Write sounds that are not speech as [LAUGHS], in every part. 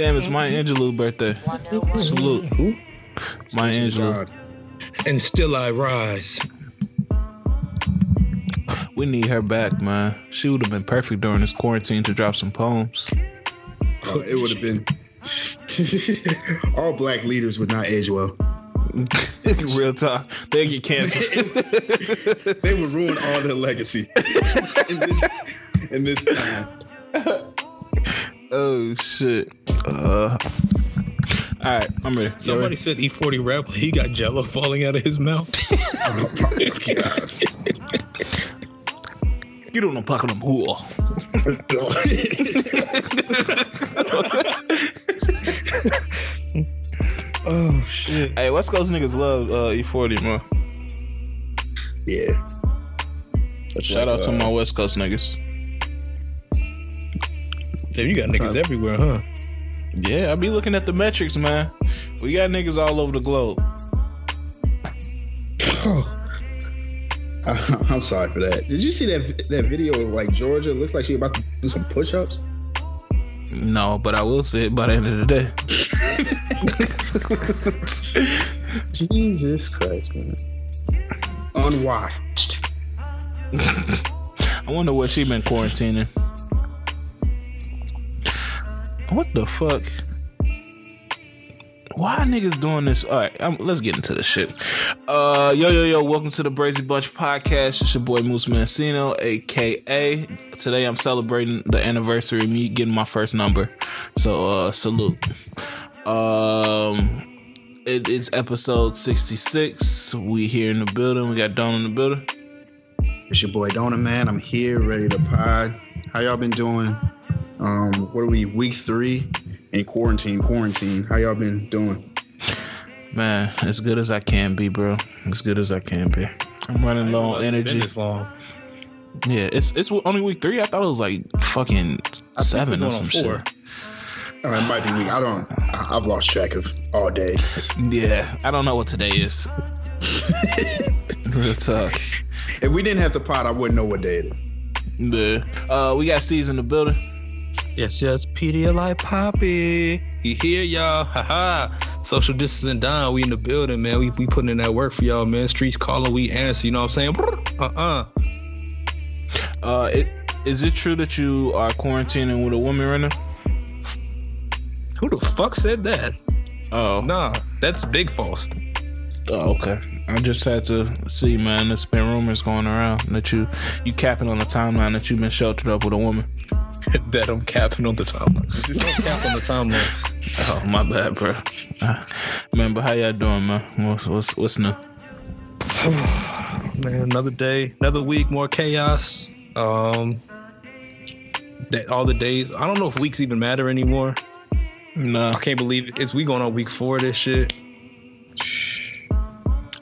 Damn, it's Maya Angelou's birthday. Salute. Who? Maya Angelou. And still I rise. We need her back, man. She would have been perfect during this quarantine to drop some poems. Oh, it would have been. [LAUGHS] All black leaders would not age well. [LAUGHS] Real talk. They get canceled. [LAUGHS] They would ruin all their legacy in this, in this time. Oh shit. Uh, all right, I'm ready. Somebody ready? said E40 rap, he got jello falling out of his mouth. Oh my God. Get on the pocket of them oh shit. Hey, West Coast niggas love uh, E40, man. yeah. That's Shout like, out to my West Coast niggas. Damn, you got niggas everywhere, huh? Yeah, I be looking at the metrics, man. We got niggas all over the globe. I- [LAUGHS] I'm sorry for that. Did you see that that video of like Georgia? Looks like she about to do some push-ups. No, but I will say it by the end of the day. [LAUGHS] Jesus Christ, man. Unwashed. [LAUGHS] I wonder what she been quarantining. What the fuck? Why niggas doing this? All right, let's get into the shit. Uh, yo, yo, yo! Welcome to the Brazy Bunch podcast. It's your boy Moose Mancino, aka. Today I'm celebrating the anniversary of me getting my first number. So, uh, salute. Um, it, it's episode 66. We here in the building. We got Don in the building. It's your boy Dona, man. I'm here, ready to pod. How y'all been doing? Um, what are we? Week three in quarantine. Quarantine. How y'all been doing? Man, as good as I can be, bro. As good as I can be. I'm running low on energy. this long. Yeah, it's it's only week three. I thought it was like fucking I seven or going some on shit. four. Oh, it might be week. I don't. I, I've lost track of all day. Yeah, I don't know what today is. Real tough. if we didn't have the pot, I wouldn't know what day it is. Yeah. Uh, we got C's in the building. Yes, yes, Pedialyte Poppy. You hear y'all? Haha. Social distancing down. We in the building, man. We we putting in that work for y'all, man. Streets calling, we answer. You know what I'm saying? Uh-uh. Uh, it, is it true that you are quarantining with a woman right now? Who the fuck said that? Oh, Nah, that's big false. oh, okay. I just had to see, man. There's been rumors going around that you you capping on the timeline that you've been sheltered up with a woman. [LAUGHS] that I'm capping on the timeline. Just cap on the timeline. Oh, my bad, bro. Uh, man, but how y'all doing, man? What's what's, what's new? [SIGHS] Man, another day, another week, more chaos. Um, that all the days. I don't know if weeks even matter anymore. No, I can't believe it. It's we going on week four of this shit.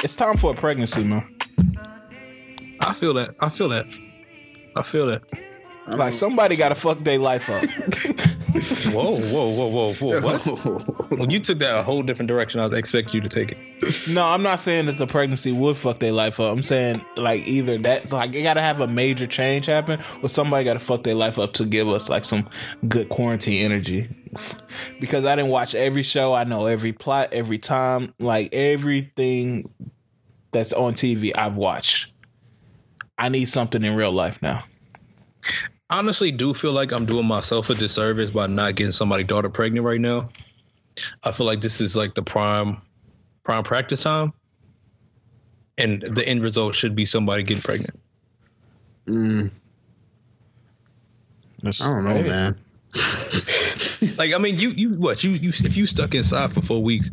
it's time for a pregnancy, man. I feel that. I feel that. I feel that. I Like somebody got to [LAUGHS] fuck their life up. [LAUGHS] Whoa, whoa, whoa, whoa, whoa! What? Well, you took that a whole different direction. I was expecting you to take it. no, I'm not saying that the pregnancy would fuck their life up. I'm saying like either that's like you got to have a major change happen, or somebody got to fuck their life up to give us like some good quarantine energy. Because I didn't watch every show, I know every plot, every time, like everything that's on TV, I've watched. I need something in real life now. Honestly do feel like I'm doing myself a disservice by not getting somebody daughter pregnant right now. I feel like this is like the prime prime practice time. And the end result should be somebody getting pregnant. Mm, That's- I don't know, hey. man. [LAUGHS] Like I mean you you what you you if you stuck inside for four weeks,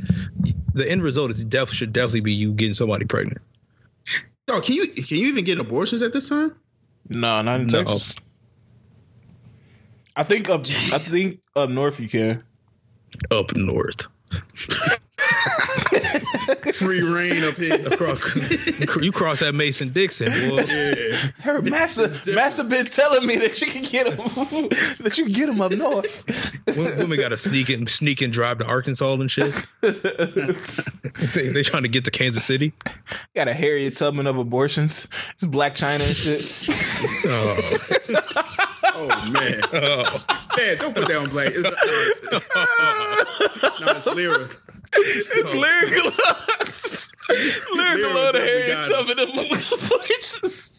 the end result is def should definitely be you getting somebody pregnant. Yo, can you can you even get abortions at this time? No, not in No. Texas. I think up. I think up north you can. Up north. [LAUGHS] free reign up here. Across, you cross that Mason Dixon, boy. Yeah. Her Massa, Massa been telling me that you can get him, [LAUGHS] that you can get him up north. Women women got to sneak and sneak and drive to Arkansas and shit. [LAUGHS] they, they trying to get to Kansas City. Got a Harriet Tubman of abortions. It's Blac Chyna and shit. [LAUGHS] Oh, Oh man. oh. Man, don't put that on black. It's, no, no, it's Lyra. It's [LAUGHS] lyrical. lyrical Lyra on the definitely Harriet got Tubman of abortions.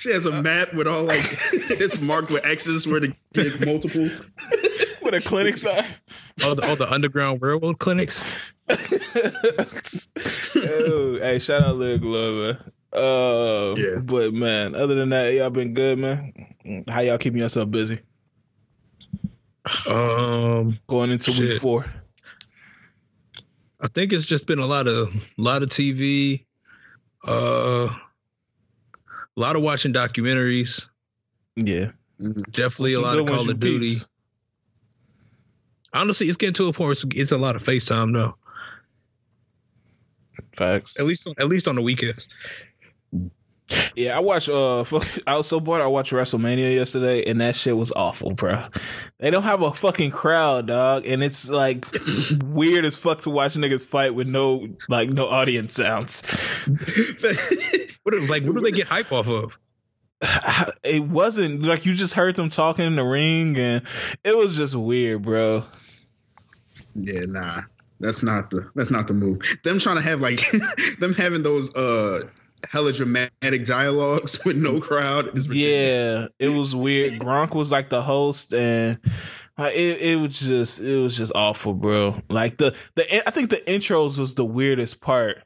She has a map with all like [LAUGHS] it's marked with X's where to get multiple. Where the clinics are. all the all the underground railroad clinics. oh, hey, shout out Lyrical Love, man. Uh, Yeah. But man, other than that, y'all been good, man. How y'all keeping yourself busy Um, going into week four? I think it's just been a lot of lot of TV, uh, a lot of watching documentaries. Yeah, Definitely a lot of Call of Duty. peeped. Honestly, it's getting to a point where it's, it's a lot of FaceTime now. facts. At least at least on the weekends. Yeah, I watched. Uh, [LAUGHS] I was so bored. I watched WrestleMania yesterday, and that shit was awful, bro. They don't have a fucking crowd, dog, and it's like [CLEARS THROAT] weird as fuck to watch niggas fight with no like no audience sounds. [LAUGHS] What like what do they get hype off of? [SIGHS] It wasn't like you just heard them talking in the ring, and it was just weird, bro. Yeah, nah. That's not the that's not the move. Them trying to have like [LAUGHS] them having those uh hella dramatic dialogues with no crowd is. Yeah, it was weird. Gronk was like the host, and like, it it was just it was just awful, bro. Like the the I think the intros was the weirdest part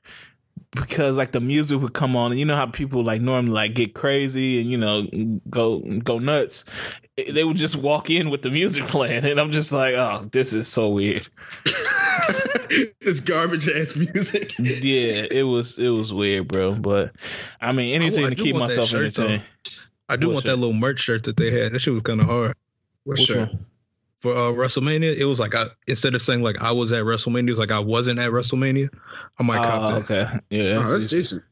because like the music would come on, and you know how people like normally like get crazy and you know go go nuts. They would just walk in with the music playing, and I'm just like, oh, this is so weird. [LAUGHS] [LAUGHS] this garbage ass music. Yeah, it was it was weird, bro. But I mean, anything I to keep myself shirt, though. entertained. I do What want shirt? that little merch shirt that they had. That shit was kind of hard. What Which shirt? one? For uh, WrestleMania, it was like I instead of saying like I was at WrestleMania, it was like I wasn't at WrestleMania. I might cop Oh, that. okay, yeah, Oh, that's decent. decent.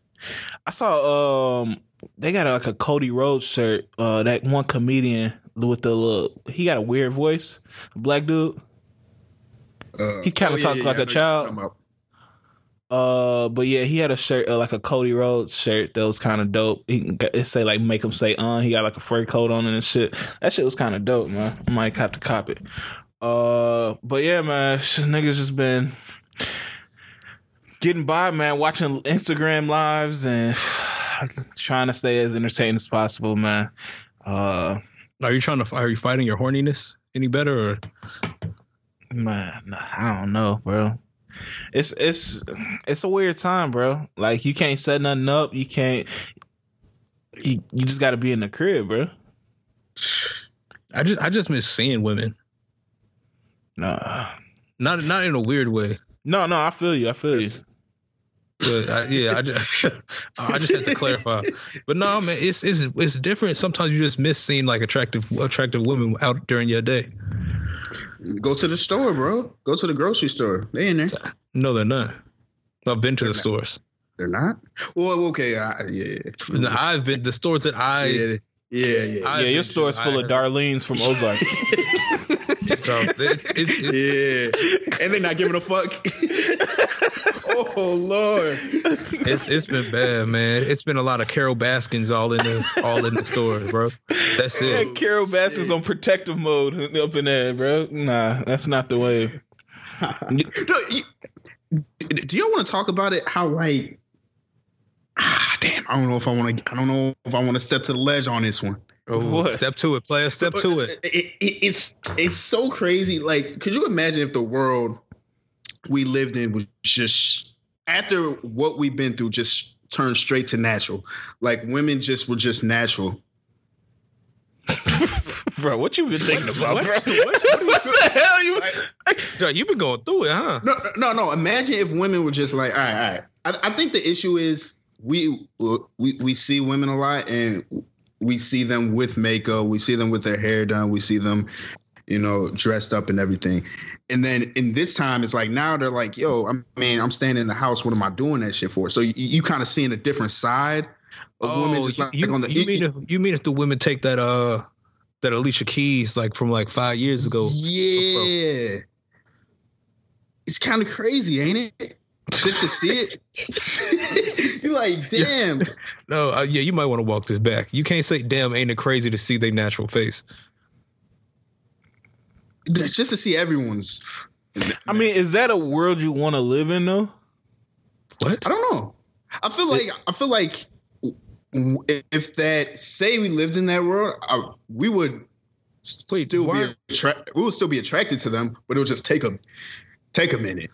I saw um they got like a Cody Rhodes shirt. Uh, that one comedian with the little he got a weird voice, black dude. Uh, He kinda talked like I know a child. Uh, but yeah, he had a shirt uh, like a Cody Rhodes shirt that was kind of dope. He got, it say like make him say uh. He got like a fur coat on it and shit. That shit was kind of dope, man. I might have to cop it. Uh, but yeah, man, [LAUGHS] sh- niggas just been getting by, man. Watching Instagram lives and [SIGHS] trying to stay as entertaining as possible, man. Uh, Are you trying to? Are you fighting your horniness any better? Or man, nah, I don't know, bro. It's it's it's a weird time, bro. Like you can't set nothing up. You can't. You you just got to be in the crib, bro. I just I just miss seeing women. Nah. Not not in a weird way, No, no, I feel you. I feel you. but I, yeah, I just [LAUGHS] I just had to clarify. But no, man, it's it's it's different. Sometimes you just miss seeing like attractive attractive women out during your day. Go to the store, bro. Go to the grocery store. They in there. No, they're not. I've been to the stores. They're not. Well, okay. I, yeah. And I've been the stores that I yeah. Yeah. Yeah. I've yeah, your been to, store's full I- of Darlene's from [LAUGHS] Ozark. So [LAUGHS] it's, it's, it's, yeah. And they're not giving a fuck. [LAUGHS] oh Lord. it's it's been bad, man. It's been a lot of Carole Baskins all in the all in the stores, bro. That's yeah, it. Carole Baskin's on protective mode up in there, bro. Nah, that's not the way. No, you, do y'all want to talk about it? How like, ah, damn, I don't know if I want to. I don't know if I want to step to the ledge on this one. Oh, step to it, player. Step to it. It, it. It's it's so crazy. Like, could you imagine if the world we lived in was just after what we've been through, just turned straight to natural? Like, women just were just natural. [LAUGHS] bro, what you been thinking about, What? bro? What? What, the hell you? Yo, You've been going through it, huh? No, no, no. Imagine if women were just like, all right, all right. I, I think the issue is we we we see women a lot, and we see them with makeup. We see them with their hair done. We see them you know, dressed up and everything. And then in this time, it's like now they're like, yo, I mean, I'm staying in the house. What am I doing that shit for? So you, you kind of seeing a different side of women. Just like, Oh, you, on the, you mean if, you mean if the women take that uh that Alicia Keys like from like five years ago? Yeah. It's kind of crazy, ain't it? Just to see it. [LAUGHS] You're like, [LAUGHS] damn. No, uh, yeah, you might want to walk this back. You can't say, "Damn, ain't it crazy to see their natural face?" It's just to see everyone's. I mean, is that a world you want to live in though? What? I don't know. I feel like I feel like if that say we lived in that world, I, we would still why- be attra- we would still be attracted to them, but it would just take a take a minute.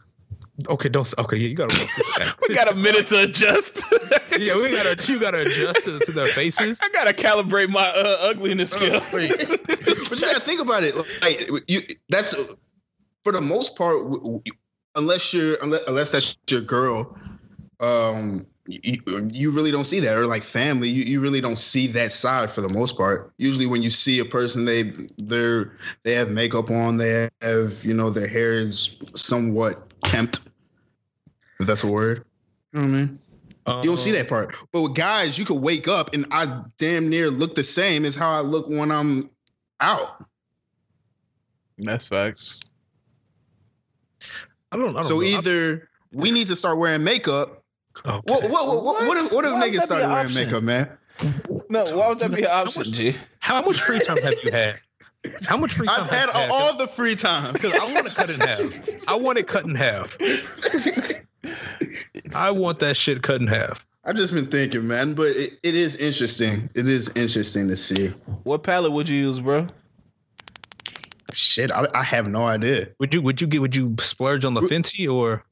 Okay, don't. Okay, yeah, you gotta. [LAUGHS] We got a minute to adjust. [LAUGHS] yeah, we gotta. You gotta adjust to, to their faces. I gotta calibrate my uh, ugliness scale. [LAUGHS] but you gotta think about it. Like you, that's for the most part, unless you're unless, unless that's your girl, um, you, you really don't see that, or like family, you, you really don't see that side for the most part. Usually, when you see a person, they they're they have makeup on, they have you know their hair is somewhat kempt, if that's a word. You know what I mean? You don't see that part. But with guys, you could wake up and I damn near look the same as how I look when I'm out. That's facts. I don't. I don't So know. either we need to start wearing makeup. Okay. What what what what, what if, what if Why would niggas that started wearing option? makeup, man? No, why would that be an option, G? How much free time have you had? [LAUGHS] How much free time I've had have all the free time. Because I want to cut in half. I want it cut in half. I want that shit cut in half. I've just been thinking, man, but it, it is interesting. It is interesting to see. What palette would you use, bro? Shit, I, I have no idea. Would you? Would you get? Would you splurge on the Fenty or?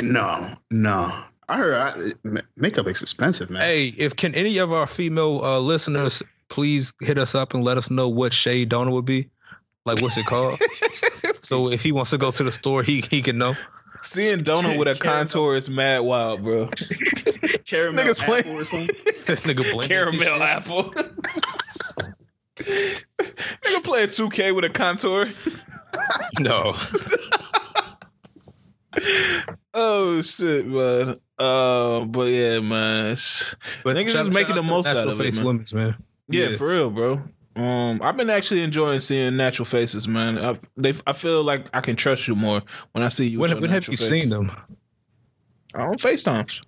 No, no. I heard I, makeup is expensive, man. Hey, if can any of our female uh, listeners please hit us up and let us know what shade Donna would be? Like, what's it called? [LAUGHS] so if he wants to go to the store, he he can know. Seeing Donald with a contour is mad wild, bro. [LAUGHS] Caramel Niggas apple playing- or something. [LAUGHS] This nigga blending Caramel shit. apple. Nigga playing 2K with a contour. No, Oh shit, man. Uh, but yeah, man. But Niggas shout- just making shout the to most out natural of it, face man. women's, man. Yeah, for real, bro. Um, I've been actually enjoying seeing natural faces, man. I they I feel like I can trust you more when I see you. When, when have you face. seen them? On FaceTimes.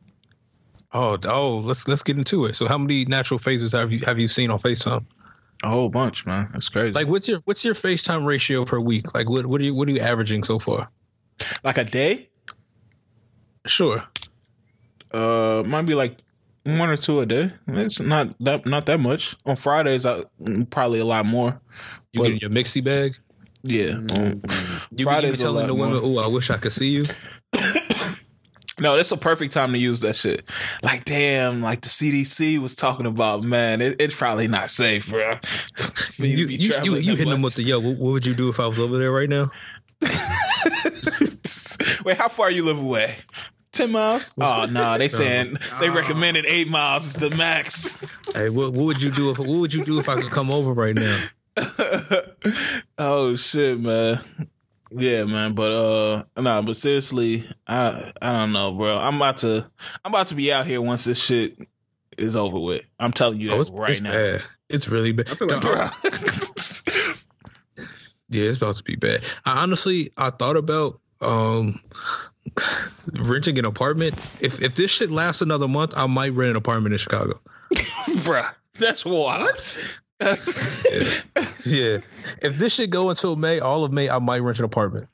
Oh, oh, let's let's get into it. So, how many natural faces have you have you seen on Facetime? A whole bunch, man. That's crazy. Like, what's your what's your FaceTime ratio per week? Like, what what are you what are you averaging so far? like a day. Sure. Uh, might be like one or two a day. It's not that not that much. On Fridays, I probably a lot more. You getting your mixy bag? Yeah. Um, You Fridays be telling the women, "Oh, I wish I could see you." [COUGHS] No, it's a perfect time to use that shit. Like, damn, like the CDC was talking about, man, it, it's probably not safe, bro. [LAUGHS] You you, you, you that hitting them with the yo. What, what would you do if I was over there right now? [LAUGHS] Wait, how far you live away? Ten miles? Oh no, they saying they recommended eight miles is the max. [LAUGHS] Hey, what, what would you do if what would you do if I could come over right now? [LAUGHS] oh shit, man. Yeah, man. But uh, nah. But seriously, I I don't know, bro. I'm about to I'm about to be out here once this shit is over with. I'm telling you that Oh, it's, right it's now. bad. It's really bad. I feel like Bro. [LAUGHS] Yeah, it's about to be bad. I honestly, I thought about um renting an apartment. If if this shit lasts another month, I might rent an apartment in Chicago. [LAUGHS] Bruh, that's wild. Yeah. yeah. If this shit go until May, all of May, I might rent an apartment.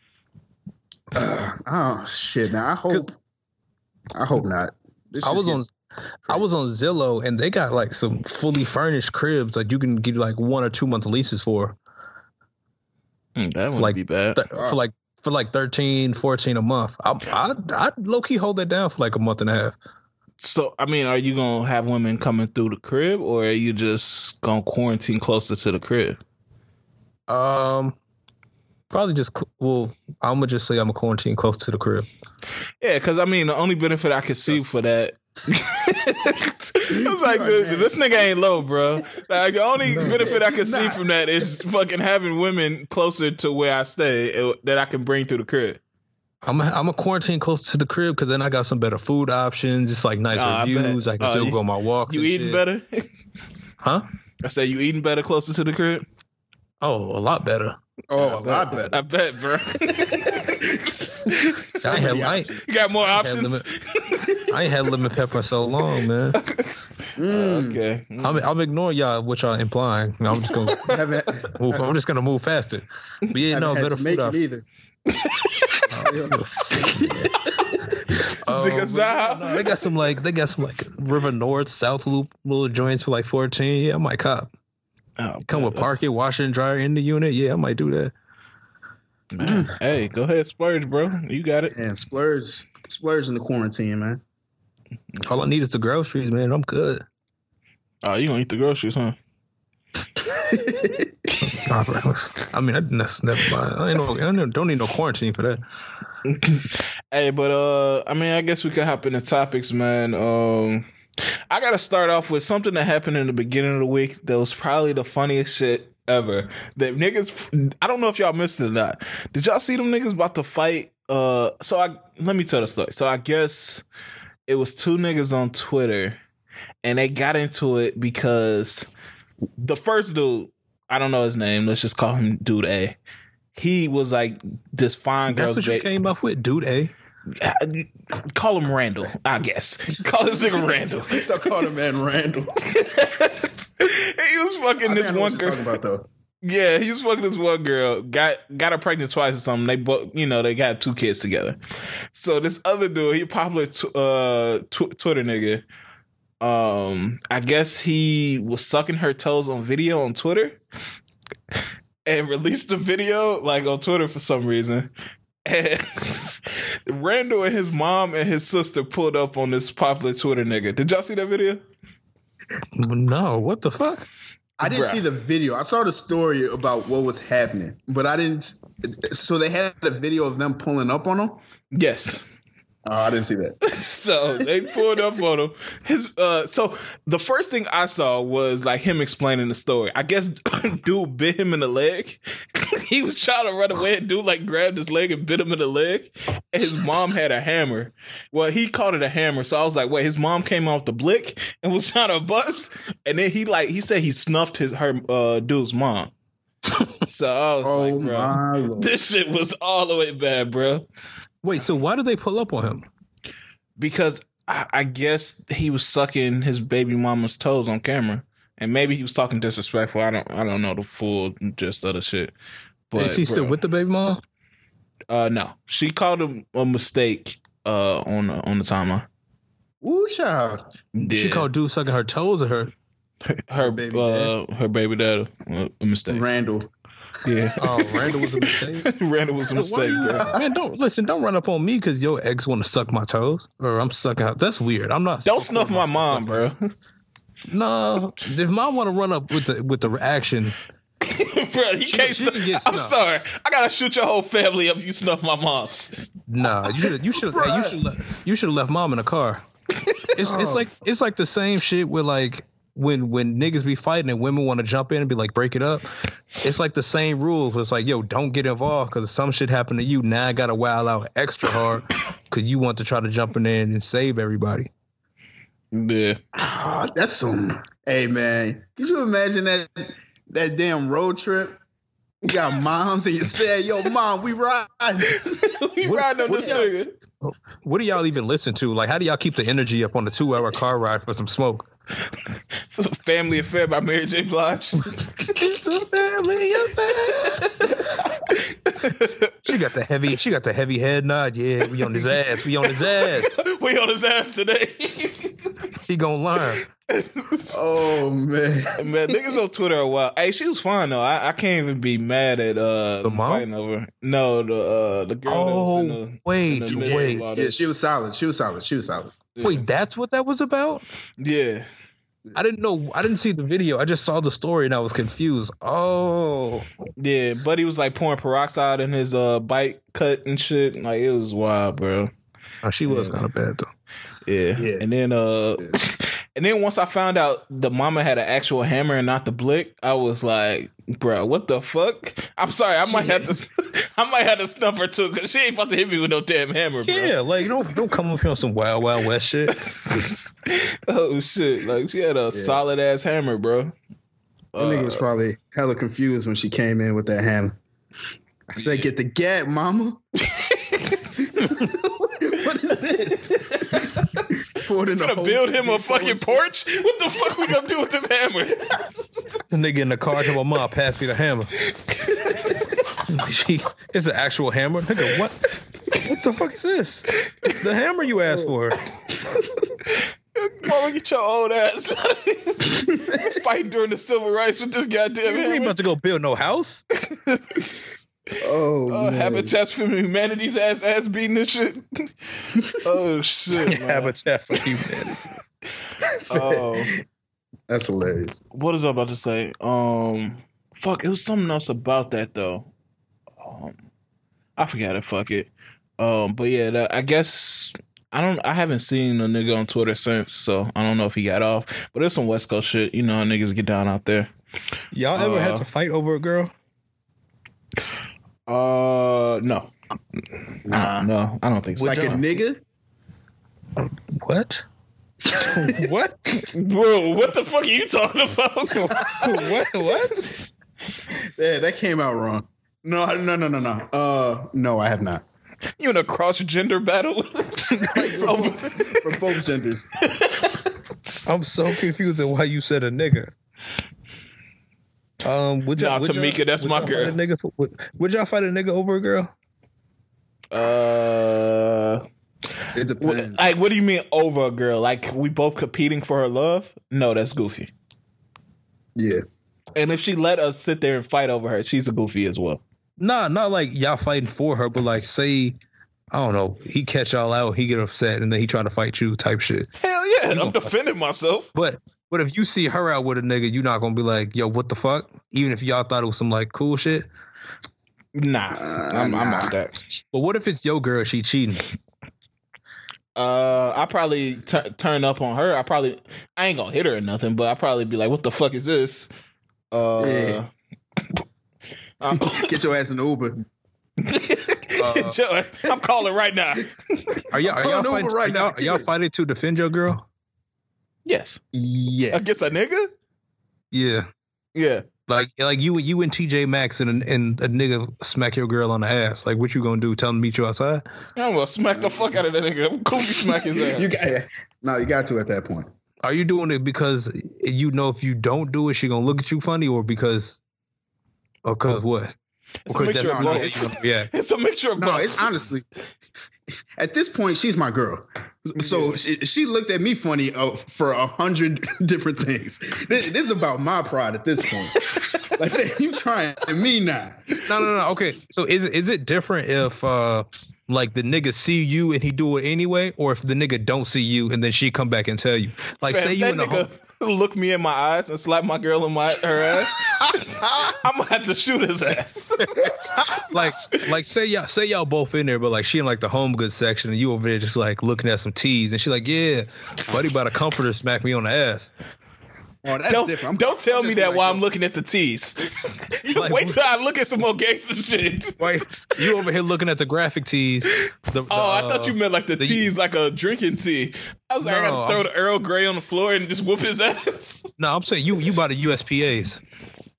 [SIGHS] oh shit! Now I hope. I hope not. This I was gets- on I was on Zillow and they got like some fully furnished cribs like you can get like one or two month leases for. Mm, that wouldn't Like, be bad. Th- for like for like 13, 14 a month. I I I low key hold that down for like a month and a half. So, I mean, are you gonna have women coming through the crib, or are you just gonna quarantine closer to the crib? Um, probably just well, I'm gonna just say I'm a quarantine close to the crib. Yeah, because I mean, the only benefit I could see for that, [LAUGHS] [LAUGHS] I was like, this, this nigga ain't low, bro. Like the only benefit I can see from that is fucking having women closer to where I stay uh, that I can bring to the crib. I'm a, I'm a quarantine close to the crib because then I got some better food options. It's like nice Oh, I reviews. bet. I, can Oh, still you- go on my walks. You and eating shit. better? Huh? I said you eating better closer to the crib. Oh, a lot better. Oh, a lot better. I bet, bro. [LAUGHS] I ain't had, I you got more had options. [LAUGHS] I ain't had lemon pepper so long, man. Mm. okay. I'm, I'm ignoring y'all what y'all implying. I'm just gonna [LAUGHS] move. I'm just gonna move past it. But yeah, no better food Jamaican options. either. Oh, Zigga but [LAUGHS] no, they got some like they got some like River North, South Loop little joints for like 14. Yeah, I might cop. Oh, Come with man, parking, washer and dryer in the unit. Yeah, I might do that. man. Hey, go ahead, splurge, bro. You got it. And splurge, splurge in the quarantine, man. All I need is the groceries, man. I'm good. Oh, you gonna eat the groceries, huh? [LAUGHS] I mean, I, that's never mind. I ain't no, I don't- don't need no quarantine for that. [LAUGHS] hey, but uh, I mean, I guess we could hop into topics, man. Um, I gotta start off with something that happened in the beginning of the week that was probably the funniest shit ever. That niggas, I don't know if y'all missed it or not. Did y'all see them niggas about to fight? Uh, so I let me tell the story. So I guess it was two niggas on Twitter, and they got into it because the first dude, I don't know his name. Let's just call him Dude A. He was like this fine girl. That's girl's what you ba- came up with, dude. Eh? Call him Randall, I guess. Call this nigga Randall. [LAUGHS] Don't call the man Randall. [LAUGHS] he was fucking I this think I know one talking girl. about though. Yeah, he was fucking this one girl. Got got her pregnant twice or something. They both, you know, they got two kids together. So this other dude, he popular t- uh tw- Twitter nigga. Um, I guess he was sucking her toes on video on Twitter, [LAUGHS] and released the video like on Twitter for some reason. And [LAUGHS] Randall and his mom and his sister pulled up on this popular Twitter nigga. Did y'all see that video? No, what the fuck? I didn't Bruh. see the video. I saw the story about what was happening, but I didn't. So they had a video of them pulling up on him. Yes. Oh, I didn't see that. [LAUGHS] so they pulled up on him. His uh so the first thing I saw was like him explaining the story. I guess [CLEARS THROAT] dude bit him in the leg. [LAUGHS] he was trying to run away and dude like grabbed his leg and bit him in the leg. And his mom had a hammer. Well, he called it a hammer. So I was like, wait, his mom came off the blick and was [LAUGHS] trying to bust. And then he like he said he snuffed his her uh dude's mom. So I was Oh like, bro, this shit was all the way bad, bro. Wait, so why did they pull up on him? because I, I guess he was sucking his baby mama's toes on camera, and maybe he was talking disrespectful. I don't I don't know the full gist of the shit. But Is he still bro, with the baby mom? Uh, no, she called him a mistake. Uh, on the on the timeline. Ooh, child. She called dude sucking her toes at her. her baby uh her baby dad uh, a mistake. Randall. Yeah, [LAUGHS] Oh, Randall was a mistake. [LAUGHS] Randall was a mistake, bro. Man, don't listen. Don't run up on me because your ex want to suck my toes, or I'm sucking. Her. That's weird. I'm not. Don't snuff my mom, bro. No, if mom want to run up with the with the reaction, [LAUGHS] bro, you She- can't. she snuff- can get I'm sorry. I gotta shoot your whole family up. if You snuff my mom's. nah, you should you should hey, you should you should have left mom in the car. It's it's oh. like it's like the same shit with like when when niggas be fighting and women want to jump in and be like break it up. It's like the same rules. It's like yo, don't get involved because some shit happened to you. Now I gotta wow out extra hard because you want to try to jump in there and save everybody. Yeah. Ah, that's some. Hey man, could you imagine that that damn road trip? You got moms and you said, "Yo, mom, we ride." [LAUGHS] we What- riding on this y'all- nigga. What do y'all even listen to? Like, how do y'all keep the energy up on the two hour car ride for some smoke? [LAUGHS] It's a family affair by Mary J. Blige. It's a family affair. [LAUGHS] she got the heavy. She got the heavy head nod. Yeah, we on his ass. We on his ass. [LAUGHS] we on his ass today. He gonna learn. Oh man, Man, niggas on Twitter are wild. Hey, she was fine though. I, I can't even be mad at uh The mom? fighting over. No, the uh the girl that was in Oh the in wait, the wait, yeah, she was solid. She was solid. She was solid. wait. That's what that was about. Yeah. I didn't know. I didn't see the video. I just saw the story and I was confused. Oh, Yeah. Buddy was like pouring peroxide in his uh bike cut and shit. Like it was wild, bro. Oh, she was Yeah. kind of bad though. Yeah. Yeah. And then uh [LAUGHS] And then once I found out the mama had an actual hammer and not the blick, I was like, bro, what the fuck? I'm sorry, I might have to, [LAUGHS] I might have to stump her too because she ain't about to hit me with no damn hammer, bro. Yeah, like don't don't come up here on some wild wild west shit. [LAUGHS] oh shit! Like she had a solid ass hammer, bro. That nigga was uh, probably hella confused when she came in with that hammer. I said, "Get the gat, mama." [LAUGHS] what is this? Poured in Gonna build him a fucking porch? What the fuck we gonna do with this hammer? [LAUGHS] The nigga in the car to my mom, pass me the hammer. [LAUGHS] she, it's an actual hammer. Nigga, what? What the fuck is this? The hammer you asked for? [LAUGHS] Mama, get your old ass. Fight during the civil rights with this goddamn You ain't hammer. about to go build no house. Oh, Uh, man. Habitats for Humanity's ass ass beating this shit. [LAUGHS] oh shit. man. Habitat for humanity. [LAUGHS] Oh, that's hilarious. what was I about to say? Um, fuck, it was something else about that though. Um, I forgot it. Fuck it. Um, but yeah, that, I guess I don't. I haven't seen a nigga on Twitter since, so I don't know if he got off. But there's some West Coast shit. You know, how niggas get down out there. Y'all ever had Uh, to fight over a girl? Uh, no, Nah. no, I don't think so. Like a nigga? What? [LAUGHS] what? Bro, what the fuck are you talking about? [LAUGHS] what? What? Yeah, that came out wrong. No, no, no, no, no. Uh, no, I have not. you in a cross gender battle? [LAUGHS] Over- For both genders. I'm so confused at why you said a nigga. Um, would y'all, Nah, would y'all- Tamika, that's would my y'all girl. Fight a nigga for, would, would y'all fight a nigga over a girl? uh, It depends. like, what do you mean over a girl? Like we both competing for her love? No, that's goofy. yeah. And if she let us sit there and fight over her, she's a goofy as well. Nah, not like y'all fighting for her, but like say, I don't know, he catch y'all out, he get upset, and then he try to fight you, type shit. Hell yeah, I'm defending myself. But but if you see her out with a nigga, you're not gonna be like, yo, what the fuck? Even if y'all thought it was some like cool shit. Nah, I'm, I'm nah. not that. But what if it's your girl, she cheating? Uh, I probably t- turn up on her. I probably I ain't gonna hit her or nothing, but I probably be like, "What the fuck is this?" Uh, Yeah. [LAUGHS] I'm, [LAUGHS] Get your ass in the Uber. [LAUGHS] Joe, I'm calling right now. Are y'all, are y'all, no, fighting, right are y'all, now, are y'all fighting to defend your girl? Yes, Yeah. against a nigga. Yeah. Yeah, Like like you you and TJ Maxx and and a nigga smack your girl on the ass. Like what you gonna do? Tell him to meet you outside? I'm gonna smack the fuck out of that nigga. I'm [LAUGHS] smack his ass. You got no, you got to at that point. Are you doing it because you know if you don't do it, she gonna look at you funny, or because, or because what? it's a mixture of both. Yeah. [LAUGHS] It's a mixture of No, both. it's honestly at this point she's my girl. So she, she looked at me funny uh, for a hundred [LAUGHS] different things. This, this is about my pride at this point. [LAUGHS] like man, you trying me now? No, no, no. Okay. So is it- is it different if uh like the nigga see you and he do it anyway, or if the nigga don't see you and then she come back and tell you? Like Fam, say you in the nigga home, [LAUGHS] look me in my eyes and slap my girl in my her ass. [LAUGHS] I'm gonna have to shoot his ass. [LAUGHS] like like say y'all say y'all both in there, but like she in like the home goods section and you over there just like looking at some teas and she like, yeah, buddy about a comforter smack me on the ass. Oh, that's Don't, different. I'm- don't tell I'm me that like, while I'm looking at the tees. [LAUGHS] Like, [LAUGHS] Wait till I look at some more gangster shit. [LAUGHS] Like you over here looking at the graphic tees. The, the, Oh, I uh, thought you meant like the, the- tees, like a drinking tea. I was like, I No, gotta throw the Earl Grey on the floor and just whoop his ass. No, I'm saying you you buy the USPAs.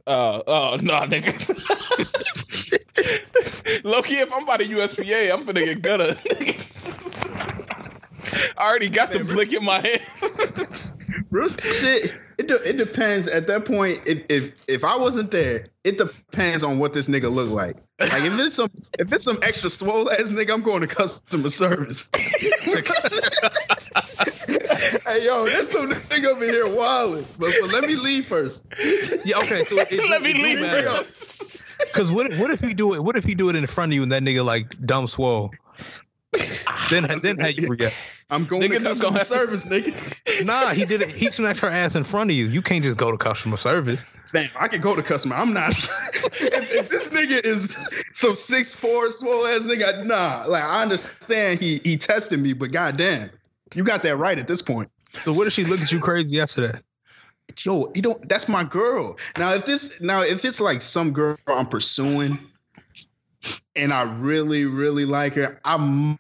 Oh, oh no, nigga. Loki, if I'm by the USPA, I'm finna get gutted. I already got the blick in my hand. real shit. It, de- it depends. At that point, if, if if I wasn't there, it depends on what this nigga look like. Like if it's some [LAUGHS] if it's some extra swole ass nigga, I'm going to customer service. [LAUGHS] hey yo, there's some nigga over here wilding. But, but let me leave first. Yeah, okay. So it, Let me leave first. Because what what if he do it? What if he do it in front of you and that nigga like dumb swole? [LAUGHS] then then how you react? I'm going Nigga to just customer gonna to- service, nigga. [LAUGHS] Nah, he did it. He smacked her ass in front of you. You can't just go to customer service. Damn, I can go to customer. I'm not. [LAUGHS] if, if this nigga is some six four swole ass nigga, nah. Like I understand he he tested me, but goddamn, you got that right at this point. So what if she look at you crazy after that? Yo, you don't. That's my girl. Now, if this, now if it's like some girl I'm pursuing, and I really, really like her, I'm.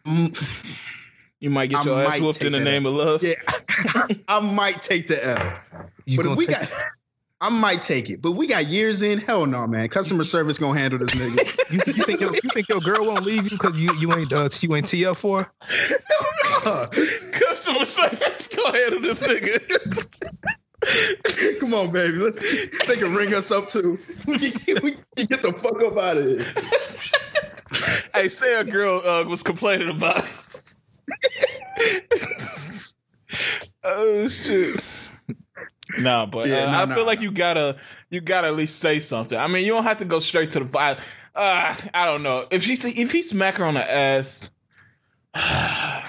You might get I your ass whooped in the that name of love. Yeah, [LAUGHS] I might take the L. You but if we take- got, I might take it. But we got years in. Hell no, man. Customer service gonna handle this nigga. [LAUGHS] you, you think your you think your girl won't leave you because you you ain't uh, you ain't TF for? her? Customer service go handle this nigga. [LAUGHS] [LAUGHS] Come on, baby. Let's. They can ring us up too. [LAUGHS] We can, get the fuck up out of here. [LAUGHS] hey, say a girl uh, was complaining about. oh shit. No, but Yeah, uh, no, I no. feel like you gotta you gotta at least say something. I mean, you don't have to go straight to the vibe. Uh, I don't know if she if he smack her on the ass. [SIGHS] I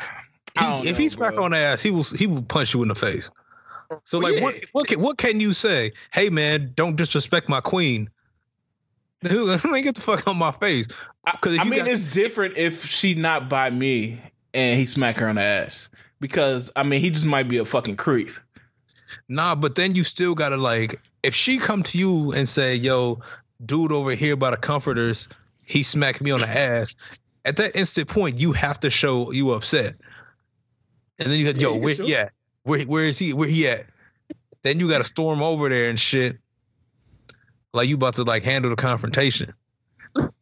don't if know, he smack bro. on the ass, he will he will punch you in the face. So like, yeah. what what can, what can you say? Hey man, don't disrespect my queen. Dude, I mean, get the fuck on my face. Because I mean, got- it's different if she not by me and he smack her on the ass because I mean he just might be a fucking creep. Nah, but then you still gotta like, if she come to you and say, "Yo, dude over here by the comforters, he smacked me on the ass," at that instant point, you have to show you upset. And then you Yeah, "Yo, you where show- he at? Where where is he? Where he at?" Then you got to storm over there and shit, like you about to like handle the confrontation.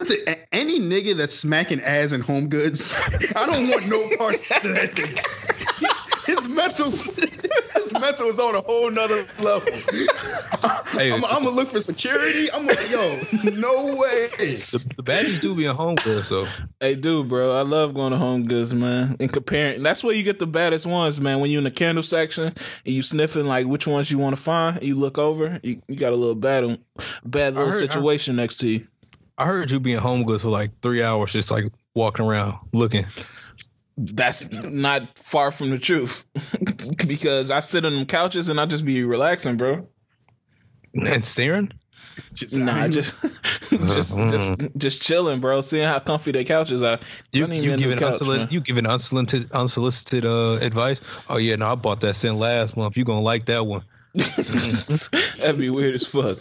Listen, a- any nigga that's smacking ass and home goods, [LAUGHS] I don't want no parts of that nigga. [LAUGHS] His mental, his mental is on a whole nother level. [LAUGHS] Hey, I'm, I'm gonna look for security. I'm like, yo, no way. The, the baddies do be a home girl, so Hey, dude, bro, I love going to Home Goods, man. And comparing, that's where you get the baddest ones, man. When you in the candle section and you sniffing like which ones you want to find, you look over, you, you got a little bad, bad little heard- I- situation next to you. I heard you being home goods for like three hours, just like walking around looking. That's not far from the truth, [LAUGHS] because I sit on them couches and I just be relaxing, bro. And staring? Just, Nah, [LAUGHS] just, [LAUGHS] just, just, just chilling, bro. Seeing how comfy their couches are. You, you in the giving couch, unsolicited, man. you giving unsolicited unsolicited uh, advice? Oh yeah, no, I bought that scent last month. You gonna like that one? That'd be weird as fuck,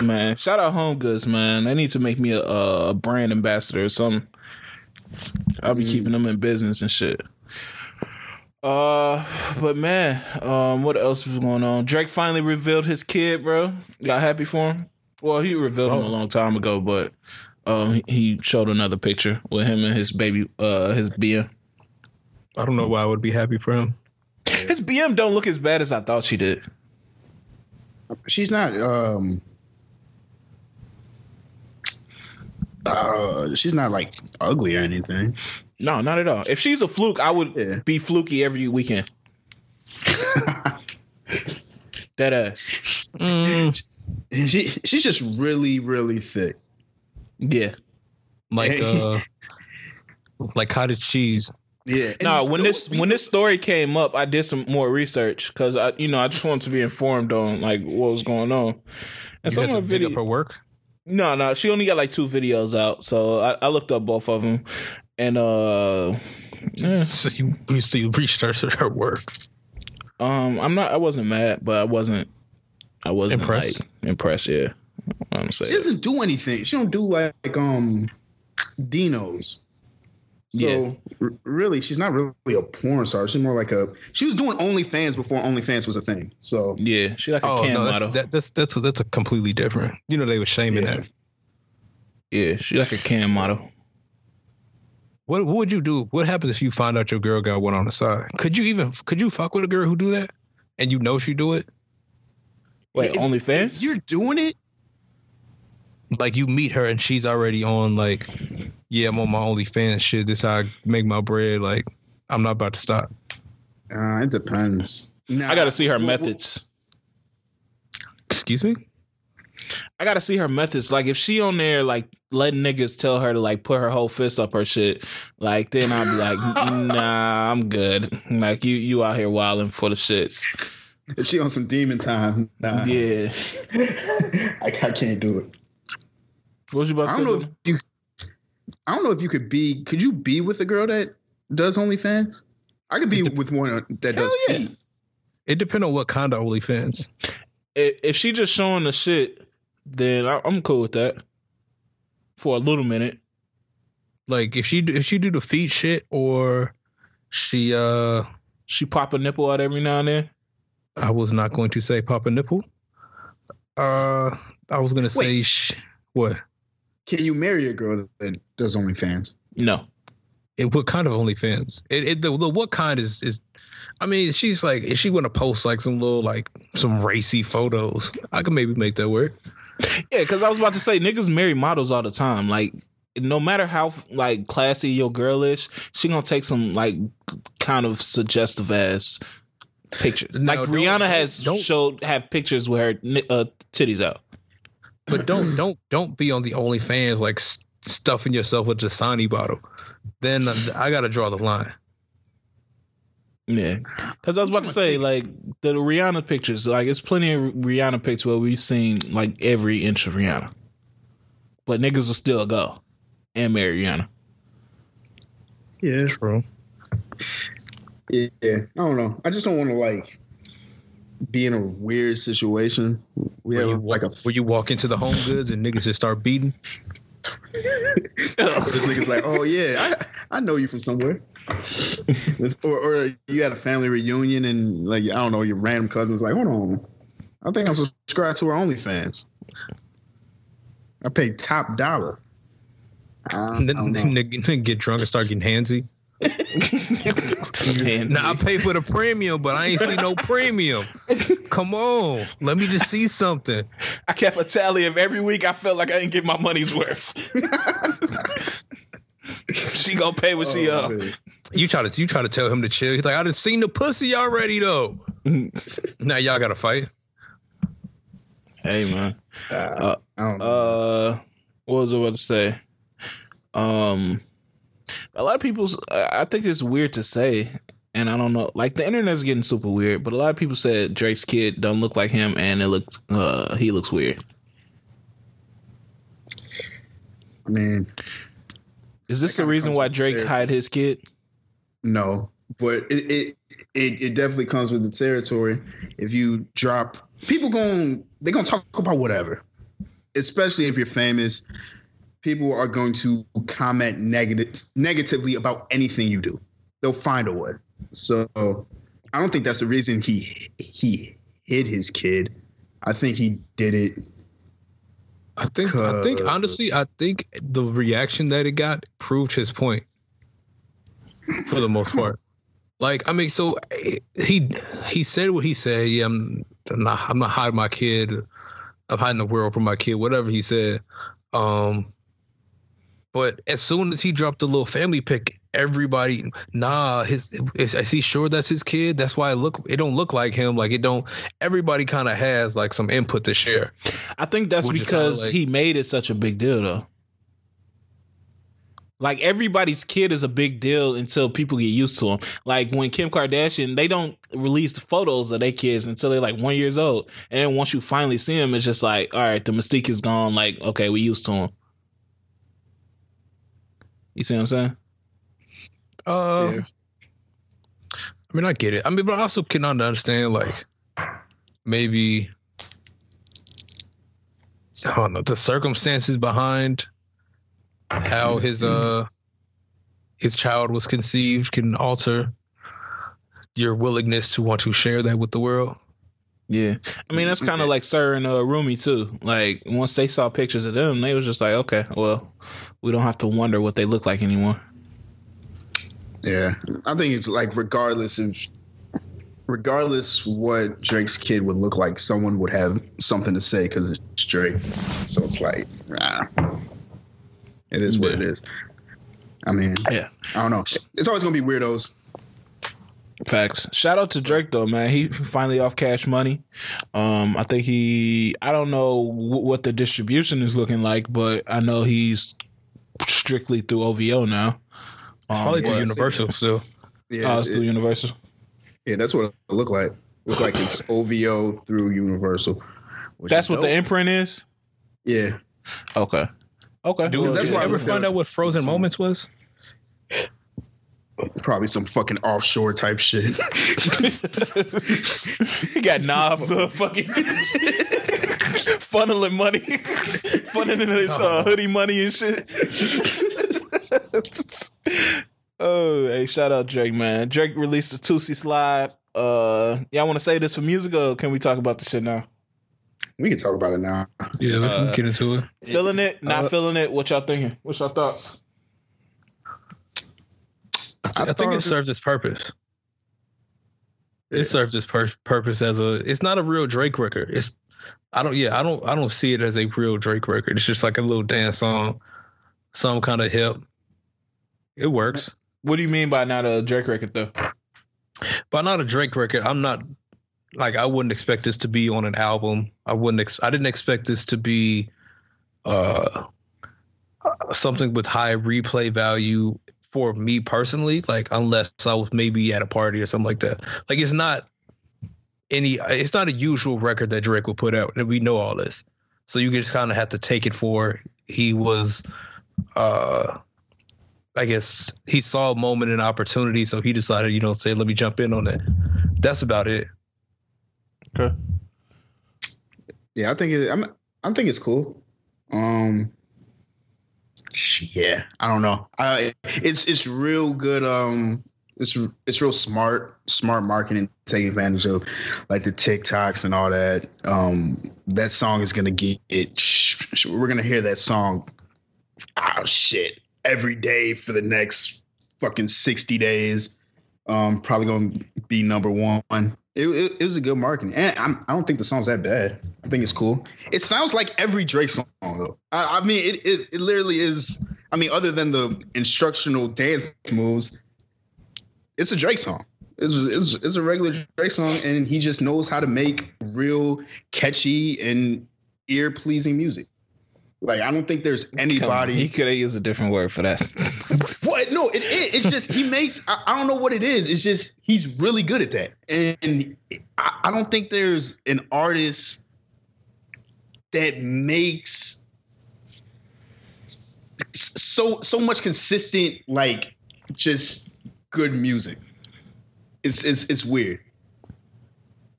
man. Shout out Home Goods, man. They need to make me a, a brand ambassador or something. I'll be keeping them in business and shit. Uh, but man, um, what else was going on? Drake finally revealed his kid, bro. Got happy for him. Well, he revealed him a long time ago, but um, he- he showed another picture with him and his baby, uh, his BM. I don't know why I would be happy for him. His BM don't look as bad as I thought she did. she's not. Um, uh, she's not like ugly or anything. No, not at all. If she's a fluke, I would Yeah. be fluky every weekend. [LAUGHS] that ass. Mm, She she's just really really thick. Yeah. like uh, like cottage cheese. Yeah. And No, when those this when this story came up, I did some more research because I, you know, I just wanted to be informed on like what was going on. And You some had of to the dig up video, her work. No, no, she only got like two videos out, so I, I looked up both of them, and uh, yeah, So you, you so you researched her work. um, I'm not, I wasn't mad, but I wasn't, I wasn't Impressed? like impressed. Yeah, I'm saying She doesn't do anything. She don't do like, um Dinos. So Yeah. r- really, she's not really a porn star. She's more like a. She was doing OnlyFans before OnlyFans was a thing. So yeah, she like a Oh cam no, model. that's, that, that's that's that's a completely different. You know they were shaming Yeah. that. yeah, she like a cam model. What what would you do? What happens if you find out your girl got one on the side? Could you even could you fuck with a girl who do that, and you know she do it? Wait, If- OnlyFans? if you're doing it. Like you meet her and she's already on like, yeah, I'm on my OnlyFans shit. This how I make my bread. Like I'm not about to stop. Uh, it depends. Nah, I got to see her methods. Excuse me. I gotta see her methods. Like if she on there like letting niggas tell her to like put her whole fist up her shit, like then I'd be like, [LAUGHS] nah, I'm good. Like you you out here wilding for the shits. If she on some demon time, nah. Yeah. [LAUGHS] I, I can't do it. What was you about I don't say? know if you. I don't know if you could be. Could you be with a girl that does OnlyFans? I could be with one that does yeah. feet. It depends on what kind of OnlyFans. I- If she just showing the shit, then I- I'm cool with that for a little minute. Like if she if she do the feet shit or she uh She pop a nipple out every now and then. I was not going to say pop a nipple. Uh I was gonna say sh- what? Can you marry a girl that does OnlyFans? No, It, what kind of OnlyFans? It, it the, the what kind is is I mean, she's like if she want to post like some little like some racy photos, I could maybe make that work. yeah, because I was about to say niggas marry models all the time. Like, no matter how like classy your girl is, she gonna take some like kind of suggestive ass pictures. No, like Rihanna has don't- showed have pictures with her ni- uh, titties out. But don't [CLEARS THROAT] don't don't be on the OnlyFans like s- stuffing yourself with a Dasani bottle. Then uh, I gotta draw the line. Yeah, because I was about to say like the Rihanna pictures. Like, it's plenty of Rihanna pictures where we've seen like every inch of Rihanna, but niggas will still go and marry Rihanna. Yeah. True. Yeah. I don't know. I just don't want to like be in a weird situation. We Where have you, like a where you walk into the home goods and niggas just start beating. [LAUGHS] Oh. this nigga's like, oh yeah, I, I know you from somewhere. Or, or you had a family reunion and like I don't know your random cousins like, hold on, I think I'm subscribed to her OnlyFans. I paid top dollar. I, And I then don't know. nigga, nigga get drunk and start getting handsy. Handsy. Now I pay for the premium, but I ain't see no premium. Come on, let me just see something. I kept a tally of every week. I felt like I didn't get my money's worth. [LAUGHS] she gonna pay what she Oh, owe. man. You try to you try to tell him to chill. He's like, I done seen the pussy already though. [LAUGHS] now y'all gotta fight. Hey man. Uh, I don't know. Uh, what was I about to say? Um, a lot of people's. I think it's weird to say, and I don't know. Like the internet's getting super weird, but a lot of people said Drake's kid don't look like him, and it looks. Uh, he looks weird. I mean, Is this the reason why Drake hide his kid? no, but it, it it it definitely comes with the territory. If you drop, people going, they're gonna talk about whatever, especially if you're famous. People are going to comment negative negatively about anything you do. They'll find a way. So I don't think that's the reason he he hid his kid. I think he did it. I think I think honestly, I think the reaction that it got proved his point for the most part. Like, I mean, so eh, he he said what he said. Yeah, I'm not I'm not hiding my kid. I'm hiding the world from my kid. Whatever he said. Um, but as soon as he dropped the little family pic, everybody, nah, his is, is he sure that's his kid? That's why it look it don't look like him. Like it don't. Everybody kind of has like some input to share. I think that's Which because like- he made it such a big deal, though. Like everybody's kid is a big deal until people get used to them. Like when Kim Kardashian, they don't release the photos of their kids until they're like one years old, and then once you finally see them, it's just like, all right, the mystique is gone. Like, okay, we used to them. You see what I'm saying? Uh, Yeah. I mean, I get it. I mean, but I also can understand like maybe I don't know the circumstances behind how his uh his child was conceived can alter your willingness to want to share that with the world. Yeah, I mean that's kind of like Sir and uh, Rumi too. Like once they saw pictures of them, they was just like, okay, well, we don't have to wonder what they look like anymore. Yeah, I think it's like regardless of regardless what Drake's kid would look like, someone would have something to say because it's Drake. So it's like, nah, it is what Yeah. it is. I mean, Yeah. I don't know. It's always gonna be weirdos. Facts. Shout out to Drake though, man. He finally off Cash Money. Um, I think he. I don't know w- what the distribution is looking like, but I know he's strictly through OVO now. Um, Probably through Universal still. Yeah, Oh, it's- it's through it- Universal. yeah, that's what it look like. Look like it's OVO through Universal. That's is what the imprint is. yeah. Okay. Okay. Dude, Well, that's you why I ever looked find out what Frozen Moments was? Probably some fucking offshore type shit. [LAUGHS] he got knob uh, fucking [LAUGHS] funneling money, [LAUGHS] funneling his uh, hoodie money and shit. oh, hey, shout out Drake, man. Drake released a Toosie slide. Uh, y'all want to say this for music, or can we talk about the shit now? we can talk about it now. Yeah, we can Uh, get into it. Feeling it, not Uh, feeling it. What y'all thinking? What's your thoughts? I, think it served its purpose. Yeah. It served its pur- purpose as a. It's not a real Drake record. It's. I don't. Yeah, I don't. I don't see it as a real Drake record. It's just like a little dance song, some kind of hip. It works, What do you mean by not a Drake record though? but not a Drake record. I'm not. Like I wouldn't expect this to be on an album. I wouldn't. Ex- I didn't expect this to be, uh, something with high replay value for me personally. Like unless I was maybe at a party or something like that. Like it's not any. It's not a usual record that Drake would put out, and we know all this. So you just kind of have to take it for he was. uh I guess he saw a moment and opportunity, so he decided, you know, say, let me jump in on it. That's about it. Okay. Yeah, I think it. I'm. I think it's cool. Um. Yeah, I don't know. It's it's real good. Um, it's it's real smart, smart marketing, taking advantage of like the TikToks and all that. Um, that song is gonna get it. We're gonna hear that song. Oh shit! Every day for the next fucking sixty days. Um, probably gonna be number one. It, it, it was a good marketing, and I'm, I don't think the song's that bad. I think it's cool. It sounds like every Drake song, though. I, I mean, it, it it literally is. I mean, other than the instructional dance moves, it's a Drake song. It's, it's, it's a regular Drake song, and he just knows how to make real catchy and ear pleasing music. Like I don't think there's anybody. He could have used a different word for that. [LAUGHS] No, it, it it's just he makes. I, I don't know what it is. It's just he's really good at that, and I, I don't think there's an artist that makes so so much consistent like just good music. It's it's it's weird.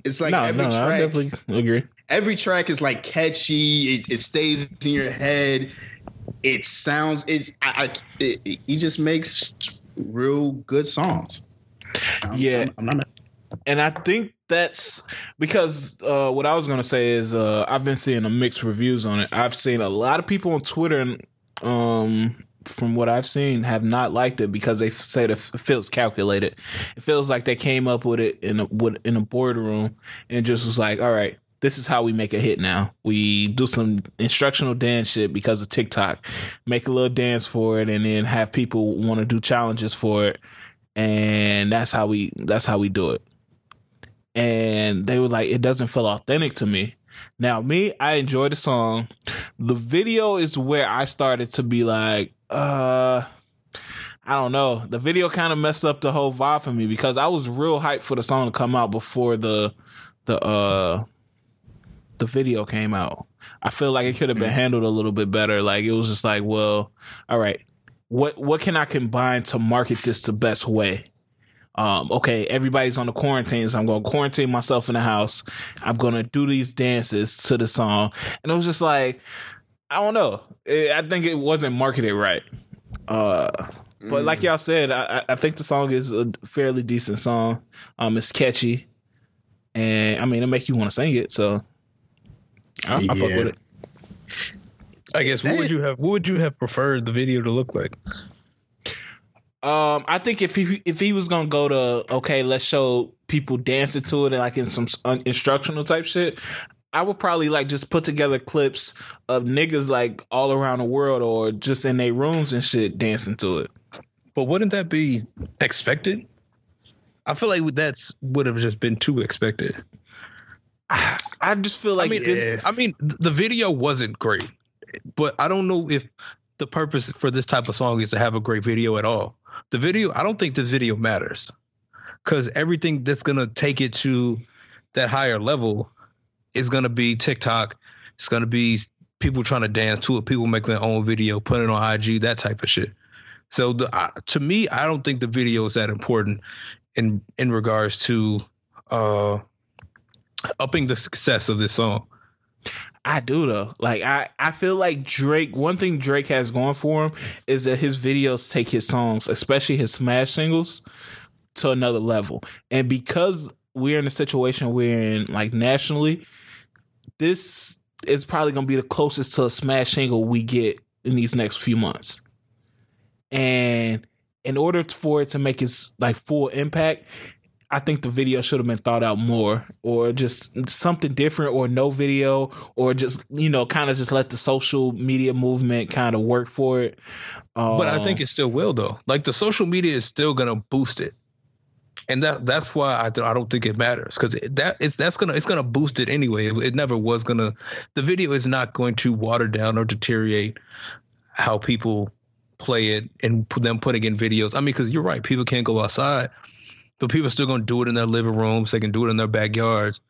It's like no, every no, I track definitely agree. every track is like catchy. It, it stays in your head. It sounds. It's. I. I it, he just makes real good songs. I'm- Yeah. I'm, I'm not. and I think that's because uh, what I was gonna say is uh, I've been seeing a mixed reviews on it. I've seen a lot of people on Twitter, and um, from what I've seen, have not liked it because they say it feels calculated. It feels like they came up with it in a in a boardroom and just was like, all right. This is how we make a hit now. We do some instructional dance shit because of TikTok, make a little dance for it, and then have people want to do challenges for it, and that's how we that's how we do it and they were like, it doesn't feel authentic to me. Now, me, I enjoy the song. The video is where I started to be like, uh, I don't know. The video kind of messed up the whole vibe for me because I was real hyped for the song to come out before the the uh the video came out. I feel like it could have been handled a little bit better. Like it was just like, well, all right, what what can I combine to market this the best way? um, okay, everybody's on the quarantine, so I'm going to quarantine myself in the house. I'm going to do these dances to the song. And it was just like, I don't know. It, I think it wasn't marketed right. Uh, but like y'all said, I, I- I think the song is a fairly decent song. Um, it's catchy, and I mean, it make you want to sing it. So I, I fuck with it. I guess what would you have? What would you have preferred the video to look like? Um, I think if he if he was gonna go to okay, let's show people dancing to it and like in some un- instructional type shit, I would probably like just put together clips of niggas like all around the world or just in their rooms and shit dancing to it. But wouldn't that be expected? I feel like that's would have just been too expected. [SIGHS] I just feel like I mean, this. I mean, the video wasn't great, but I don't know if the purpose for this type of song is to have a great video at all. The video, I don't think this video matters because everything that's gonna take it to that higher level is gonna be TikTok. It's gonna be people trying to dance to it, people making their own video, putting it on IG, that type of shit. So the uh, to me, I don't think the video is that important in in regards to uh upping the success of this song. I do though. Like I, I feel like Drake. One thing Drake has going for him is that his videos take his songs, especially his smash singles, to another level. And because we're in a situation we're in, like nationally, this is probably gonna be the closest to a smash single we get in these next few months. And in order for it to make its like full impact, I think the video should have been thought out more, or just something different, or no video, or just you know, kind of just let the social media movement kind of work for it. Um, but I think um, it still will, though. Like the social media is still gonna boost it, and that that's why I, I don't think it matters because that is that's gonna it's gonna boost it anyway. It, it never was gonna. The video is not going to water down or deteriorate how people play it and put them putting in videos. I mean, because you're right, people can't go outside but people are still going to do it in their living rooms. They can do it in their backyards.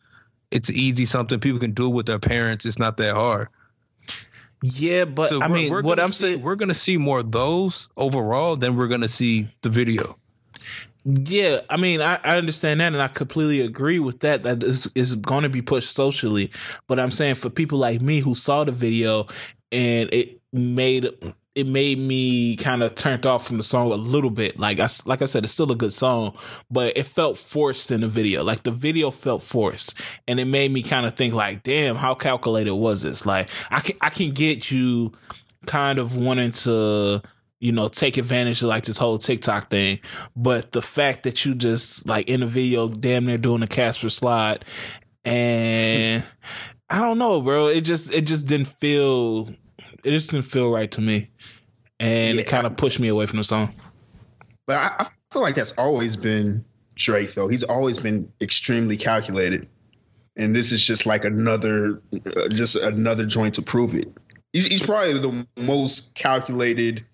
It's easy something people can do with their parents. It's not that hard. Yeah, but so I mean, what I'm see, saying, we're going to see more of those overall than we're going to see the video. Yeah, I mean, I, I understand that, and I completely agree with that. That is is going to be pushed socially, but I'm saying for people like me who saw the video and it made it made me kind of turned off from the song a little bit. Like I like I said, it's still a good song, but it felt forced in the video. Like the video felt forced, and it made me kind of think like, damn, how calculated was this? Like I can I can get you kind of wanting to you know take advantage of like this whole TikTok thing, but the fact that you just like in the video, damn near doing a Casper slide, and I don't know, bro. It just it just didn't feel it just didn't feel right to me, and yeah. it kind of pushed me away from the song. But I, I feel like that's always been Drake, though. He's always been extremely calculated, and this is just like another, uh, just another joint to prove it. He's, he's probably the most calculated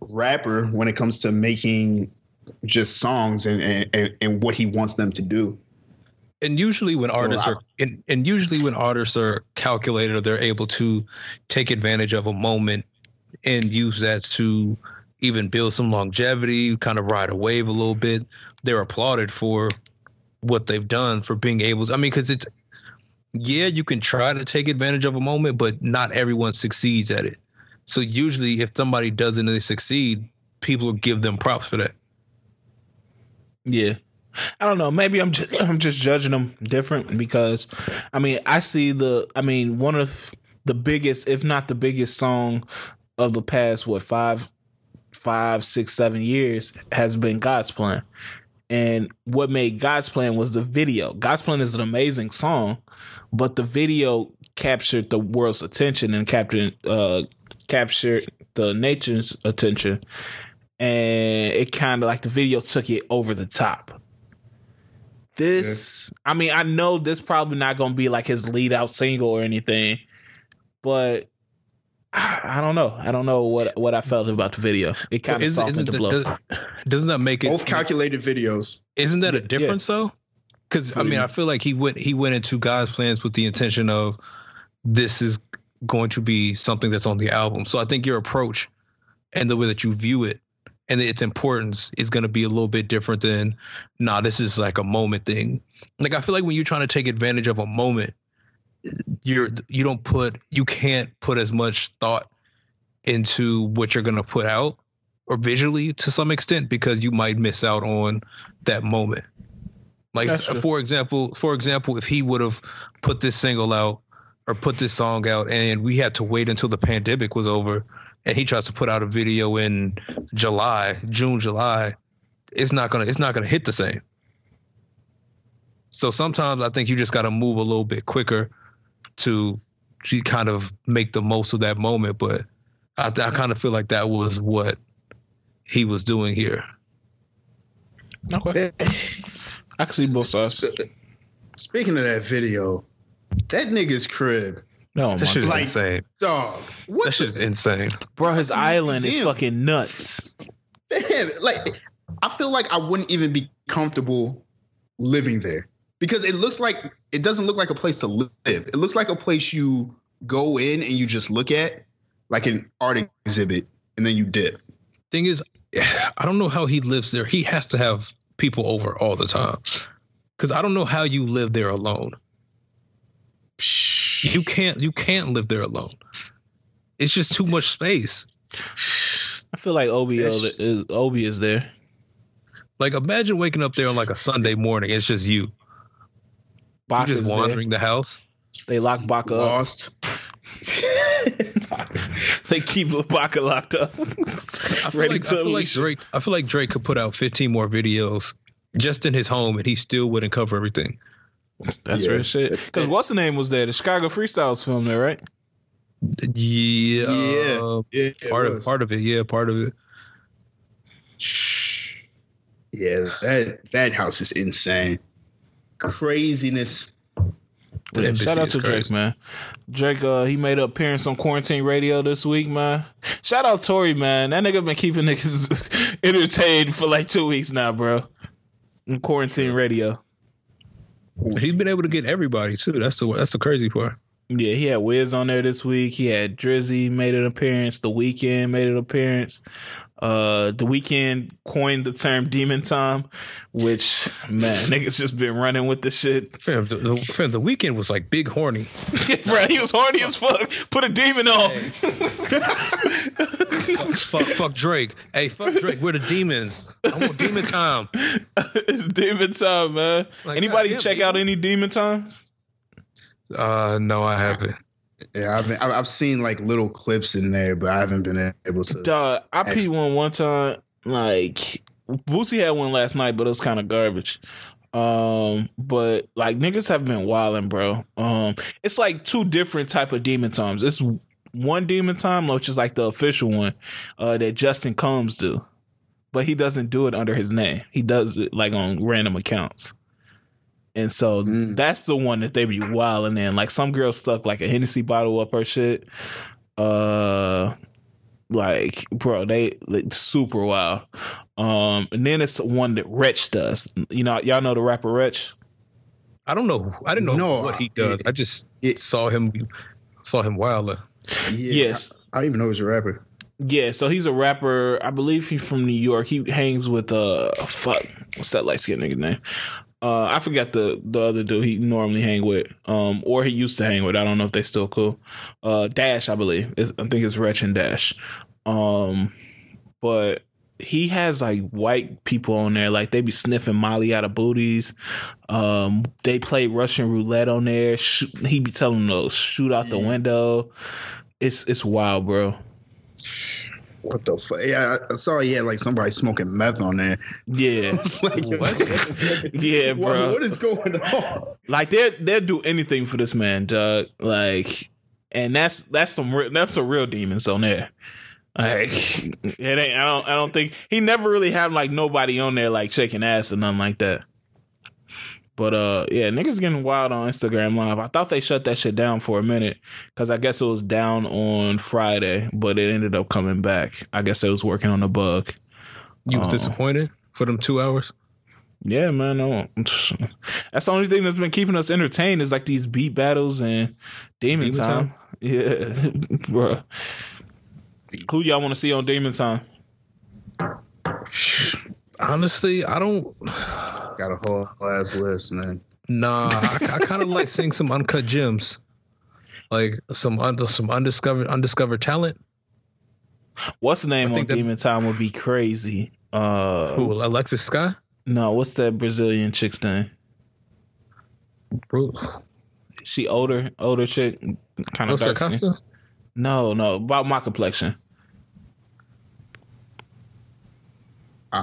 rapper when it comes to making just songs and, and, and what he wants them to do and usually when artists are and, and usually when artists are calculated or they're able to take advantage of a moment and use that to even build some longevity kind of ride a wave a little bit they're applauded for what they've done for being able to i mean because it's yeah you can try to take advantage of a moment but not everyone succeeds at it so usually if somebody doesn't really succeed people give them props for that yeah I don't know. Maybe I'm just [CLEARS THROAT] I'm just judging them different because, I mean, I see the. I mean, one of the biggest, if not the biggest, song of the past what five, five, six, seven years has been God's Plan, and what made God's Plan was the video. God's Plan is an amazing song, but the video captured the world's attention and captured uh captured the nation's attention and it kind of like the video took it over the top this, yeah. I mean, I know this probably not going to be like his lead out single or anything, but [SIGHS] I don't know. I don't know what what I felt about the video. It kind of softened the blow. Doesn't that make it both calculated videos? Isn't that a difference yeah. though? Because I mean, I feel like he went he went into God's plans with the intention of this is going to be something that's on the album. So I think your approach and the way that you view it and its importance is going to be a little bit different than nah this is like a moment thing like i feel like when you're trying to take advantage of a moment you're you don't put you can't put as much thought into what you're going to put out or visually to some extent because you might miss out on that moment like for example for example if he would have put this single out or put this song out and we had to wait until the pandemic was over and he tries to put out a video in July, June, July, it's not gonna it's not gonna hit the same. So sometimes I think you just got to move a little bit quicker to kind of make the most of that moment. But I, I kind of feel like that was what he was doing here. Okay. I can see both sides. Speaking of that video, that nigga's crib no, that shit is like, insane. Dog, what that shit is insane, bro. His island is fucking nuts. Man, like I feel like I wouldn't even be comfortable living there because it looks like it doesn't look like a place to live. It looks like a place you go in and you just look at, like an art exhibit, and then you dip. Thing is, [SIGHS] I don't know how he lives there. He has to have people over all the time. Cause I don't know how you live there alone. You can't you can't live there alone. It's just too much space. [SIGHS] I feel like Obi is Obi is there. Like imagine waking up there on like a Sunday morning. It's just you. You just wandering there. the house. They lock Baka Lost. up. [LAUGHS] they keep Baka locked up. [LAUGHS] Ready like, to I feel like Drake. I feel like Drake could put out 15 more videos just in his home, and he still wouldn't cover everything. That's yeah. real shit. Because what's the name was there? The Chicago Freestyles film there, right? Yeah, yeah, uh, yeah part of part of it. Yeah, part of it. Yeah, that that house is insane. Craziness. Yeah, shout out to crazy. Drake, man. Drake, uh, he made an appearance on Quarantine Radio this week, man. [LAUGHS] Shout out Tory, man. That nigga been keeping [LAUGHS] niggas [LAUGHS] entertained for like two weeks now, bro. In Quarantine Radio. He's been able to get everybody too. That's the that's the crazy part. Yeah, he had Wiz on there this week. He had Drizzy made an appearance. The Weeknd made an appearance. Uh, the Weeknd coined the term "demon time," which man, [LAUGHS] niggas just been running with the shit. Fam, the, the, fam, the Weeknd was like big horny, [LAUGHS] bro. He was horny as fuck. Put a demon on. Hey. fuck, fuck Drake. Hey, fuck Drake. We're the demons. I want demon time. [LAUGHS] it's demon time, man. Like, Anybody God, check out any demon times? Uh, no, I haven't. Yeah, I've been, I've seen like little clips in there, but I haven't been able to. Duh, I actually- peed one one time. Like Boosie had one last night, but it was kind of garbage. Um, but like niggas have been wilding, bro. Um, it's like two different type of demon times. It's one demon time, which is like the official one, uh, that Justin Combs do, but he doesn't do it under his name. He does it like on random accounts. And so mm. that's the one that they be wilding in. Like some girl stuck like a Hennessy bottle up her shit. Uh like bro, they like, super wild. Um and then it's one that Wretch does. You know, y'all know the rapper Wretch? I don't know. I didn't know no, what he does. I just it, saw him saw him wilder. Yeah, yes. I, I don't even know he was a rapper. Yeah, so he's a rapper. I believe he's from New York. He hangs with uh fuck, what's that light skinned nigga name? Uh, I forgot the the other dude he normally hang with, um, or he used to hang with. I don't know if they still cool. Uh, Dash, I believe. It's, I think it's Wretch and Dash. Um, but he has like white people on there, like they be sniffing Molly out of booties. Um, they play Russian roulette on there. he be telling them to shoot out the window. It's it's wild, bro what the fuck? Yeah, I saw he had like somebody smoking meth on there. Yeah, [LAUGHS] like, what? yeah, bro. What, is going on? Like they they'll do anything for this man, Doug. Like, and that's that's some real, that's some real demons on there. Like, it ain't. I don't. I don't think he never really had like nobody on there like shaking ass or nothing like that. But uh, yeah, niggas getting wild on Instagram Live. I thought they shut that shit down for a minute because I guess it was down on Friday, but it ended up coming back. I guess it was working on a bug. You was uh, disappointed for them two hours. Yeah, man. No. [LAUGHS] That's the only thing that's been keeping us entertained is like these beat battles and Demon, Demon Time. time. [LAUGHS] Yeah, [LAUGHS] bro. Who y'all want to see on Demon Time? Honestly, I don't. Got a whole ass list, man. Nah, I, I kind of like [LAUGHS] seeing some uncut gems, like some under some undiscovered undiscovered talent. What's the name on Demon Time would be crazy. Uh, who Alexis Sky? No, what's that Brazilian chick's name? Bro. She older, older chick, kind of dark. No, no, about my complexion.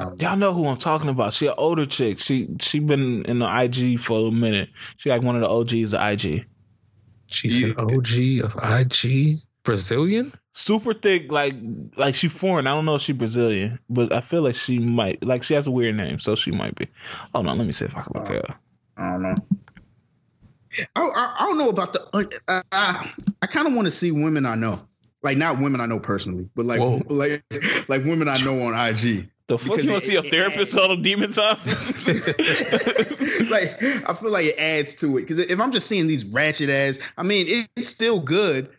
Um, Y'all know who I'm talking about. She an older chick. She she been in the IG for a minute. She like one of the OGs of IG. She's yeah. an OG of IG. Brazilian? Super thick, like like she foreign. I don't know if she Brazilian, but I feel like she might. Like she has a weird name, so she might be. Hold on, let me see if I can look her up. I don't know. I, I, I don't know about the. Uh, uh, uh I, I kind of want to see women I know, like not women I know personally, but like Whoa. [LAUGHS] like like women I know on IG. The fuck because you want to see a therapist on a demon time? [LAUGHS] [LAUGHS] like I feel like it adds to it because if I'm just seeing these ratchet ass, I mean it, it's still good,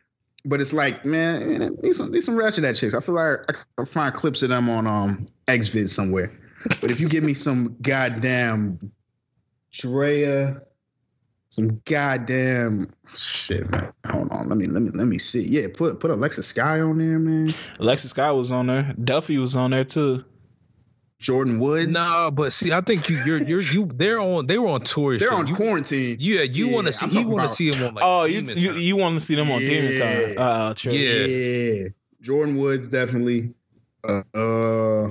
but it's like, man, these some need some ratchet ass chicks. I feel like I can find clips of them on um XVid somewhere. But if you give me some goddamn Drea, some goddamn shit, man. Hold on, let me let me let me see. Yeah, put put Alexa Sky on there, man. Alexis Sky was on there. Duffy was on there too. Jordyn Woods. No, but see, I think you, you're, you're, you. They're on. They were on tour. they're shit. on You- quarantine. Yeah, you Yeah, want to see. I'm He want to see him on like. oh, you you, you want to see them on Demon Time? Yeah. Uh, true. Yeah. Yeah, Jordyn Woods definitely. Uh, uh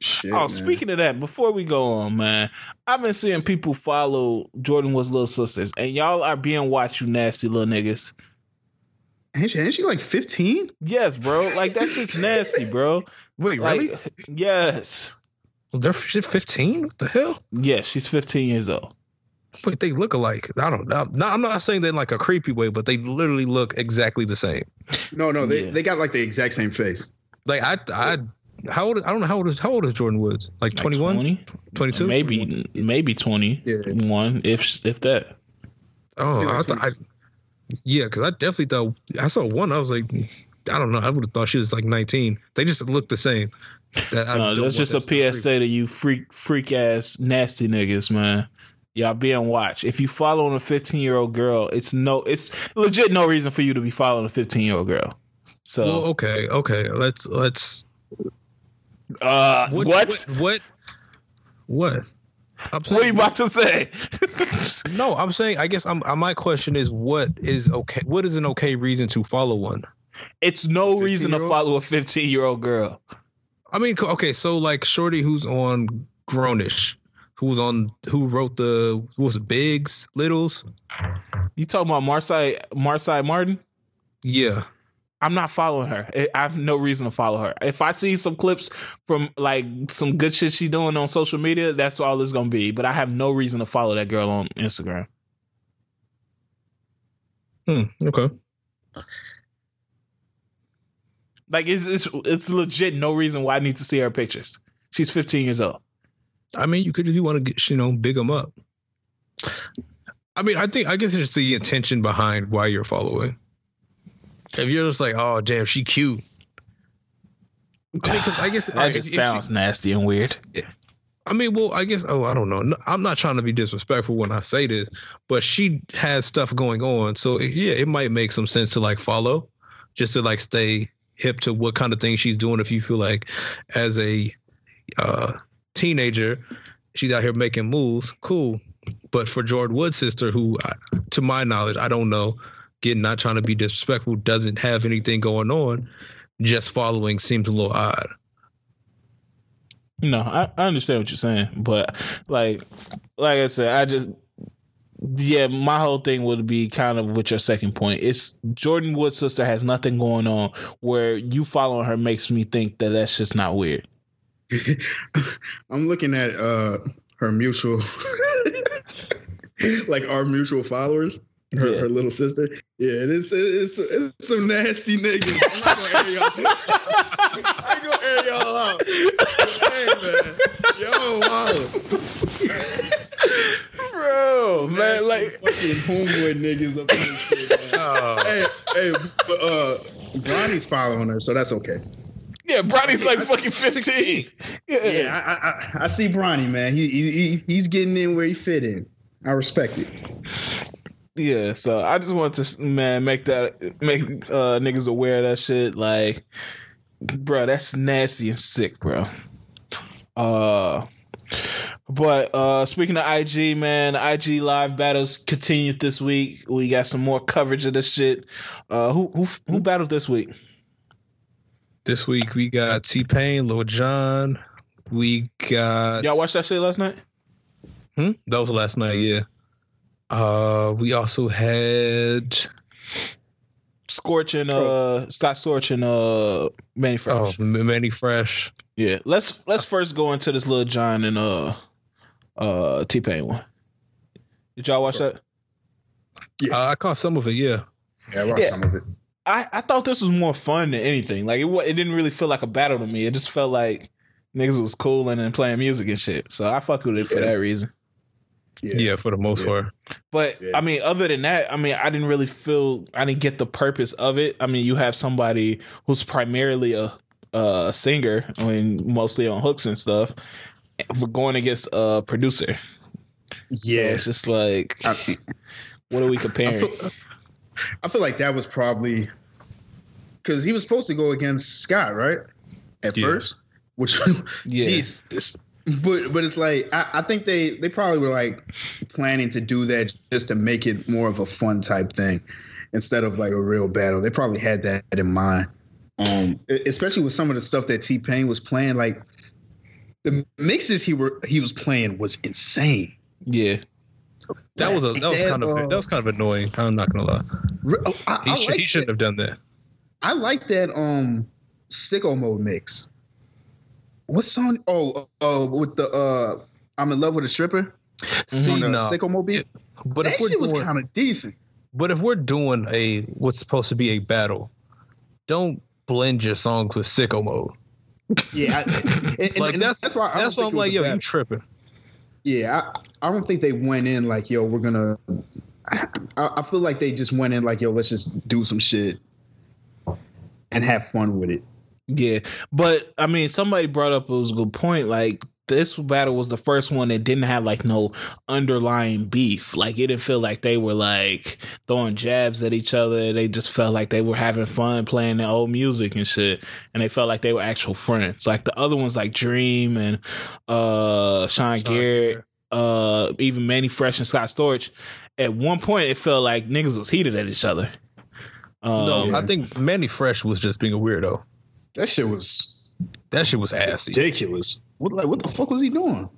shit. Oh, man. speaking of that, before we go on, man, I've been seeing people follow Jordyn Wood's little sisters, and y'all are being watched, you nasty little niggas. ain't she, ain't she like fifteen? Yes, bro. Like that's just nasty, bro. Wait, Like, really? [LAUGHS] yes, They're 15. What the hell? yes. She's 15 years old. Wait, they look alike. I don't know. No, I'm not saying that in like a creepy way, but they literally look exactly the same. No, no, they Yeah. they got like the exact same face. Like I, I, how old? I don't know how old is how old is Jordyn Woods? Like Like 21, 20? 22? maybe maybe 21, if if that. Oh, I thought I, yeah, because I definitely thought I saw one. I was like, I don't know. I would have thought she was like 19. They just look the same. That No, that's just a be PSA to you freak freak ass nasty niggas, man. Y'all being watched. If you following a 15 year old girl, it's no, it's legit no reason for you to be following a 15 year old girl. So, Well, okay, okay. Let's let's. uh, what? What, What? What? I'm are you about to say? [LAUGHS] No, I'm saying. I guess I'm. uh, My question is, what is okay? What is an okay reason to follow one? it's no reason to follow a 15 year old girl. I mean, okay, so like Shorty, who's on Grownish, who's on, who wrote the what was it, Bigs, Littles? You talking about Marsai Marsai Martin? Yeah, I'm not following her. I I have no reason to follow her. If I see some clips from like some good shit she doing on social media, that's all it's gonna be. But I have no reason to follow that girl on Instagram. hmm, okay. Like it's it's it's legit no reason why I need to see her pictures. She's 15 years old. I mean, you could if you want to get, you know, big them up. I mean, I think I guess it's the intention behind why you're following. If you're just like, oh damn, she cute. I mean, I guess [SIGHS] that alright, just if- if sounds nasty and weird. I mean, well, I guess. Oh, I don't know. No, I'm not trying to be disrespectful when I say this, but she has stuff going on, so yeah, it might make some sense to like follow, just to like stay hip to what kind of things she's doing. If you feel like, as a uh, teenager, she's out here making moves, cool. But for Jordyn Wood's sister, who, to my knowledge, I don't know, again, not trying to be disrespectful, doesn't have anything going on, just following seems a little odd. No, I, I understand what you're saying, but like like I said, I just yeah, my whole thing would be kind of with your second point. It's Jordyn Wood's sister has nothing going on where you following her makes me think that that's just not weird. [LAUGHS] I'm looking at uh her mutual, [LAUGHS] like our mutual followers. Her, Yeah. her little sister. Yeah, it's, it's it's some nasty niggas. I'm not gonna air y'all. [LAUGHS] I ain't gonna air y'all out. Hey man, yo, wow. Bro, man, like fucking homeboy niggas up in this shit. Man. [LAUGHS] Oh. Hey, hey, but uh, Bronny's following her, so that's okay. yeah, Bronny's like fucking 15. Yeah. Yeah, I, I, I, see Bronny, man. He he he's getting in where he fit in. I respect it. Yeah, so I just want to man make that make uh niggas aware of that shit. Like, bro, that's nasty and sick, bro. Uh, but uh speaking of IG, man, IG live battles continued this week. We got some more coverage of this shit. Uh, who who who battled this week? This week we got T Pain, Lil Jon. We got Y'all watched that shit last night? Hmm? That was last night, yeah. Uh, we also had Storch and uh Scott Storch and uh Mannie Fresh. oh Mannie Fresh. Yeah, let's let's first go into this Lil Jon and uh uh T Pain one. Did y'all watch that? Yeah. Uh, I caught some of it, yeah. Yeah, I watched Yeah. some of it. I I thought this was more fun than anything. Like it it didn't really feel like a battle to me. It just felt like niggas was cool and then playing music and shit. So I fuck with it for that reason. Yeah, for the most Yeah. part. But Yeah. I mean, other than that, I mean, I didn't really feel I didn't get the purpose of it. I mean, you have somebody who's primarily a a singer, I mean, mostly on hooks and stuff. We're going against a producer. So Yeah. it's just like, I, what are we I comparing? feel, I feel like that was probably because he was supposed to go against Scott, right? At Yeah. first, which [LAUGHS] Yeah. Jesus. But but it's like I, I think they they probably were like planning to do that just to make it more of a fun type thing instead of like a real battle. They probably had that in mind. Um, especially with some of the stuff that T Pain was playing, like the mixes he were he was playing was insane. Yeah, That was a that was kind of uh, that was kind of annoying. I'm not gonna lie. Re- oh, I, He, I should, like he shouldn't that. have done that. I like that um sicko mode mix. What song? Oh, uh, with the uh, I'm in love with a stripper See, on the no. sicko mode beat. But that shit was kind of decent. but if we're doing a what's supposed to be a battle, don't blend your songs with sicko mode. Yeah, I, and, [LAUGHS] Like and that's that's why I that's why I'm like, yo, you bad- tripping. Yeah, I, I don't think they went in like, yo, we're gonna. I, I feel like they just went in like, yo, let's just do some shit and have fun with it. Yeah. But I mean, somebody brought up it was a good point. Like this battle was the first one that didn't have like no underlying beef. Like it didn't feel like they were like throwing jabs at each other. They just felt like they were having fun playing their old music and shit. And they felt like they were actual friends. Like the other ones like Dream and uh Sean, Sean Garrett, uh even Mannie Fresh and Scott Storch. At one point it felt like niggas was heated at each other. Um, No. I think Mannie Fresh was just being a weirdo. That shit was That shit was assy. ridiculous. What like what the fuck was he doing?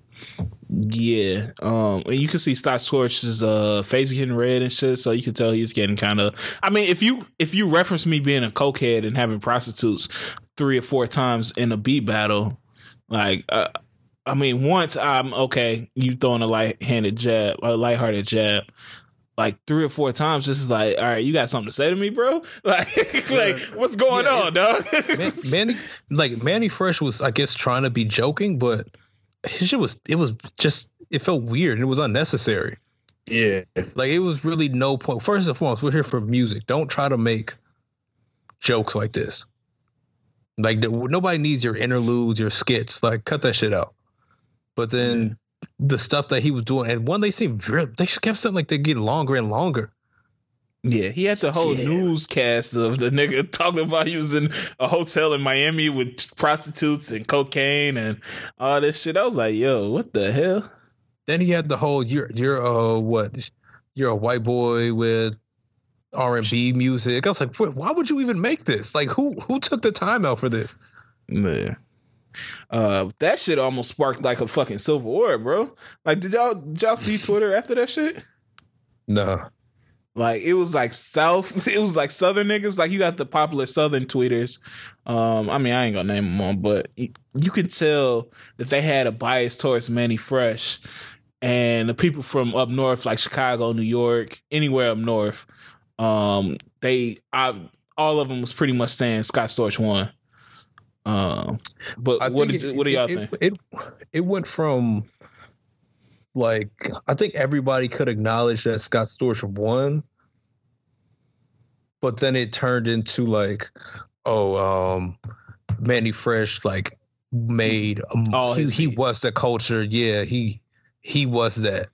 Yeah, um, and you can see Scott Storch's uh face getting red and shit, so you can tell he's getting kind of. I mean, if you if you reference me being a cokehead and having prostitutes three or four times in a beat battle, like, uh, I mean, once I'm okay, you throwing a light handed jab, a lighthearted jab. Like three or four times, this is like, all right, you got something to say to me, bro? [LAUGHS] Like, like, what's going Yeah, on, dog? Man, [LAUGHS] Mannie, like Mannie Fresh was, I guess, trying to be joking, but his shit was, it was just, it felt weird and it was unnecessary. Yeah, Like it was really no point. First and foremost, we're here for music. Don't try to make jokes like this. Like nobody needs your interludes, your skits. Like cut that shit out. But then the stuff that he was doing, and one they seemed real, they kept something like they get longer and longer. Yeah, he had the whole Yeah. newscast of the nigga [LAUGHS] talking about he was in a hotel in Miami with prostitutes and cocaine and all this shit. I was like, yo, what the hell? Then he had the whole you're you're uh what you're a white boy with R and B music. I was like, "Wh- why would you even make this? Like who who took the time out for this? Man. Uh, that shit almost sparked like a fucking civil war, bro. Like, did y'all did y'all see [LAUGHS] Twitter after that shit? Nah. Like it was like South, [LAUGHS] it was like Southern niggas. Like you got the popular Southern tweeters. Um, I mean, I ain't gonna name them all, but you could tell that they had a bias towards Mannie Fresh, and the people from up north, like Chicago, New York, anywhere up north, um, they, I, all of them was pretty much saying Scott Storch won. Um, but I what did, it- what do y'all it, think? It, it it went from like I think everybody could acknowledge that Scott Storch won, but then it turned into like, oh, um, Mannie Fresh like made um, he, he was the culture. Yeah, he he was that,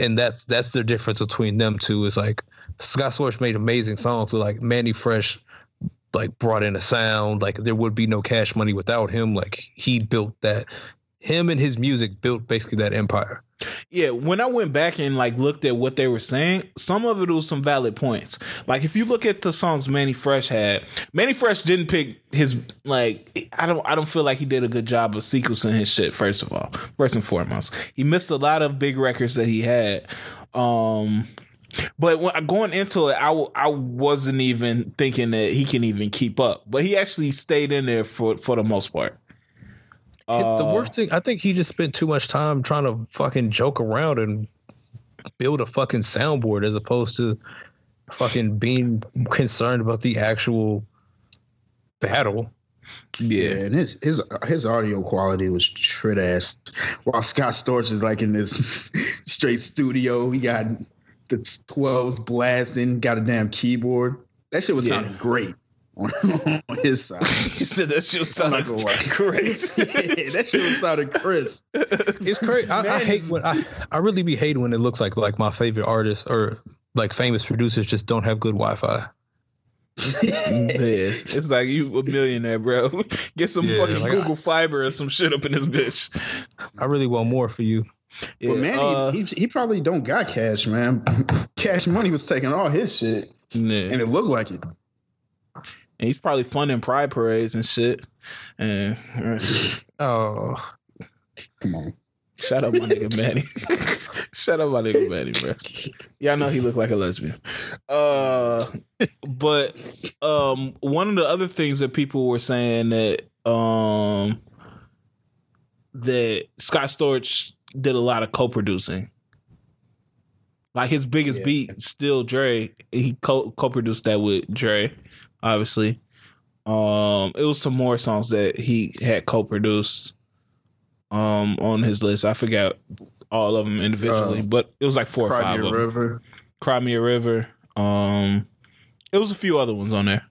and that's that's the difference between them two. Is like Scott Storch made amazing songs, but like Mannie Fresh like brought in a sound like there would be no cash money without him like he built that him and his music built basically that empire Yeah, when I went back and like looked at what they were saying, some of it was some valid points. Like if you look at the songs Mannie Fresh had, Mannie Fresh didn't pick his like I don't I don't feel like he did a good job of sequencing his shit first of all. First and foremost. He missed a lot of big records that he had. Um but when going into it, I, w- I wasn't even thinking that he can even keep up. But he actually stayed in there for for the most part. the Uh, worst thing i think he just spent too much time trying to fucking joke around and build a fucking soundboard as opposed to fucking being concerned about the actual battle Yeah, Yeah. and his his his audio quality was shit ass. While Scott Storch is like in this [LAUGHS] straight studio, he got the twelves blasting, got a damn keyboard. That shit was Yeah. sounding great on, [LAUGHS] on his side. [LAUGHS] You said that shit was I'm sounding gonna great. [LAUGHS] that shit was sounding crisp. It's crazy. I, I hate when I, I really be hating when it looks like like my favorite artists or like famous producers just don't have good Wi-Fi. Yeah, it's like you a millionaire, bro. Get some Yeah, fucking like, Google Fiber or some shit up in this bitch. I really want more for you. Yeah, but man, uh, he, he he probably don't got cash, man. [LAUGHS] Cash money was taking all his shit, yeah. and it looked like it. And he's probably funding pride parades and shit. And [LAUGHS] Oh, Come on. shout out my nigga Mannie. [LAUGHS] shout out my nigga Mannie, bro. Y'all know he looked like a lesbian. Uh, but um, one of the other things that people were saying that um that Scott Storch did a lot of co-producing. Like his biggest Yeah. beat, still Dre. He co co-produced that with Dre, obviously. Um, it was some more songs that he had co-produced um on his list. I forgot all of them individually, Uh, but it was like four or Cry five Me a of them. River. Cry Me a River. Um, it was a few other ones on there.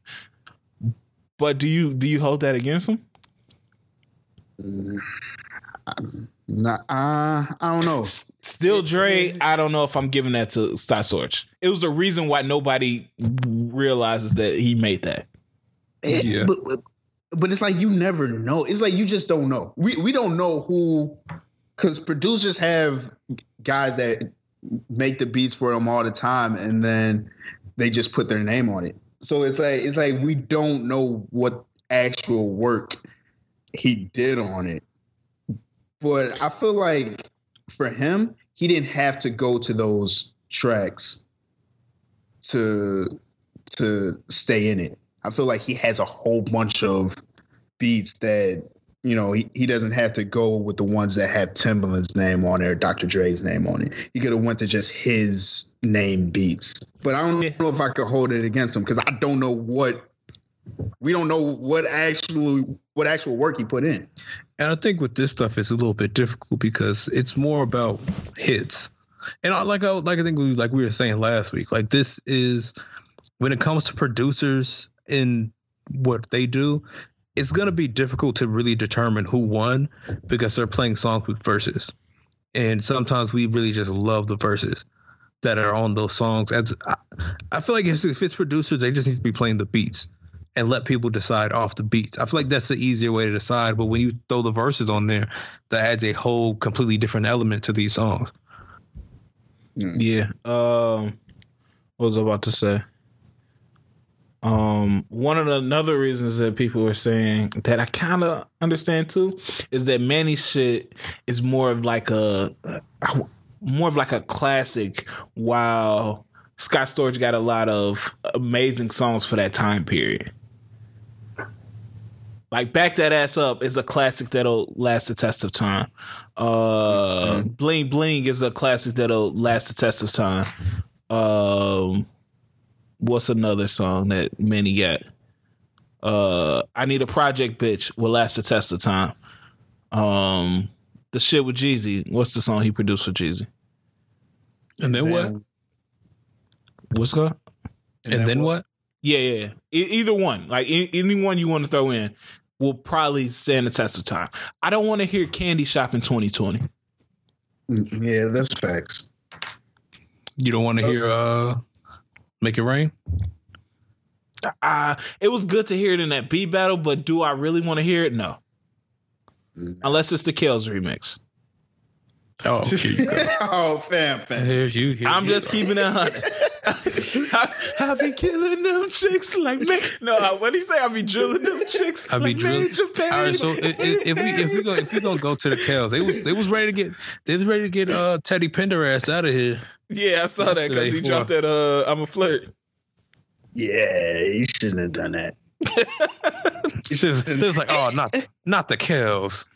But do you do you hold that against him? Nah, uh, I don't know. S- Still Dre, I don't know if I'm giving that to Scott Storch. It was the reason why nobody realizes that he made that. It- Yeah. but, but but it's like you never know. It's like you just don't know. We we don't know who because producers have guys that make the beats for them all the time, and then they just put their name on it. So it's like it's like we don't know what actual work he did on it. But I feel like for him, he didn't have to go to those tracks to to stay in it. I feel like he has a whole bunch of beats that you know he, he doesn't have to go with the ones that have Timbaland's name on it or Dr. Dre's name on it. He could have went to just his name beats. But I don't know if I could hold it against him because I don't know what we don't know what actually what actual work he put in. And I think with this stuff it's a little bit difficult because it's more about hits. And I, like I like I think we like we were saying last week, like this is when it comes to producers and what they do, it's gonna be difficult to really determine who won because they're playing songs with verses, and sometimes we really just love the verses that are on those songs. As I, I feel like if, if it's producers, they just need to be playing the beats and let people decide off the beats. I feel like that's the easier way to decide. But when you throw the verses on there, that adds a whole completely different element to these songs. Yeah. Um what was I about to say? Um one of the another reasons that people were saying that I kind of understand too is that Mannie shit is more of like a more of like a classic while Scott Storch got a lot of amazing songs for that time period. Like back that ass up is a classic that'll last the test of time. Uh, Bling Bling is a classic that'll last the test of time. Um, what's another song that Mannie got? Uh, I need a project bitch will last the test of time. Um, the shit with Jeezy. What's the song he produced for Jeezy? And then what? What's going? And, then what? Yeah, yeah. yeah. E- either one, like e- any one you want to throw in, will probably stand the test of time. I don't want to hear Candy Shop in 2020. Mm, Yeah, that's facts. You don't want to hear uh, "Make It Rain"? Uh, it was good to hear it in that B battle, but do I really want to hear it? No. Mm. Unless it's the Kells remix. Oh, [LAUGHS] here you oh, fam, fam. Here's you. Here I'm you just go. keeping it hundred. [LAUGHS] I, I be killing them chicks like man. No, what do you say? I be drilling them chicks I be like drilling- Major Payne. All right, so if, if if we if we go if we gonna go to the Kells, they was they was ready to get they was ready to get uh Teddy Pendergrass out of here. yeah, I saw that because he Yesterday, dropped that. Uh, I'm a flirt. Yeah, you shouldn't have done that. He says it was like oh not not the Kells. [LAUGHS]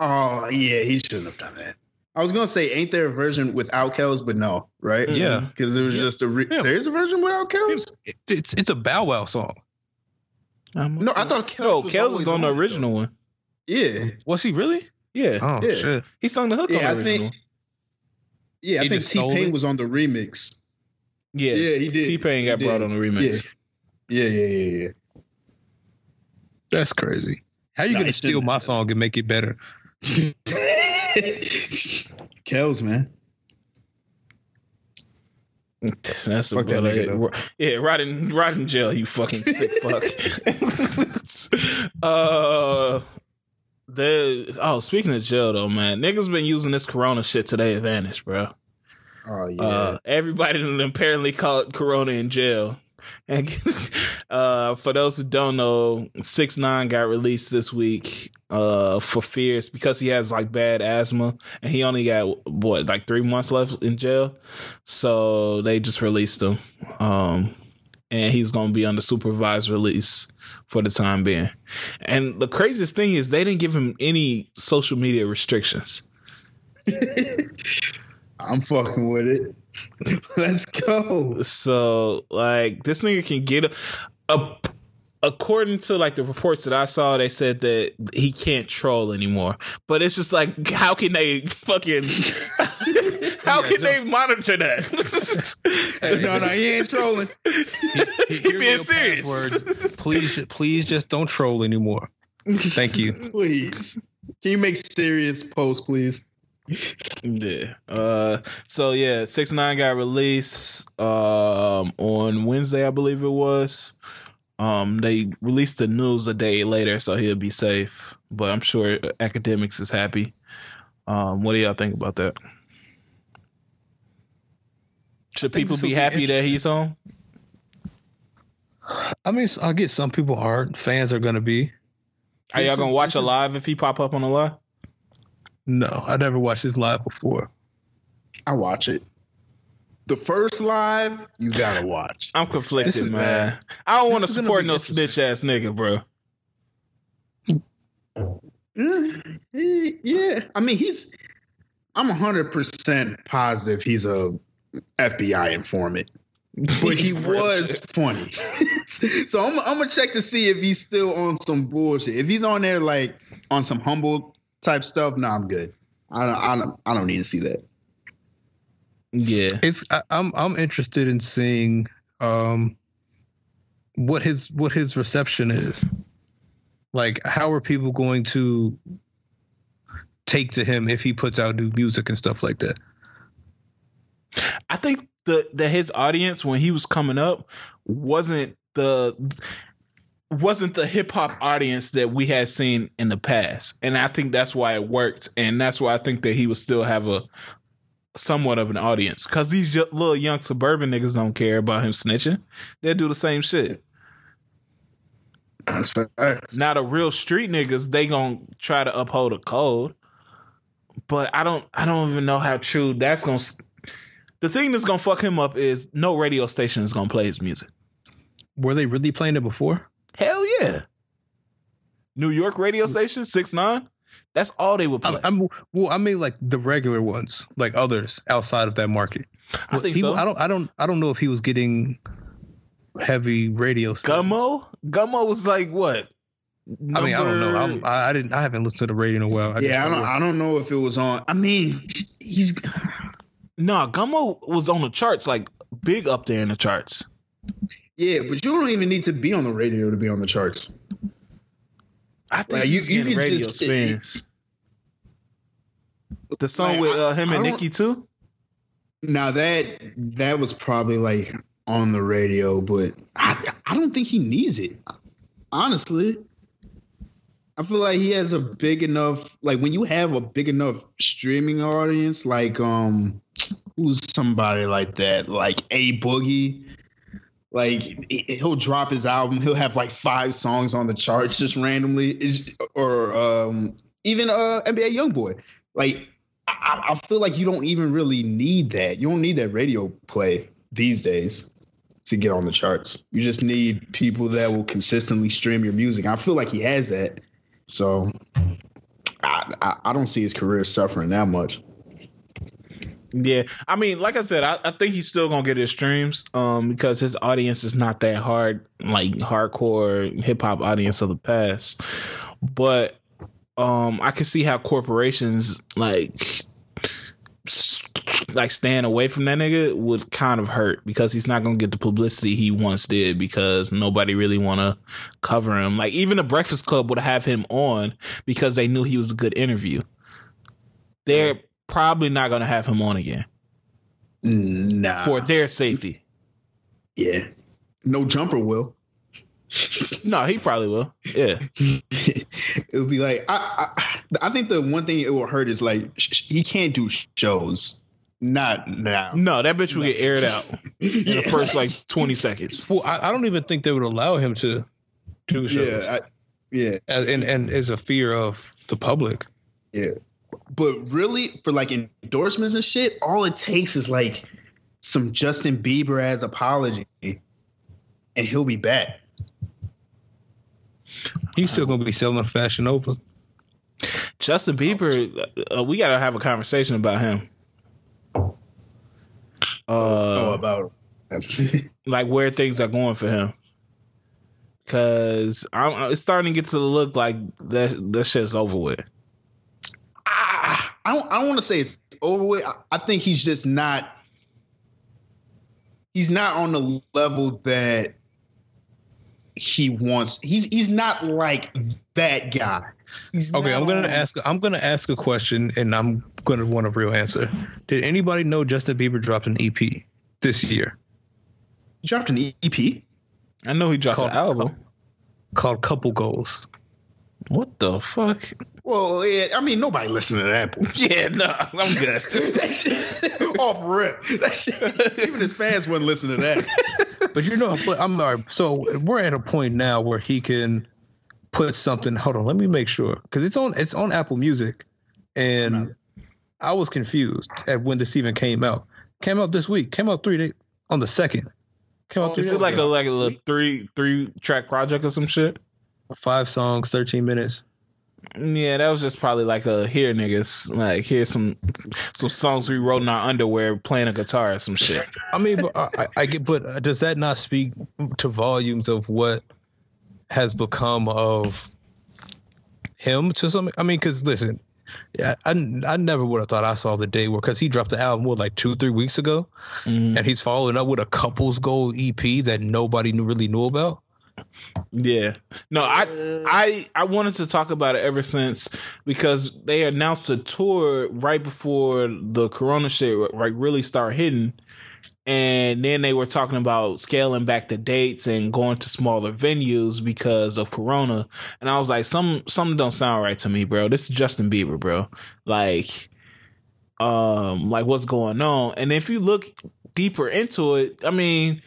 Oh, yeah, he shouldn't have done that. I was gonna say, ain't there a version without Kells? But no, right? Mm-hmm. Yeah. because it was Yeah. just a. Re- Yeah. There's a version without Kells. It, it's it's a Bow Wow song. No, I thought Kels no, was Kels always is on the on it, original one. Yeah, Was he really? Yeah, Oh Yeah. shit! he sung the hook yeah, on I the original. think. Yeah, I think just T Pain was on the remix. yeah, yeah, he did. T Pain He got brought on the remix. Yeah, yeah, yeah, yeah. That's crazy. How you Nah, gonna steal my song and make it better? [LAUGHS] Kels, man. That's a Fuck that brother. nigga, yeah, right in right in jail. You fucking sick fuck. [LAUGHS] uh, the oh, speaking of jail though, man, niggas been using this Corona shit to their advantage, bro. Oh yeah. Uh, everybody apparently caught Corona in jail. And [LAUGHS] uh, for those who don't know, Six Nine got released this week uh, for fears because he has like bad asthma, and he only got what like three months left in jail. So they just released him, um, and he's gonna be under supervised release for the time being. And the craziest thing is they didn't give him any social media restrictions. [LAUGHS] I'm fucking with it. [LAUGHS] Let's go. So like this nigga can get a, a according to like the reports that I saw, they said that he can't troll anymore. But it's just like how can they fucking [LAUGHS] how can they monitor that? [LAUGHS] no, no, he ain't trolling. [LAUGHS] he Here's being serious. password. Please, please, just don't troll anymore. Thank you. Please. Can you make serious posts, please? Yeah. Uh so yeah, six nine got released um on Wednesday, I believe it was. Um they released the news a day later, so he'll be safe. But I'm sure academics is happy. Um what do y'all think about that? Should people be be happy that he's home? I mean, I get some people aren't. Fans are gonna be. Are y'all gonna watch a live if he pop up on a live? No, I never watched this live before. I watch it. The first live, you gotta watch. [LAUGHS] I'm conflicted, is man. bad. I don't want to This is gonna support no snitch ass nigga, bro. Mm, Yeah, I mean he's. I'm 100 percent positive he's a FBI informant, [LAUGHS] but he was funny. [LAUGHS] so I'm, I'm gonna check to see if he's still on some bullshit. If he's on there like on some humble type stuff, no, I'm good. I don't, I don't, I don't need to see that. Yeah. It's I, I'm I'm interested in seeing um what his what his reception is. Like, how are people going to take to him if he puts out new music and stuff like that? I think the that his audience when he was coming up wasn't the wasn't the hip hop audience that we had seen in the past, and I think that's why it worked, and that's why I think that he would still have a somewhat of an audience because these y- little young suburban niggas don't care about him snitching; they'll do the same shit. That's facts. Now the real street niggas, they gonna try to uphold a code, but I don't, I don't even know how true that's gonna. s- The thing that's gonna fuck him up is no radio station is gonna play his music. Were they really playing it before? Hell yeah. New York radio mm. station six nine. That's all they would play. I, I'm well. I mean, like the regular ones, like others outside of that market. I think he, so. I don't. I don't. I don't know if he was getting heavy radio. spin. Gummo, Gummo was like what? I mean, I don't know. I'm, I, I didn't. I haven't listened to the radio in a while. I yeah, I don't, I don't know if it was on. I mean, he's Nah, Gummo was on the charts, like big up there in the charts. Yeah, but you don't even need to be on the radio to be on the charts. I think Like, you, you- he's you getting could radio just- spins. The song Like, with uh, him I and don't- Nicki too. Now that that was probably like on the radio, but I I don't think he needs it. Honestly, I feel like he has a big enough like when you have a big enough streaming audience, like um, who's somebody like that, like A Boogie. Like he- he'll drop his album, he'll have like five songs on the charts just randomly, is or um even uh NBA YoungBoy. Like I, I feel like you don't even really need that. You don't need that radio play these days to get on the charts. You just need people that will consistently stream your music. I feel like he has that. So I, I, I don't see his career suffering that much. Yeah, I mean, like I said, I, I think he's still gonna get his streams, um, because his audience is not that hard, like hardcore hip hop audience of the past. But um, I can see how corporations like like staying away from that nigga would kind of hurt because he's not gonna get the publicity he once did because nobody really want to cover him. Like even the Breakfast Club would have him on because they knew he was a good interview. They're probably not gonna have him on again Nah. for their safety. yeah. No Jumper will. No, he probably will. Yeah, [LAUGHS] it would be like I, I I think the one thing it will hurt is like sh- sh- he can't do shows. Not now. no, that bitch will get aired out in the [LAUGHS] first like twenty seconds. Well, I, I don't even think they would allow him to do shows. Yeah, I, yeah, As- and and is a fear of the public. yeah. But really, for like endorsements and shit, all it takes is like some Justin Bieber as apology, and he'll be back. He's still gonna be selling Fashion Nova. Justin Bieber, uh, we gotta have a conversation about him. oh, Uh, about [LAUGHS] like where things are going for him. Cause I'm, it's starting to get to the look like that that shit's over with. I don't. I don't want to say it's over with. I, I think he's just not. He's not on the level that he wants. He's he's not like that guy. He's Okay, I'm gonna on- ask. I'm gonna ask a question, and I'm gonna want a real answer. Did anybody know Justin Bieber dropped an EP this year He dropped an EP. I know he dropped Called- the album. called "Couple Goals"? What the fuck? Well, yeah. I mean, nobody listened to that. Yeah, no, I'm good. [LAUGHS] shit, off rip. That shit, even his fans wouldn't listen to that. But you know, I'm all right, so we're at a point now where he can put something. Hold on, let me make sure because it's on it's on Apple Music, and I was confused at when this even came out. Came out this week. Came out three days on the second. Came out Oh, Is it like a like a three three track project or some shit? Five songs, thirteen minutes. Yeah, that was just probably like a here niggas like here's some some songs we wrote in our underwear playing a guitar or some shit. I mean, but I, I get, but uh, does that not speak to volumes of what has become of him to some? I mean, because listen, yeah, I, I never would have thought I saw the day where because he dropped the album what like two three weeks ago, Mhm. and he's following up with a couples goal EP that nobody knew really knew about. Yeah. No, I I I wanted to talk about it ever since because they announced a tour right before the corona shit like really start hitting. And then they were talking about scaling back the dates and going to smaller venues because of corona. And I was like, some something don't sound right to me, bro. This is Justin Bieber, bro. Like um like what's going on. And if you look deeper into it, I mean,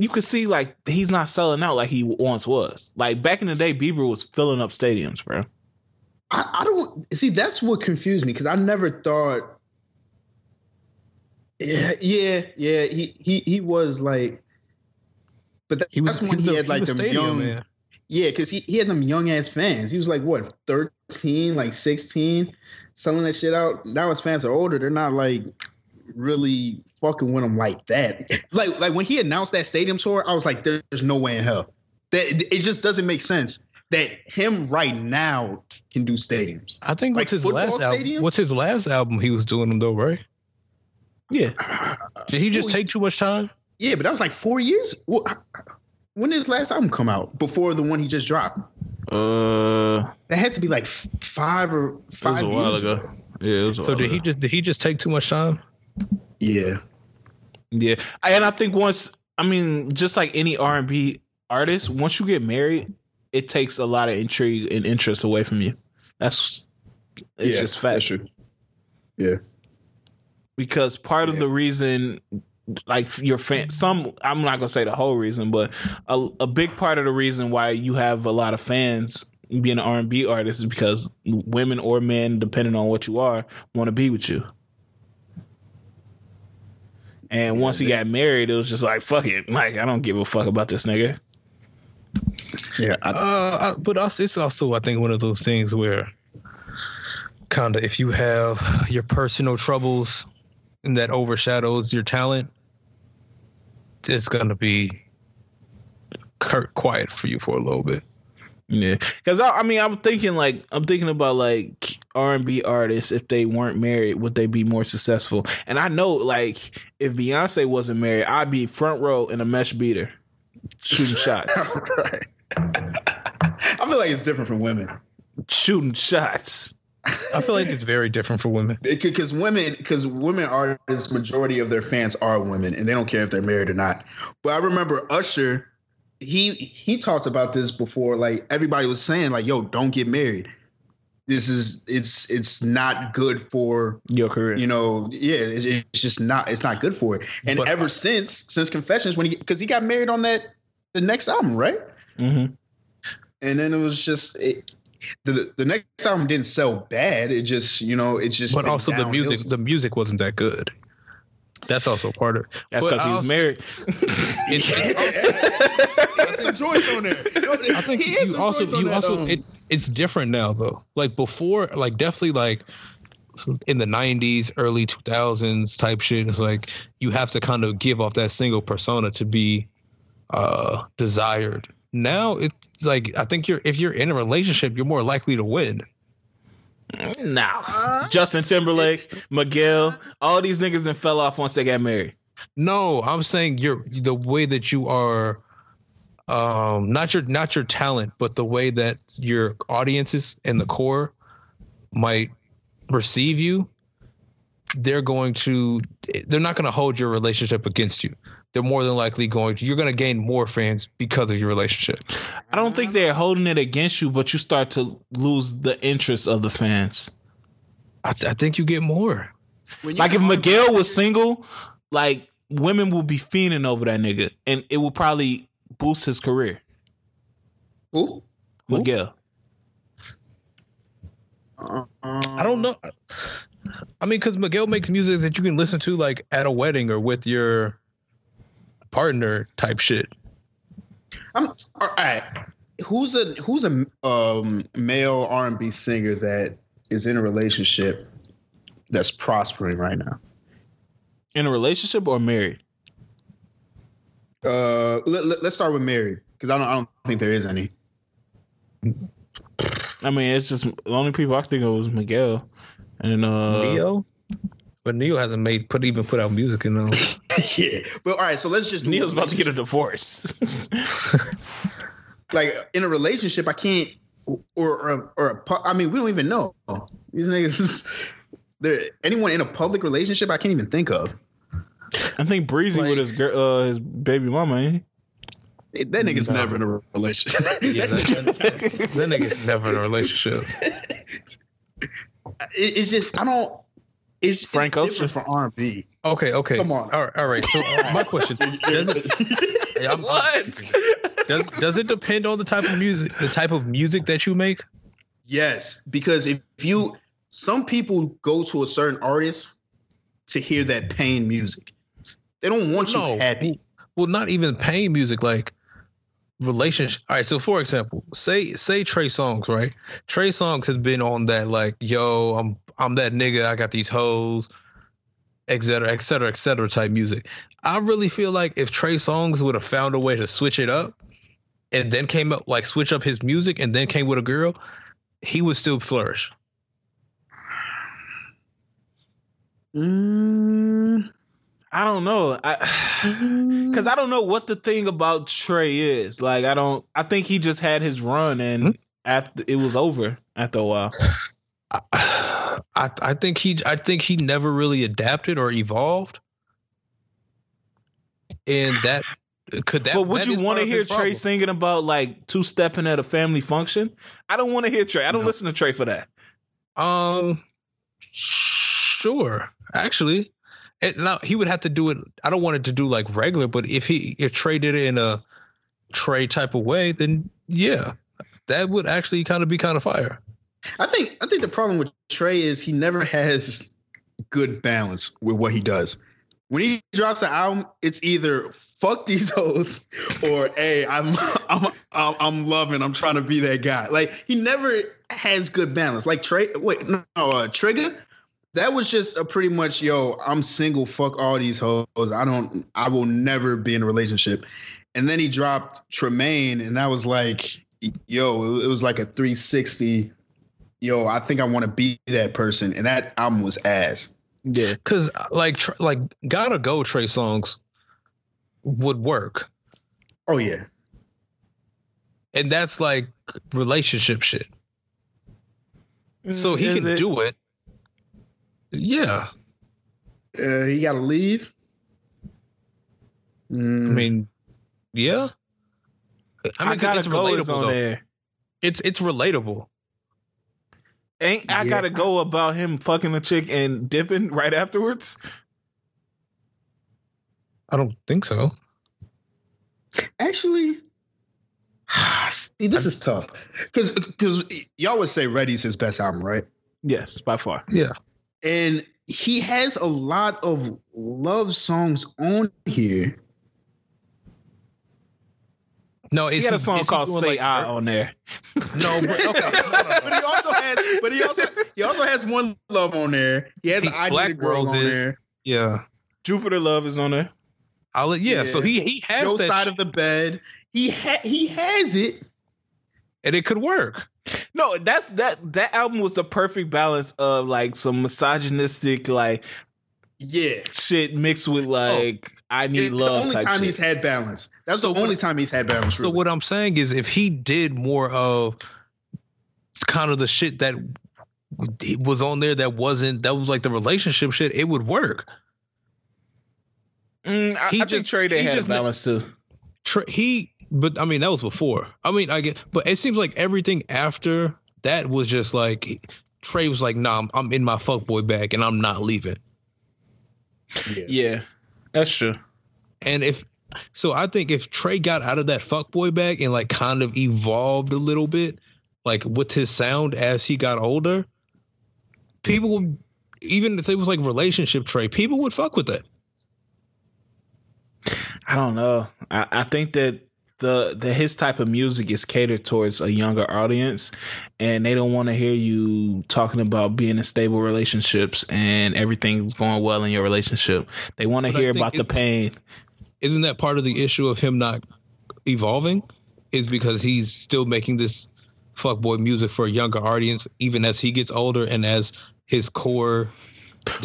you could see like he's not selling out like he once was. Like back in the day, Bieber was filling up stadiums, bro. I, I don't see. That's what confused me because I never thought. Yeah, yeah, yeah. He he he was like, but that, He was that's when was he a- had like was them stadium, young. man. Yeah, because he, he had them young ass fans. He was like what thirteen, like sixteen, selling that shit out. Now his fans are older. They're not like really fucking with him like that. [LAUGHS] Like like when he announced that stadium tour, I was like, there's no way in hell. That it just doesn't make sense that him right now can do stadiums. I think Like what's his football last album? What's his last album? He was doing them though, right? Yeah. Did he just take too much time? Yeah, but that was like four years. When did his last album come out? Before the one he just dropped? Uh That had to be like five or it was five a while years ago. Yeah, it was a So while did he just did he just take too much time? Yeah. Yeah. And I think once I mean, just like any R and B artist, once you get married, it takes a lot of intrigue and interest away from you. That's it's yeah, just fact. Yeah. because part of the reason like your fan some i'm not gonna say the whole reason but a, a big part of the reason why you have a lot of fans being an r&b artist is because women or men depending on what you are want to be with you and once he got married it was just like fuck it like i don't give a fuck about this nigga Yeah. I, Uh, I- but also, it's also I think one of those things where kind of if you have your personal troubles and that overshadows your talent, it's gonna be quiet for you for a little bit. Yeah, because I, I mean, I'm thinking like I'm thinking about like R and B artists. If they weren't married, would they be more successful? And I know, like, if Beyonce wasn't married, I'd be front row in a mesh beater, shooting shots, [LAUGHS] right. I feel like it's different from women. shooting shots. I feel like it's very different for women. because women because women artists majority of their fans are women and they don't care if they're married or not but i remember usher he he talked about this before like everybody was saying like yo don't get married this is it's it's not good for Your career. you know yeah it's, it's just not it's not good for it and But- ever since since confessions when he because he got married on that the next album right hmm and then it was just it, the the next album didn't sell bad it just you know it just But went also the downhill. music, the music wasn't that good. That's also part of it. That's because he was also- married. It's, He had some joints on there. I think He had you also you that, also um, it it's different now though. Like before, like definitely like in the '90s, early 2000s type shit. It's like you have to kind of give off that single persona to be uh desired. Now it's like I think you're if you're in a relationship, you're more likely to win. Nah. Justin Timberlake, Miguel, all these niggas and fell off once they got married. No, I'm saying you're the way that you are um not your not your talent, but the way that your audiences and the core might receive you, they're going to they're not going to hold your relationship against you. They're more than likely going to you're going to gain more fans because of your relationship. I don't think they're holding it against you, but you start to lose the interest of the fans. I, I think you get more. When you Like if got- Miguel was single, like women will be fiending over that nigga, and it will probably boost his career. Who? Miguel. Uh, I don't know. I mean, because Miguel makes music that you can listen to like at a wedding or with your partner type shit. I'm all right. Who's a who's a um, male R and B singer that is in a relationship that's prospering right now? In a relationship or married? Uh, let, let, us start with married because I don't I don't think there is any. I mean, it's just the only people I think of was Miguel. And uh Ne-Yo, but Ne-Yo hasn't made put even put out music in them. [LAUGHS] [LAUGHS] yeah, but all right. So let's just do Ne-Yo's about to get a divorce. [LAUGHS] like in a relationship. I can't or or, or a, pu- I mean we don't even know these niggas. [LAUGHS] There anyone in a public relationship I can't even think of. I think Breezy Like- with his girl, uh, his baby mama. Ain't That nigga's No. never in a relationship. Yeah, that, that, that nigga's never in a relationship. it- it's just I don't. It's, Frank it's Ocean. different for R and B. Okay, okay. Come on. All right, all right. So [LAUGHS] my question: [LAUGHS] does it, [LAUGHS] Yeah, I'm- I'm- does does it depend on the type of music, the type of music that you make? Yes, because if you, some people go to a certain artist to hear that pain music. They don't want you No. happy. Well, not even pain music, like relationship. All right. So, for example, say say Trey Songz, right? Trey Songz has been on that like, yo, I'm I'm that nigga. I got these hoes, et cetera, et cetera, et cetera type music. I really feel like if Trey Songz would have found a way to switch it up, and then came up like switch up his music, and then came with a girl, he would still flourish. Mm, I don't know. I [SIGHS] because I don't know what the thing about Trey is. Like I don't. I think he just had his run and after it was over after a while. [LAUGHS] I, I think he I think he never really adapted or evolved. And that could that. but would that you want to hear Trey problem. singing about like two stepping at a family function? I don't want to hear Trey. I don't No. listen to Trey for that. Um, sure. Actually, it, now he would have to do it. I don't want it to do like regular, but if he if Trey did it in a Trey type of way, then yeah, that would actually kind of be kind of fire. I think I think the problem with Trey is he never has good balance with what he does. When he drops an album, it's either fuck these [LAUGHS] hoes or hey, I'm [LAUGHS] I'm I'm, I'm loving. I'm trying to be that guy. Like he never has good balance. Like Trey, wait, no, uh, Trigga. that was just a pretty much yo. I'm single. Fuck all these hoes. I don't. I will never be in a relationship. And then he dropped Tremaine, and that was like, yo, it was like a 360. Yo, I think I want to be that person, and that album was ass. Yeah, Cause like tr- like gotta go Trey Songz would work, Oh yeah, and that's like relationship shit. So he Is can it? do it. Yeah, uh, he got to leave. I Mm, mean, yeah. I, I mean, gotta it's go relatable on though. there. It's it's relatable. Ain't I Yeah. gotta go about him fucking the chick and dipping right afterwards? I don't think so. actually, [SIGHS] see, this is tough because because y'all would say Ready's his best album, right? Yes, by far. Yeah. and he has a lot of love songs on here. No, He is got a song is called "Say like, I" on there. No, but okay. but he also has, but he also he also has one love on there. He has He- I Black Need a Girl Girls on is- there. Yeah. Jupiter Love is on there. I'll yeah, so he he has Your that side shit, of the bed. He ha- he has it. and it could work. No, that's that that album was the perfect balance of like some misogynistic like Yeah. shit mixed with like I need It's love the only type time shit. he's had balance. That's the only time he's had balance. So really. what I'm saying is if he did more of kind of the shit that was on there that wasn't that was like the relationship shit, it would work. Mm, I, he I think just- Trey Day he had just- balance too. Tr- he but I mean that was before. I mean I get but it seems like everything after that was just like Trey was like, nah, I'm, I'm in my fuckboy bag and I'm not leaving. Yeah. Yeah, that's true. And if so, I think if Trey got out of that fuckboy bag and like kind of evolved a little bit, like with his sound as he got older, people would even if it was like relationship Trey, people would fuck with that. I don't know. I, I think that the the his type of music is catered towards a younger audience, and they don't want to hear you talking about being in stable relationships and everything's going well in your relationship. They want to hear about the pain. Isn't that part of the issue of him not evolving? Is because he's still making this fuckboy music for a younger audience, even as he gets older and as his core.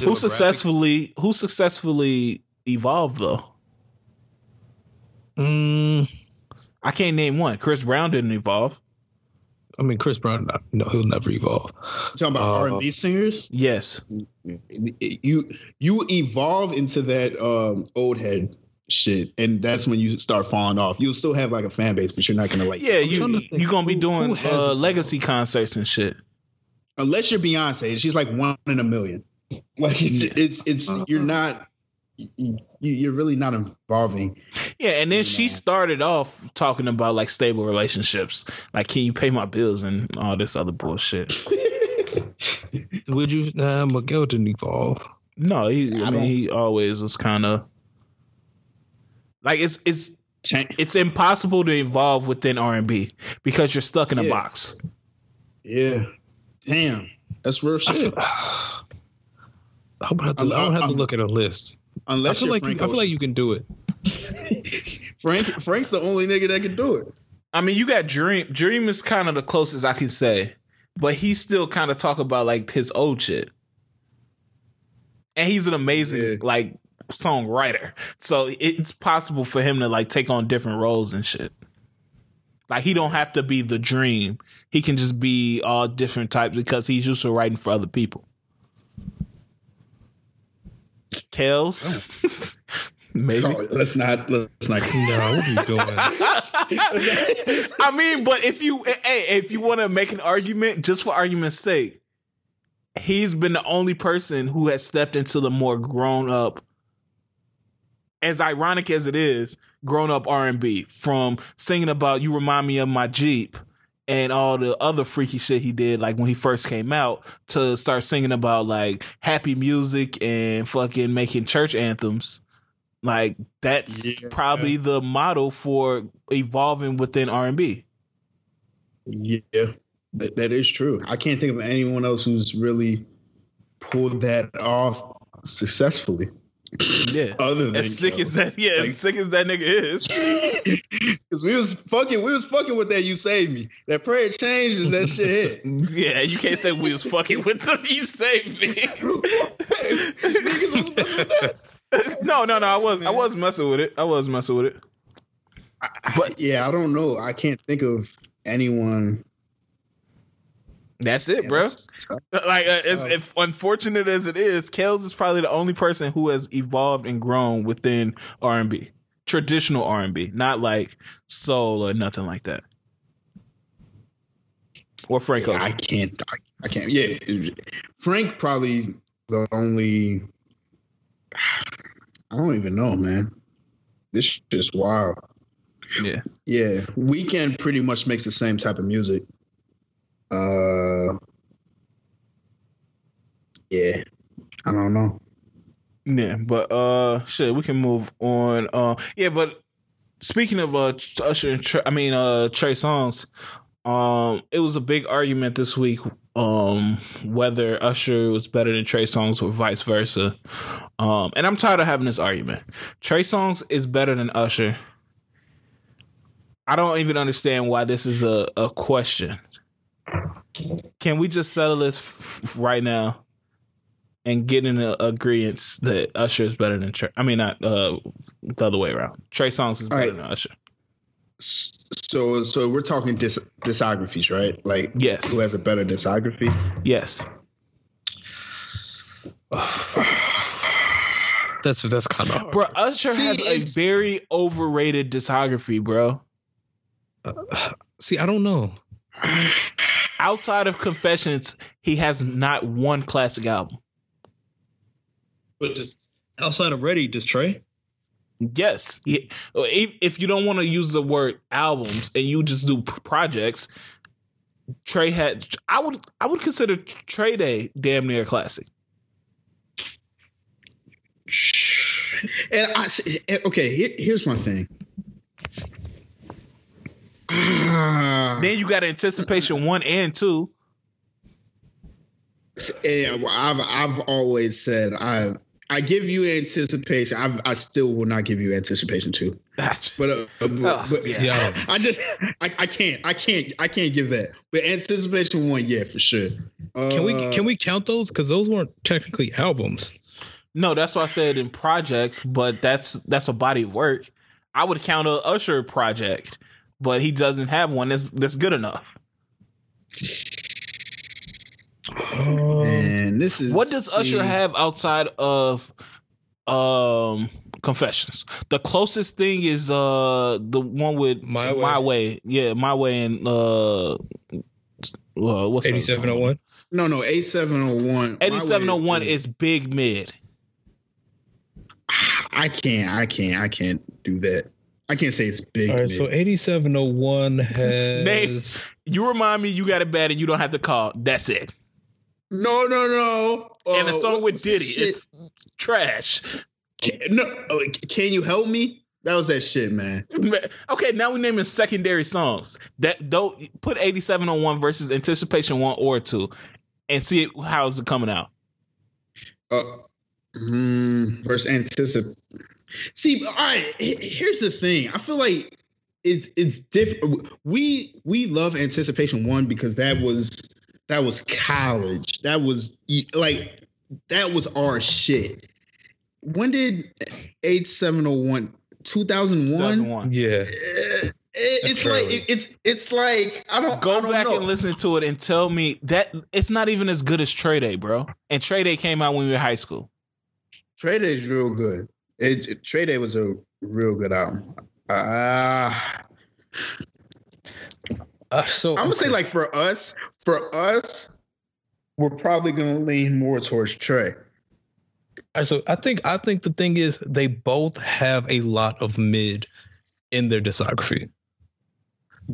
Who successfully who successfully evolved though? Mm, I can't name one. Chris Brown didn't evolve. I mean, Chris Brown, no, he'll never evolve. You talking about Uh, R and B singers? Yes. You you evolve into that um, old head shit, and that's when you start falling off. You'll still have like a fan base, but you're not gonna like. Yeah, I'm you trying to think you gonna be doing who has uh, legacy concerts and shit. unless you're Beyonce, she's like one in a million. Like it's Yeah. it's it's you're not. You, you're really not evolving. Yeah, and then she Yeah. started off talking about like stable relationships, like can you pay my bills and all this other bullshit. [LAUGHS] Would you? Nah, Miguel didn't evolve. No, he, I, I mean he always was kind of like it's it's it's impossible to evolve within R and B because you're stuck in a box. Yeah. Damn. That's real I shit. feel, [SIGHS] I would have to. I would have to look at a list. I Unless feel you're like you, Frank I feel like you can do it. [LAUGHS] Frank Frank's the only nigga that can do it. I mean, you got Dream. Dream is kind of the closest I can say, but he still kind of talk about like his old shit, and he's an amazing Yeah. like songwriter. So it's possible for him to like take on different roles and shit. Like he don't have to be the Dream. He can just be all different types because he's used to writing for other people. Kels, oh. [LAUGHS] maybe. Oh, let's not let's not. No, what you doing? [LAUGHS] I mean, but if you eh, hey, if you want to make an argument, just for argument's sake, he's been the only person who has stepped into the more grown up, as ironic as it is, grown up R and B from singing about "You Remind Me of My Jeep" and all the other freaky shit he did, like when he first came out, to start singing about like happy music and fucking making church anthems. Like that's Yeah. probably the model for evolving within R and B. Yeah, that, that is true. I can't think of anyone else who's really pulled that off successfully. Yeah. [LAUGHS] Other than As sick as that, yeah, Like- as sick as that nigga is. [LAUGHS] Because we was fucking, we was fucking with that. You saved me. That prayer changed and that shit. [LAUGHS] Yeah, you can't say we was fucking with them. You saved me. Niggas was messing with that. no, no, no. I was, I was messing with it. I was messing with it. But yeah, I don't know. I can't think of anyone. That's it, bro. That's. [LAUGHS] Like, uh, as if unfortunate as it is, Kels is probably the only person who has evolved and grown within R and B, traditional R and B, not like soul or nothing like that. Or Frank Yeah. I can't. I, I can't. Yeah, Frank probably the only. I don't even know, man. This is wild. yeah. Yeah, Weeknd pretty much makes the same type of music. Uh, yeah, I don't know. Yeah, but uh, shit, we can move on. Uh, yeah, but speaking of uh, Usher, and Trey, I mean uh, Trey Songz, um, it was a big argument this week, um, whether Usher was better than Trey Songz or vice versa. Um, and I'm tired of having this argument. Trey Songz is better than Usher. I don't even understand why this is a, a question. Can we just settle this f- f- right now? and get in a agreement that Usher is better than Trey. I mean, not uh, the other way around. Trey Songz is All better right. than Usher. So, so we're talking dis- discographies, right? Like, Yes. who has a better discography? Yes. [SIGHS] That's that's kind of. Bro, Usher See, has a very overrated discography, bro. [SIGHS] See, I don't know. Outside of Confessions, he has not one classic album. But outside of Ready, does Trey? Yes. If, if you don't want to use the word albums and you just do projects, Trey had I would I would consider Trey Day damn near a classic. And I okay, here, here's my thing. [SIGHS] Then you got anticipation one and two. yeah, well, I've I've always said I I give you anticipation. I I still will not give you anticipation too. But, uh, but, Oh, but yeah. Yeah. I just I, I can't I can't I can't give that. But anticipation one, yeah, for sure. Can we Uh, can we count those? Because those weren't technically albums. No, that's why I said in projects, but that's that's a body of work. I would count a Usher project, but he doesn't have one that's that's good enough. And this is What does see, Usher have outside of um Confessions? The closest thing is uh the one with My Way. My Way. Yeah, My Way and uh, uh what's that Eighty seven oh one. No, no, A seven oh one. 8701 is big mid. I can't I can't I can't do that. I can't say it's big. All right, mid. so eighty seven oh one [LAUGHS] has You remind me you got it bad and you don't have to call. That's it. no, no, no. and the Uh, song what with Diddy shit? is trash. Can, no, oh, can you help me? That was that shit, man. Okay, now we're naming secondary songs. That don't put 8701 versus Anticipation 1 or 2 and see how is it coming out. Uh, mm, versus anticipate. See, all right. Here's the thing. I feel like it's it's different. We we love anticipation one because that was that was college. That was like that was our shit. When did eight seven zero one? 2001 2001. yeah. Eh, it's like it- it's it's like I don't I Go don't back know. and listen to it and tell me that it's not even as good as Trey Day, bro. And Trey Day came out when we were in high school. Trey Day is real good. It, it- Trey Day was a real good album. Ah, Uh, so I'm gonna say like for us, for us, we're probably gonna lean more towards Trey. Right, so I think I think the thing is they both have a lot of mid in their discography,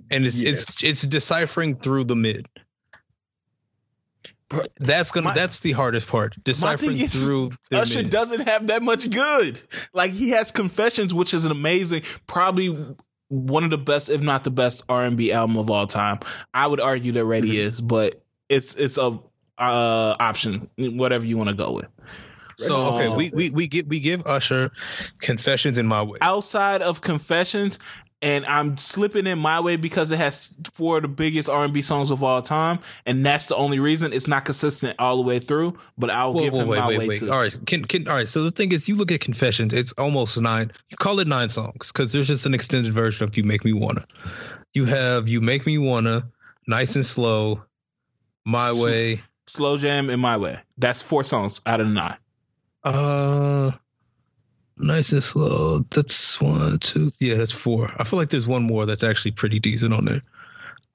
and it's Yeah. it's it's deciphering through the mid. That's gonna my- that's the hardest part. Deciphering is, through the Usher doesn't have that much good. Like he has Confessions, which is an amazing, probably one of the best, if not the best, R and B album of all time. I would argue that Ready Mm-hmm. is, but it's it's a uh, option, whatever you want to go with. So okay, we, we we give we give Usher confessions in my way. Outside of Confessions, and I'm slipping in my way because it has four of the biggest R&B songs of all time, and that's the only reason it's not consistent all the way through. But I'll Whoa, give whoa, him wait, my wait, way wait. too. All right, can can all right. So the thing is, you look at confessions. It's almost nine. You call it nine songs because there's just an extended version of "You Make Me Wanna." You have "You Make Me Wanna," "Nice and Slow," "My Way." Slow Jam in my way. That's four songs out of nine. Uh, nice and slow. That's one, two. Yeah, that's four. I feel like there's one more that's actually pretty decent on there.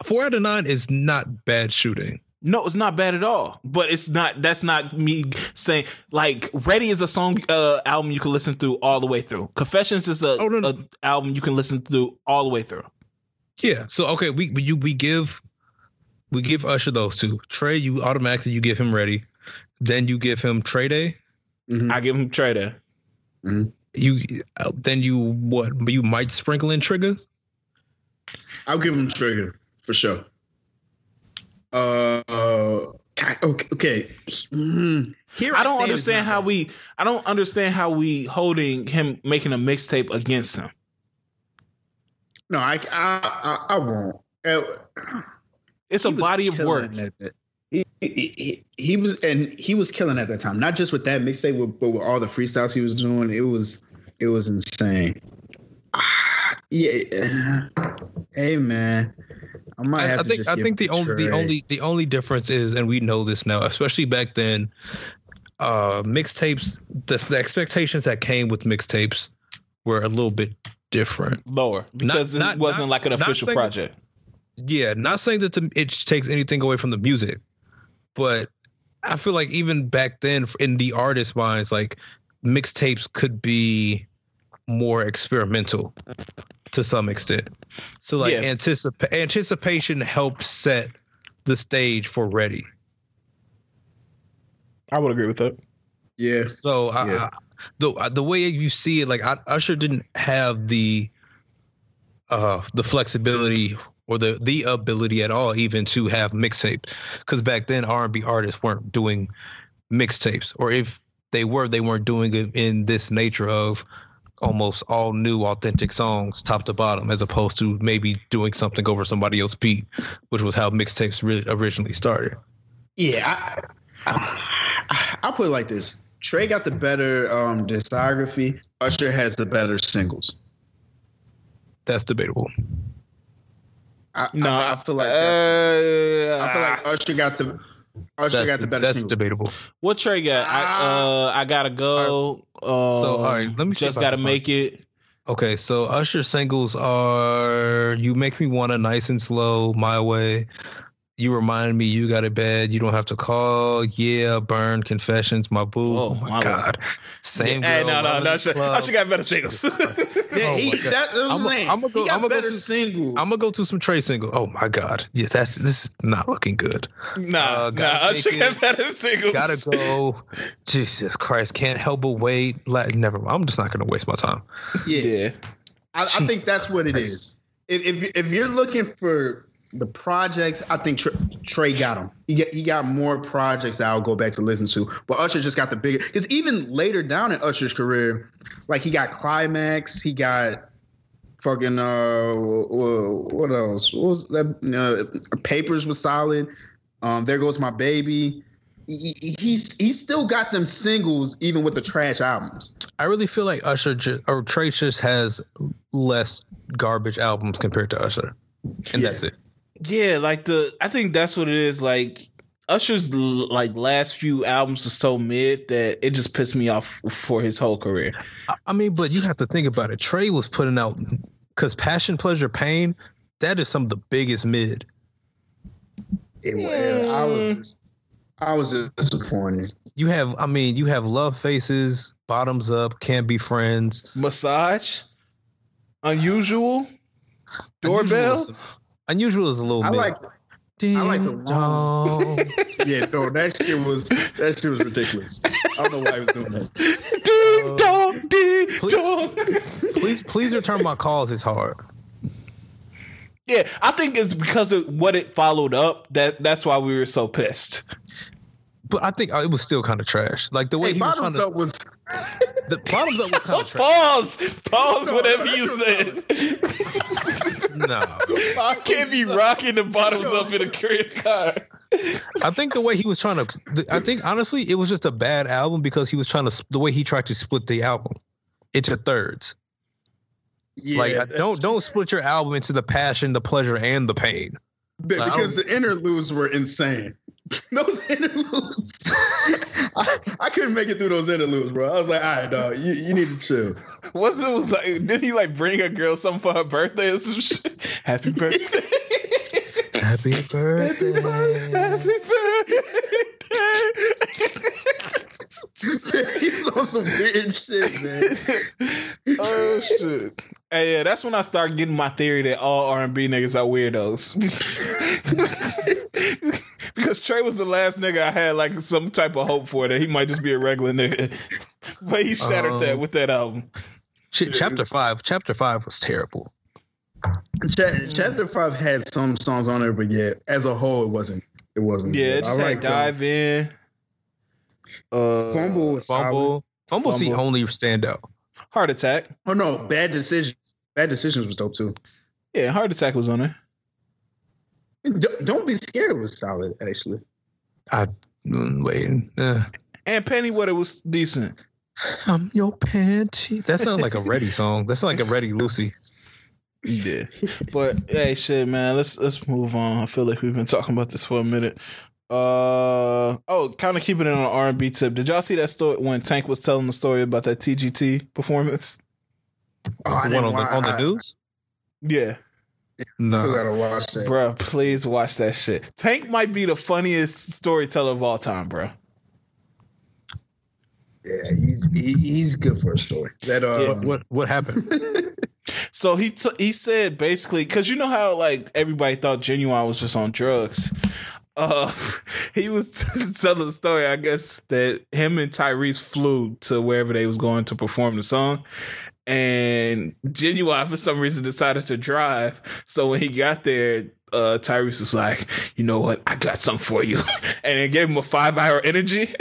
Four out of nine is not bad shooting. No, it's not bad at all. But it's not. That's not me saying like "Ready" is a song uh, album you can listen through all the way through. Confessions is a, Oh, no, no. a album you can listen through all the way through. Yeah. So okay, we we you we give we give Usher those two. Trey, you automatically you give him ready. Then you give him Trey Day. Mhm. I give him Trey Day. You uh, then you what? You might sprinkle in Trigga. I'll give him Trigga for sure. Uh, uh, okay. okay. Mm, here I don't understand how bad. we. I don't understand how we holding him making a mixtape against him. No, I, I, I, I won't. Uh, It's a he was body of work. killing at that- He, he, he, he was, and he was killing at that time. Not just with that mixtape, but with all the freestyles he was doing. It was, it was insane. Ah, yeah. [SIGHS] Hey man, I might I, have I to think just I think the only the only the only difference is, and we know this now, especially back then, uh, mixtapes. The, the expectations that came with mixtapes were a little bit different. Lower because not- it wasn't not- like an official saying that- project. Yeah, not saying that the, it takes anything away from the music, but I feel like even back then, in the artist minds, like mixtapes could be more experimental to some extent. So like Yeah. anticip- anticipation helps set the stage for Ready. I would agree with that. yeah. So I, Yeah. I, the the way you see it, like I, Usher didn't have the uh the flexibility or the the ability at all even to have mixtapes because back then R&B artists weren't doing mixtapes or if they were they weren't doing it in this nature of almost all new authentic songs top to bottom as opposed to maybe doing something over somebody else's beat which was how mixtapes really originally started Yeah, I, I, I'll put it like this: Trey got the better um, discography. Usher has the better singles. that's debatable I, No, I, I feel like uh, I feel like Usher got the Usher that's, got the better that's singles. debatable what Trey got? I uh, I gotta go. Uh, all right, let me just gotta make it. Okay, so Usher singles are "You Make Me Wanna," "Nice and Slow," "My Way," "You Remind Me," "You Got It Bad," "You Don't Have to Call," "Yeah," "Burn," "Confessions," "My Boo." Oh, Oh, my my God, same. hey, girl, no, no, no. in Usher, the Club. Got better singles. [LAUGHS] Yeah, [LAUGHS] Oh he, that, that was I'ma- lame. I'ma go- he got I'ma go to- singles. I'm gonna go to some Trey singles. Oh my God, yeah, that's this is not looking good. nah, Uh, nah. gotta Usher take got better singles. Gotta go. [LAUGHS] Jesus Christ, can't help but wait. Like, never. mind. I'm just not gonna waste my time. yeah, Yeah. I, I think that's what it is. If, if if you're looking for the projects, I think Trey, Trey got them. He got he got more projects that I'll go back to listen to. But Usher just got the bigger. Because even later down in Usher's career, like he got Climax, he got fucking uh what else? What was that? Uh, Papers was solid. Um, there goes my baby. He, he- he's he's still got them singles even with the trash albums. I really feel like Usher ju- or Trey just has less garbage albums compared to Usher, and Yeah. that's it. Yeah, like the I think that's what it is. Like Usher's like last few albums are so mid that it just pissed me off for his whole career. I- I mean, but you have to think about it. Trey was putting out because Passion, Pleasure, Pain. That is some of the biggest mid. It, wa- I was I was disappointed. You have, I mean, you have Love Faces, Bottoms Up, Can't Be Friends, Massage, unusual, doorbell. Unusual is, Unusual is a little bit. I mid. like Ding I like the long- [LAUGHS] yeah, no, that shit was that shit was ridiculous. I don't know why he was doing that. Ding dong, ding please- dong. please, please return my calls. It's hard. Yeah, I think it's because of what it followed up that that's why we were so pissed. but I think uh, it was still kind of trash. Like the way Hey, he was trying bottoms to. up was. The bottoms up was kind of [LAUGHS] trash. Pause. Pause. No, whatever you said. No, I can't be rocking the bottoms up in a credit card. I think the way he was trying to. I think honestly, it was just a bad album because he was trying to. The way he tried to split the album into thirds. Yeah, like don't don't split your album into the passion, the pleasure, and the pain. Be- I because the interludes were insane. [LAUGHS] Those interludes, [LAUGHS] I, I couldn't make it through those interludes, bro. I was like, all right, dog, you, you need to chill. What's it was like? Did he like bring a girl something for her birthday or some shit? Happy [LAUGHS] birthday. Happy birthday. Happy birthday. He's on some weird shit, man. [LAUGHS] oh shit. Hey, yeah, that's when I start getting my theory that all R and B niggas are weirdos. [LAUGHS] because Trey was the last nigga I had like some type of hope for that he might just be a regular nigga. [LAUGHS] But he shattered that Um, with that album. Ch- chapter five. Chapter five was terrible. Cha- Chapter five had some songs on there, but yeah, as a whole, it wasn't. It wasn't. Yeah, good. it just I had liked, dive in. Uh, Fumble was solid. Fumble. Fumble's the Fumble. only standout. Heart attack. Oh no, bad decision. Bad decisions was dope too. Yeah, heart attack was on there. Don't, don't be scared. was solid actually. I mm, wait. Uh, And Panty Wetter was decent. I'm your panty. That sounds like a Ready [LAUGHS] song. That's like a Ready Lucy. Yeah. But hey shit, man, let's let's move on. I feel like we've been talking about this for a minute. Uh oh, kind of keeping it on an R and B tip. Did y'all see that story when Tank was telling the story about that TGT performance? Oh, The one on the on the news. Yeah. No. Still gotta watch that. Bruh, please watch that shit. Tank might be the funniest storyteller of all time, bro. Yeah, he's he, he's good for a story. That uh, What, what what happened? [LAUGHS] So he t- he said basically because you know how like everybody thought Ginuwine was just on drugs. Uh, [LAUGHS] he was [LAUGHS] telling the story. I guess that him and Tyrese flew to wherever they was going to perform the song, and Ginuwine for some reason decided to drive. So when he got there. Uh, Tyrese was like, you know what? I got something for you, [LAUGHS] and it gave him a five hour energy.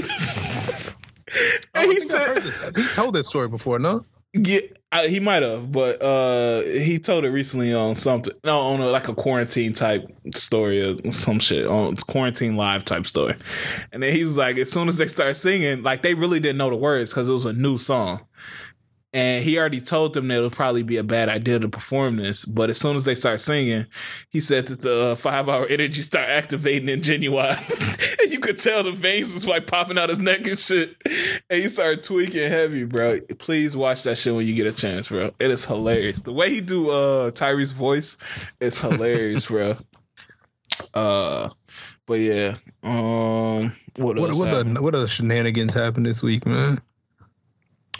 And he think I heard said. He told that story before, no? Yeah, uh, he might have, but uh, he told it recently on something. No, on a, like a quarantine type story or some shit on quarantine live type story. And then he was like, as soon as they started singing, like they really didn't know the words because it was a new song. And he already told them that it would probably be a bad idea to perform this. But as soon as they start singing, he said that the uh, five hour energy start activating in Ginuwine. [LAUGHS] and you could tell the veins was like popping out his neck and shit. And he started tweaking heavy, bro. Please watch that shit when you get a chance, bro. It is hilarious. The way he do uh Tyrese's voice is hilarious, bro. [LAUGHS] Uh but yeah. Um what What what, the, what other shenanigans happened this week, man?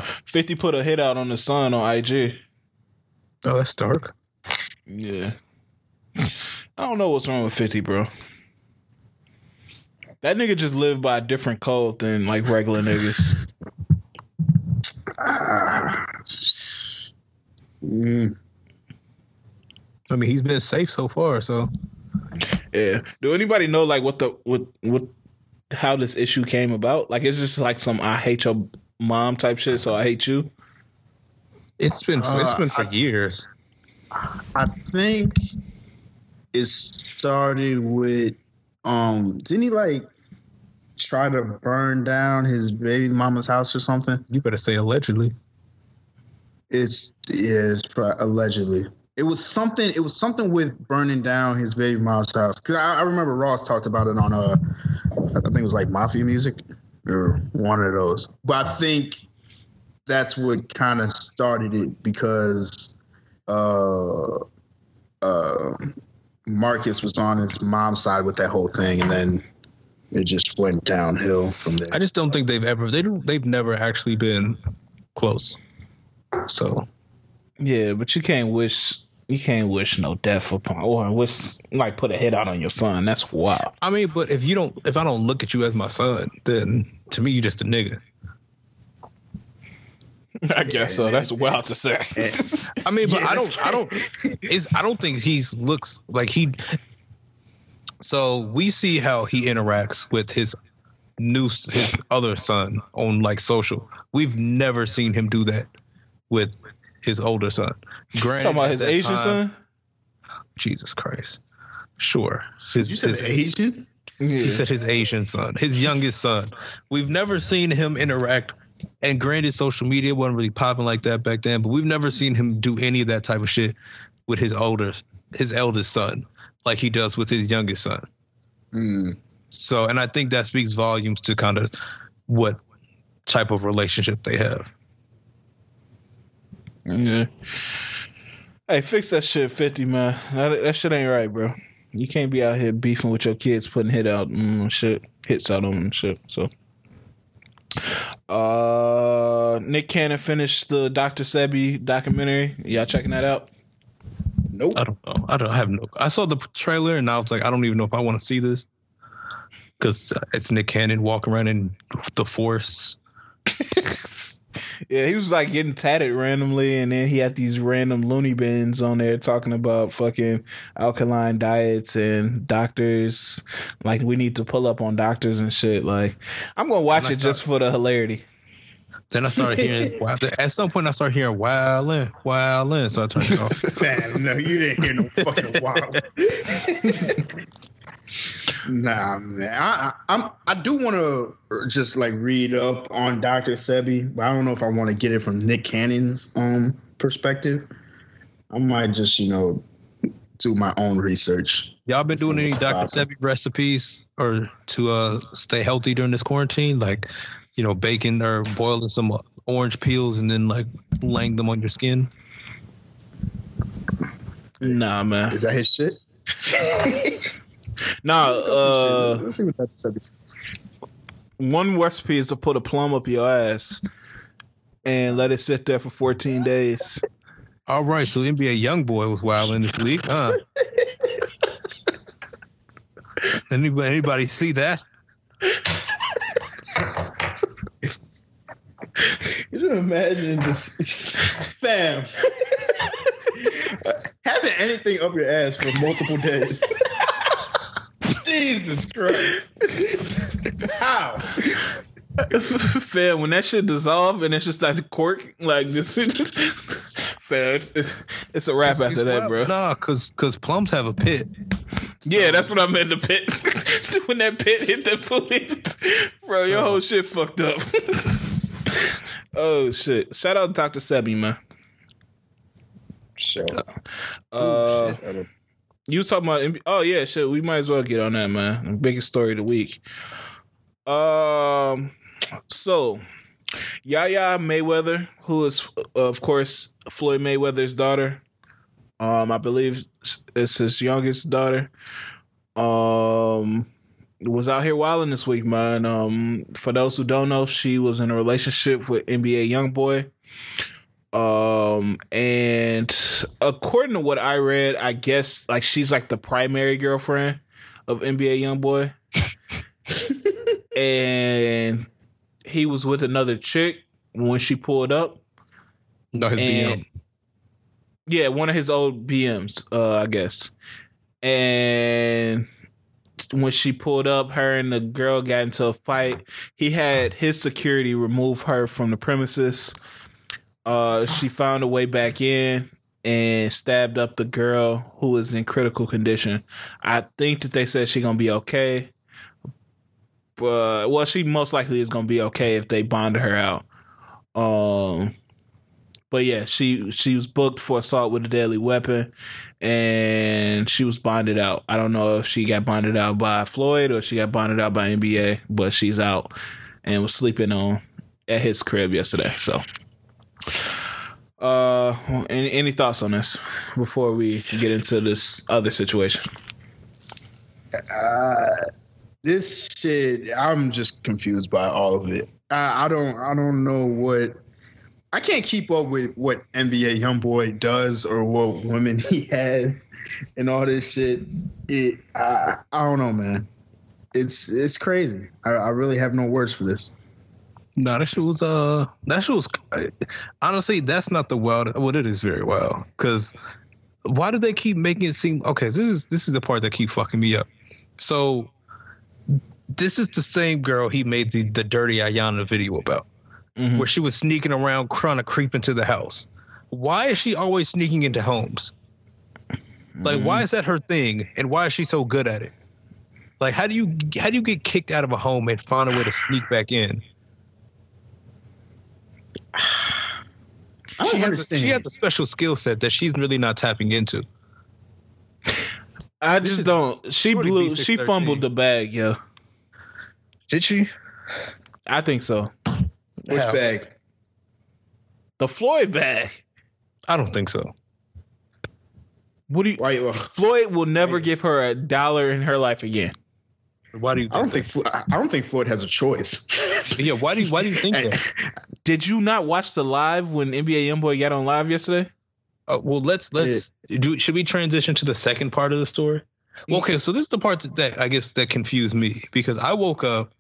50 put a hit out on the son on IG. Oh, that's dark. Yeah. I don't know what's wrong with 50, bro. That nigga just lived by a different code than like regular niggas. mm, [SIGHS] I mean, he's been safe so far, so Yeah. Do anybody know like what the what what how this issue came about? Like it's just like some I hate your mom type shit, so I hate you. it's been it's Uh, been for I- years. I think it started with um. Didn't he like try to burn down his baby mama's house or something? You better say allegedly. It's yeah, it's pro- allegedly. It was something. It was something with burning down his baby mom's house. Cause I, I remember Ross talked about it on uh, I think it was like Mafia Music or one of those. But I think that's what kind of started it because uh, uh, Marcus was on his mom's side with that whole thing, and then it just went downhill from there. I just don't think they've ever they don't they've never actually been close. So Yeah, but you can't wish you can't wish no death upon or wish like put a hit out on your son. That's wild. I mean, but if you don't if I don't look at you as my son, then to me you're just a nigga. I guess so. That's wild to say. I mean, but Yeah, I don't I don't is I don't think he's looks like he so we see how he interacts with his new his other son on like social. We've never seen him do that with his older son. Grant, talking about his Asian time, son. Jesus Christ. Sure. His, you said his, Asian. Yeah. He said his Asian son, his youngest son. We've never seen him interact. And granted, social media wasn't really popping like that back then, but we've never seen him do any of that type of shit with his older, his eldest son, like he does with his youngest son. Mm. So, and I think that speaks volumes to kind of what type of relationship they have. Yeah. Hey, fix that shit, fifty man. That, that shit ain't right, bro. You can't be out here beefing with your kids, putting hit out and shit, hits out on them and shit. So, uh, Nick Cannon finished the Dr. Sebi documentary. Y'all checking that out? Nope. I don't know. I don't I have no. I saw the trailer and I was like, I don't even know if I want to see this because it's Nick Cannon walking around in the forest. [LAUGHS] yeah, he was like getting tatted randomly, and then he had these random loony bins on there talking about fucking alkaline diets and doctors. Like we need to pull up on doctors and shit. Like I'm gonna watch it just for the hilarity. Then I started hearing [LAUGHS] at some point I started hearing wildin', wildin', so I turned it off. [LAUGHS] Man, no, you didn't hear no fucking wild. [LAUGHS] nah, man. I, I am I do want to just like read up on Dr. Sebi, but I don't know if I want to get it from Nick Cannon's um perspective. I might just you know do my own research. Y'all been doing any Dr. Sebi recipes or to uh stay healthy during this quarantine? Like you know, baking or boiling some orange peels and then like laying them on your skin? Nah, man. Is that his shit? [LAUGHS] [LAUGHS] nah, uh, let's see what that said. One recipe is to put a plum up your ass and let it sit there for 14 days. All right, so NBA young boy was wild in this week, huh? anybody, anybody see that? you can imagine just, just fam [LAUGHS] having anything up your ass for multiple days. [LAUGHS] Jesus Christ! How? Fam, when that shit dissolve and it's just like the cork, like this. fam, it's, it's a wrap after that, bro. Nah, cause cause plums have a pit. Yeah, that's what I meant. The pit. [LAUGHS] when that pit hit the foot, bro, your whole shit fucked up. [LAUGHS] oh shit! Shout out Dr. Sebi, man. Sure. Uh, Ooh, you was talking about? Oh yeah, shit. We might as well get on that, man. Biggest story of the week. Um, so Yaya Mayweather, who is of course Floyd Mayweather's daughter. Um, I believe it's his youngest daughter. Um, was out here wilding this week, man. Um, for those who don't know, she was in a relationship with NBA YoungBoy. Um, and according to what I read, I guess like she's like the primary girlfriend of NBA YoungBoy. [LAUGHS] and he was with another chick when she pulled up. No, his and, BM. Yeah, one of his old BMs, uh, I guess. And when she pulled up, her and the girl got into a fight. He had his security remove her from the premises. Uh, she found a way back in and stabbed up the girl who was in critical condition. I think that they said she's gonna be okay. But well, she most likely is gonna be okay if they bonded her out. Um, but yeah, she she was booked for assault with a deadly weapon, and she was bonded out. I don't know if she got bonded out by Floyd or she got bonded out by NBA, but she's out and was sleeping on at his crib yesterday. So, uh, any any thoughts on this before we get into this other situation? Uh, this shit, I'm just confused by all of it. I, I don't I don't know what I can't keep up with what NBA YoungBoy does or what women [LAUGHS] he has and all this shit. It I, I don't know, man. It's it's crazy. I, I really have no words for this. No, that shit was uh that shit was honestly that's not the wild. Well, it is very wild because why do they keep making it seem okay? This is this is the part that keep fucking me up. So this is the same girl he made the, the dirty Iyanna video about, Mhm. where she was sneaking around trying to creep into the house. Why is she always sneaking into homes? Like, why is that her thing, and why is she so good at it? Like, how do you how do you get kicked out of a home and find a way to sneak back in? I She don't has, understand. she has a special skill set that she's really not tapping into. I just don't. She blew. She fumbled the bag, yo. Did she? I think so. Which How? bag? The Floyd bag. I don't think so. What do you? Why? Well, Floyd will never give her a dollar in her life again. Why do you? I don't think Flo- I don't think Floyd has a choice. [LAUGHS] Yeah. Why do you? Why do you think [LAUGHS] that? Did you not watch the live when NBA YoungBoy got on live yesterday? Uh, well, let's let's do. Should we transition to the second part of the story? Well, okay, so this is the part that, that I guess that confused me because I woke up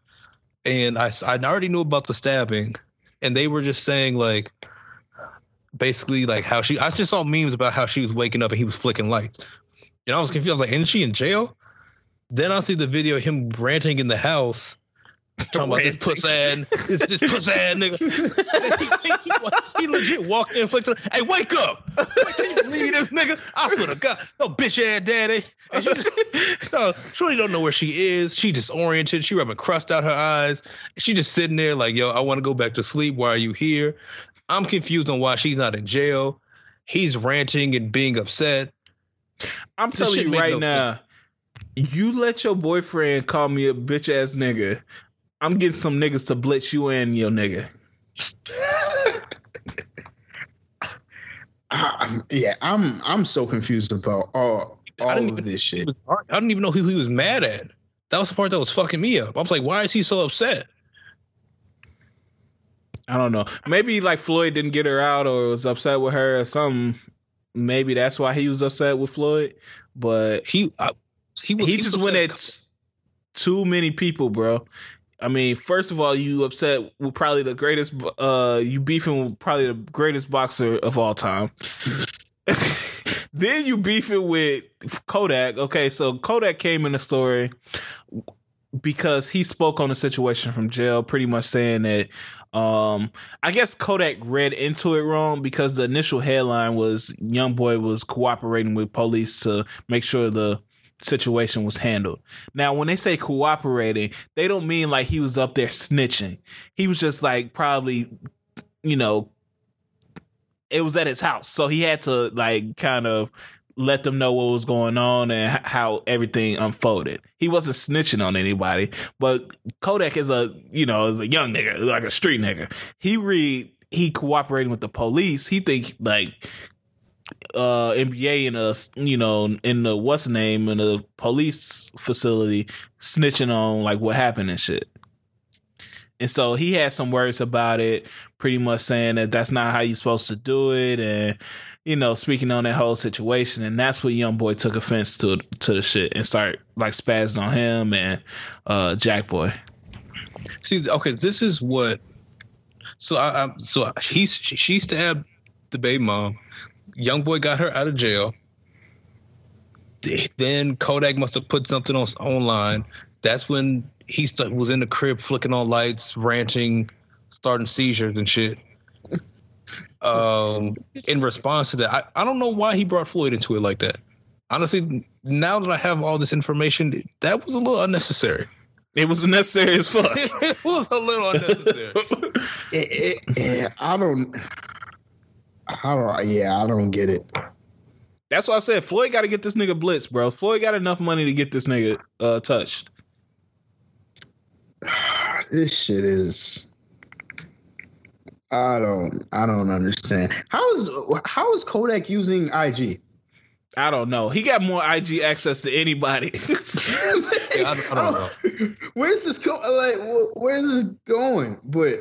and I I already knew about the stabbing, and they were just saying like, basically like how she. I just saw memes about how she was waking up and he was flicking lights, and I was confused. I was like, isn't she in jail? Then I see the video of him ranting in the house. Talking about this puss ass, this, this puss ass nigga. [LAUGHS] he, he legit walked in, flicked. her, Hey, wake up! Can you leave this nigga. I swear to God, no bitch ass daddy. And she just, no, she really don't know where she is. She disoriented. She rubbing crust out her eyes. She just sitting there like, yo, I want to go back to sleep. Why are you here? I'm confused on why she's not in jail. He's ranting and being upset. I'm This telling you right no now. You let your boyfriend call me a bitch ass nigga. I'm getting some niggas to blitz you and your nigga. [LAUGHS] I- yeah, I'm I'm so confused about all I all didn't of even- this shit. I don't even know who he was mad at. That was the part that was fucking me up. I was like, why is he so upset? I don't know. Maybe like Floyd didn't get her out or was upset with her or something. Maybe that's why he was upset with Floyd. But He I, he was, he just went at too many people, bro. I mean, first of all, you upset with probably the greatest. uh You beefing with probably the greatest boxer of all time. [LAUGHS] then you beefing with Kodak. Okay, so Kodak came in the story because he spoke on the situation from jail, pretty much saying that. Um, I guess Kodak read into it wrong because the initial headline was "Young Boy was cooperating with police to make sure the situation was handled." Now, when they say cooperating, they don't mean like he was up there snitching. He was just like probably, you know, it was at his house, so he had to like kind of let them know what was going on and how everything unfolded. He wasn't snitching on anybody, but Kodak is a you know is a young nigga, like a street nigga. He read he cooperating with the police. He think like uh NBA in a you know in the what's name in the police facility snitching on like what happened and shit. And so he had some words about it, pretty much saying that that's not how you're supposed to do it, and you know, speaking on that whole situation. And that's when Young Boy took offense to to the shit and start like spazzing on him and uh Jackboy. See, okay, this is what. So I, I so he she stabbed the baby mom. Young boy got her out of jail. Then Kodak must have put something on online. That's when he st- was in the crib flicking on lights, ranting, starting seizures and shit. [LAUGHS] Um, in response to that, I, I don't know why he brought Floyd into it like that. Honestly, now that I have all this information, that was a little unnecessary. It was necessary as fuck. [LAUGHS] it was a little unnecessary. [LAUGHS] It, it, yeah, I don't. I don't. Yeah, I don't get it. That's why I said Floyd got to get this nigga blitz, bro. Floyd got enough money to get this nigga uh touched. [SIGHS] This shit is. I don't. I don't understand. How is how is Kodak using IG? I don't know. He got more IG access to anybody. [LAUGHS] Yeah, I, I don't know. [LAUGHS] Where's this going? Like, where's this going? But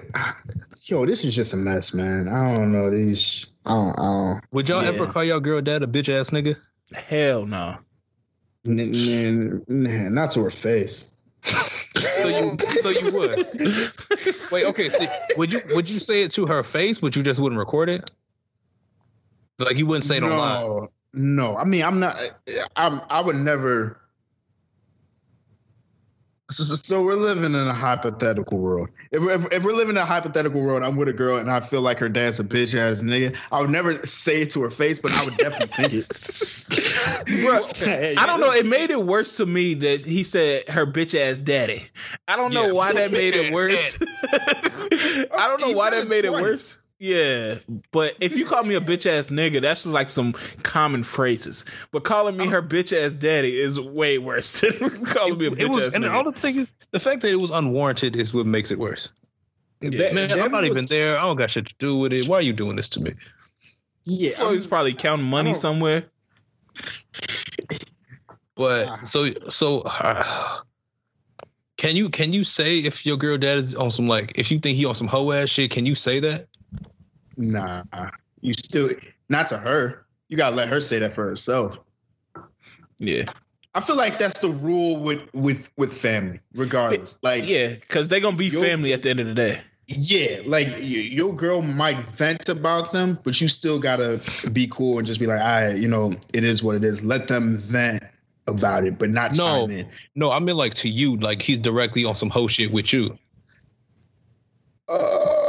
yo, this is just a mess, man. I don't know these. I don't. I don't Would y'all ever call y'all girl dad a bitch ass nigga? Hell no. n- n- n- not to her face. So you, so you would. Wait, okay. So would you would you say it to her face, but you just wouldn't record it? Like you wouldn't say it online. No. I mean, I'm not. I'm. I would never. So, so we're living in a hypothetical world. If, if, if, we're living in a hypothetical world, I'm with a girl and I feel like her dad's a bitch ass nigga. I would never say it to her face, but I would definitely think it. [LAUGHS] Bro, [LAUGHS] hey, I don't know. It made it worse to me that he said her bitch ass daddy. I don't know yeah, why that made it worse. [LAUGHS] I don't know why that made it worse. Yeah, but if you call me a bitch ass nigga, that's just like some common phrases. But calling me her bitch ass daddy is way worse [LAUGHS] than calling me a bitch was, ass and nigga. And all the thing is, the fact that it was unwarranted is what makes it worse. Yeah. Man, I'm not was, even there. I don't got shit to do with it. Why are you doing this to me? Yeah, so he's probably counting money somewhere. But ah. so so. Uh, can you can you say if your girl dad is on some like if you think he on some hoe ass shit? Can you say that? Nah, you still not to her. You gotta let her say that for herself. Yeah. I feel like that's the rule with with with family, regardless. Like, yeah, because they're gonna be family at the end of the day. Yeah, like your girl might vent about them, but you still gotta be cool and just be like, "I, right, you know, it is what it is." Let them vent about it, but not no, in. no. I mean, like to you, like he's directly on some hoe shit with you. Uh,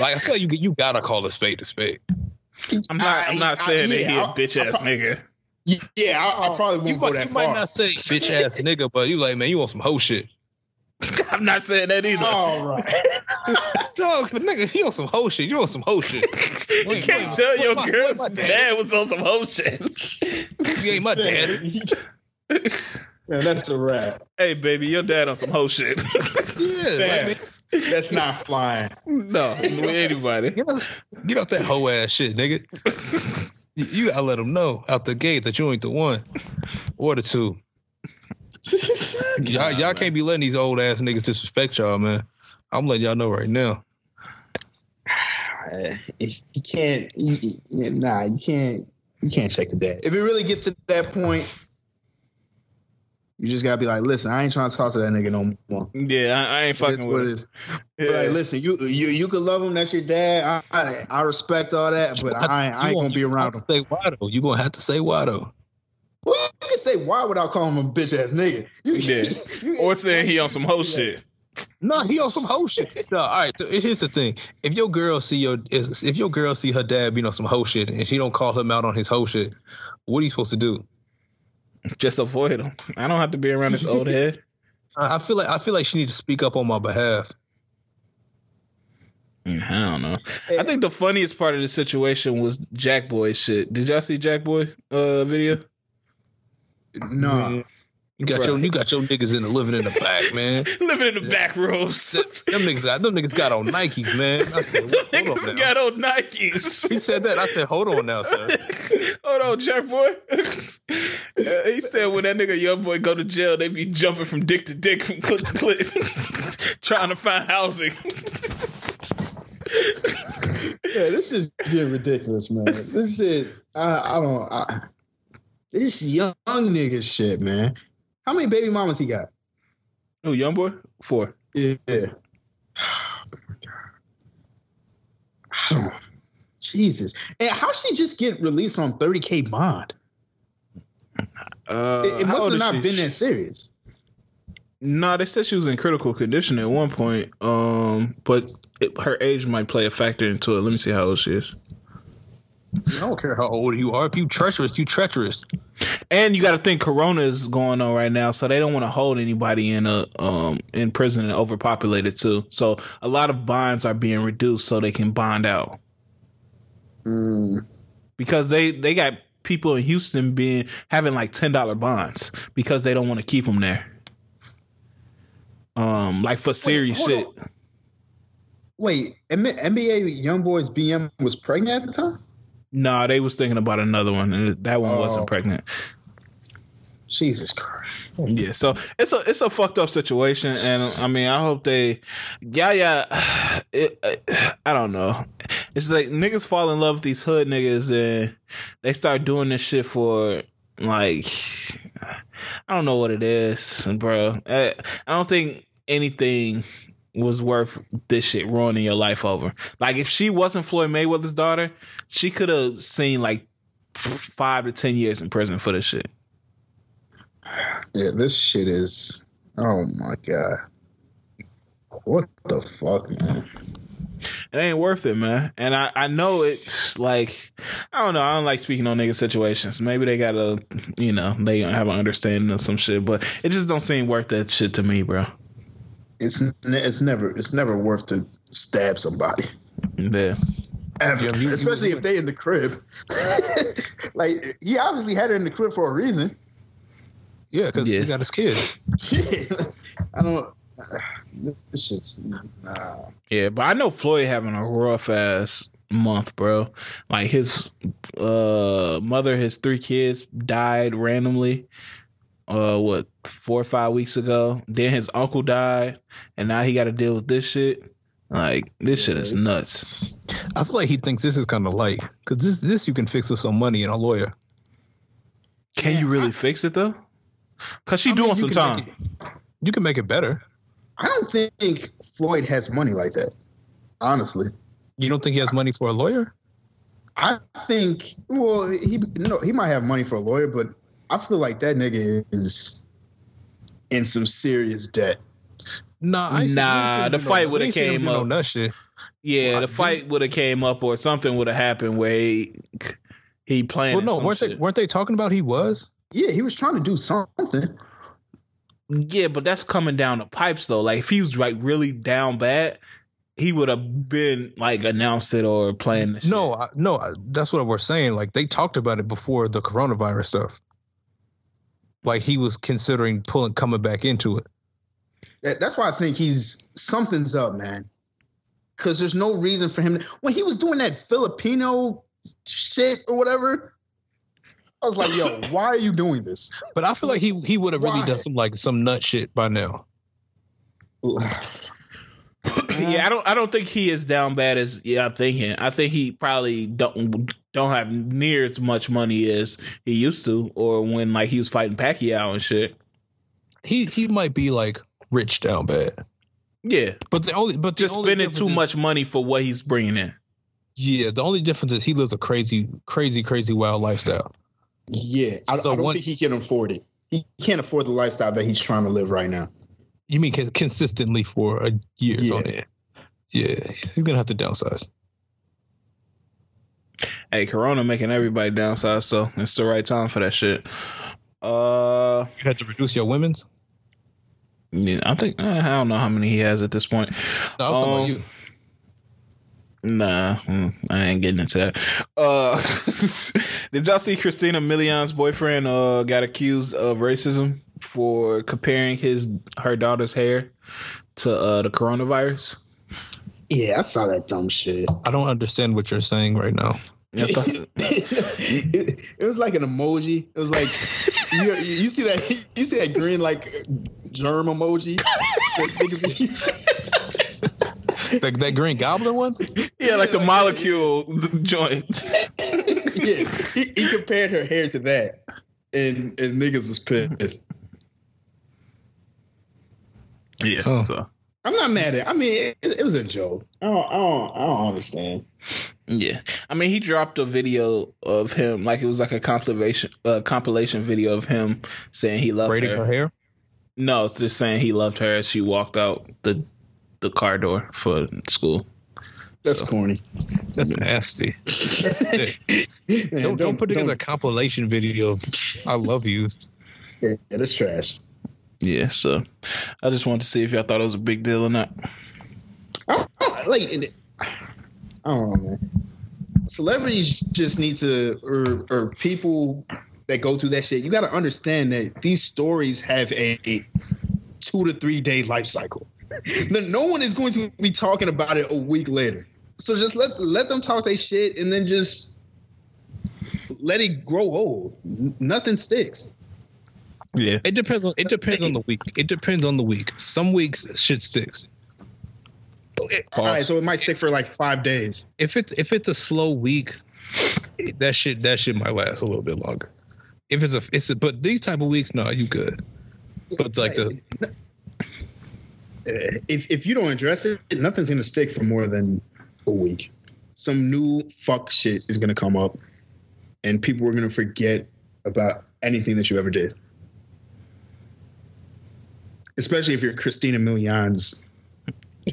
like I feel like you you gotta call a spade a spade. I'm not. I, am not saying I, that yeah, he a bitch ass nigga. Yeah, I, I oh, probably won't you go might, that you far. might not say [LAUGHS] bitch ass nigga, but you like man, you want some hoe shit. [LAUGHS] I'm not saying that either. All right. [LAUGHS] Dog, but nigga, he on some hoe shit. You on some hoe shit. You, you can't tell your my, girl's dad was on some hoe shit. You ain't my daddy. Man, that's a wrap. Hey, baby, your dad on some hoe shit. yeah, like, that's not flying. No, [LAUGHS] anybody. Get off, get off that hoe ass shit, nigga. [LAUGHS] you, you gotta let them know out the gate that you ain't the one or the two. y'all, y'all can't be letting these old ass niggas disrespect y'all, man. I'm letting y'all know right now. [SIGHS] You can't, you, nah, you can't, you can't check the dad. If it really gets to that point, you just gotta be like, listen, I ain't trying to talk to that nigga no more. Yeah, I, I ain't fucking with what it is. [LAUGHS] Yeah. Like, listen, you you you could love him. That's your dad. I I, I respect all that, but I, I, I ain't gonna be around him. Say why though? You gonna have to say why though. Well, you can say why without calling him a bitch ass nigga. You, yeah. [LAUGHS] You, or saying he on some hoe shit. No, he on some hoe shit. [LAUGHS] No, all right. So here's the thing: if your girl see your if your girl see her dad being on some hoe shit and she don't call him out on his hoe shit, what are you supposed to do? [LAUGHS] Just avoid him. I don't have to be around this old [LAUGHS] head. I feel like I feel like she needs to speak up on my behalf. Mm, I don't know. I think the funniest part of the situation was Jackboy shit. Did y'all see Jackboy uh video? No. You got your you got your niggas in the living in the back, [LAUGHS] man. living in the back rows. them niggas got them niggas got on Nikes, man. I said, [LAUGHS] them niggas on got on Nikes. He said that. I said, hold on now, sir. [LAUGHS] hold on, Jackboy. Uh, he said when that nigga young boy go to jail, they be jumping from dick to dick, from clip to clip, trying to find housing. yeah, this is getting ridiculous, man. This is I, I don't I, this young nigga shit, man. How many baby mamas he got? Oh, young boy, four. Yeah. [SIGHS] Oh, Jesus. And how she just get released on 30K bond? Uh, it, it must have not she? been that serious. No, nah, they said she was in critical condition at one point. Um, but it, her age might play a factor into it. Let me see how old she is. I don't care how old you are. If you treacherous, you treacherous. And you got to think Corona is going on right now, so they don't want to hold anybody in a um in prison and overpopulated too. So a lot of bonds are being reduced so they can bond out. Mm. Because they they got people in Houston being having like ten dollar bonds because they don't want to keep them there. Um, like for serious Wait, shit. On. Wait, NBA young boys BM was pregnant at the time. No, nah, they was thinking about another one, and that one oh. wasn't pregnant. Jesus Christ. Yeah, so it's a it's a fucked up situation, and I mean, I hope they, yeah, yeah. [SIGHS] It, I don't know. It's like niggas fall in love with these hood niggas, and they start doing this shit for like, [SIGHS] I don't know what it is, bro. I, I don't think anything was worth this shit ruining your life over. Like if she wasn't Floyd Mayweather's daughter, she could have seen like five to ten years in prison for this shit. Yeah, this shit is. Oh my god. What the fuck, man? It ain't worth it, man. And I, I know it's like I don't know. I don't like speaking on nigga situations. Maybe they got a, you know, they have an understanding of some shit, but it just don't seem worth that shit to me, bro. It's it's never it's never worth to stab somebody. Yeah. Ever. Yeah, you- Especially you- if they in the crib. [LAUGHS] like he obviously had her in the crib for a reason. Yeah, because Yeah. he got his kid. [LAUGHS] Shit. I don't. [SIGHS] This shit's nah. Yeah, but I know Floyd having a rough ass month, bro. Like his uh mother, his three kids died randomly. Uh, what four or five weeks ago? Then his uncle died, and now he got to deal with this shit. Like this shit is nuts. I feel like he thinks this is kind of light because this this you can fix with some money and a lawyer. Can you really fix it though? Cause she I doing you some can time. it- you can make it better. I don't think Floyd has money like that. Honestly, You don't think he has money for a lawyer? I think. Well, he no, he might have money for a lawyer, but I feel like that nigga is in some serious debt. Nah, I Nah, I ain't seen the fight no- would've I ain't came do no up. nut shit. Yeah, Well, the I- fight would have came up or something would have happened where he he playing. Well, no, weren't they weren't they talking about he was? Yeah, he was trying to do something. Yeah, but that's coming down the pipes though. Like if he was like really down bad, he would have been like announced it or playing. The shit. No, I, no, I, that's what we're saying. Like they talked about it before the coronavirus stuff. Like he was considering pulling coming back into it. That's why I think he's something's up, man. Because there's no reason for him to, when he was doing that Filipino shit or whatever. I was like, yo, [LAUGHS] why are you doing this? But I feel like he he would have really done some like some nut shit by now. [SIGHS] yeah, I don't. I don't think he is down bad as yeah. I'm thinking. I think he probably don't don't have near as much money as he used to, or when like he was fighting Pacquiao and shit. He he might be like rich down bad. Yeah, But the only but the just only spending too is- much money for what he's bringing in. Yeah, the only difference is he lives a crazy, crazy, crazy wild lifestyle. Yeah, I, So I don't once- think he can afford it. He can't afford the lifestyle that he's trying to live right now. You mean consistently for a year Yeah. on end? Yeah, he's gonna have to downsize. Hey, Corona making everybody downsize, so it's the right time for that shit. Uh, You had to reduce your women's. yeah, I think I don't know how many he has at this point. No, I was talking Um, about you. Nah, mm, I ain't getting into that. Uh, [LAUGHS] did y'all see Christina Milian's boyfriend uh got accused of racism for comparing his her daughter's hair to uh the coronavirus? Yeah, I saw that dumb shit. I don't understand what you're saying right now. [LAUGHS] I thought- it, it was like an emoji. It was like you, you see that you see that green like germ emoji. That That, that Green Goblin one. yeah, like the molecule joint. yeah, he, he compared her hair to that, and and niggas was pissed. Yeah, Oh. so I'm not mad at. It. I mean, it, it was a joke. I don't, I don't, I don't understand. yeah. I mean, he dropped a video of him, like it was like a compilation, uh, compilation video of him saying he loved braiding her. her hair. No, it's just saying he loved her as she walked out the the car door for school. That's corny. That's nasty. That's. [LAUGHS] Man, Don't, don't put together a compilation video of "I love you." Yeah, that's trash. Yeah, so I just wanted to see if y'all thought it was a big deal or not. I like, man. Celebrities just need to, or or people that go through that shit. You got to understand that these stories have a, a two to three day life cycle. [LAUGHS] No one is going to be talking about it a week later. So just let let them talk their shit, and then just let it grow old. N- Nothing sticks. Yeah, It depends on it depends on the week. It depends on the week. Some weeks shit sticks. All right, so it might stick for like five days. If it's if it's a slow week, that shit that shit might last a little bit longer. If it's a it's a, but these type of weeks, no, you good. But like the if if you don't address it, nothing's gonna stick for more than a week. Some new fuck shit is gonna come up, and people are gonna forget about anything that you ever did. Especially if you're Christina Milian's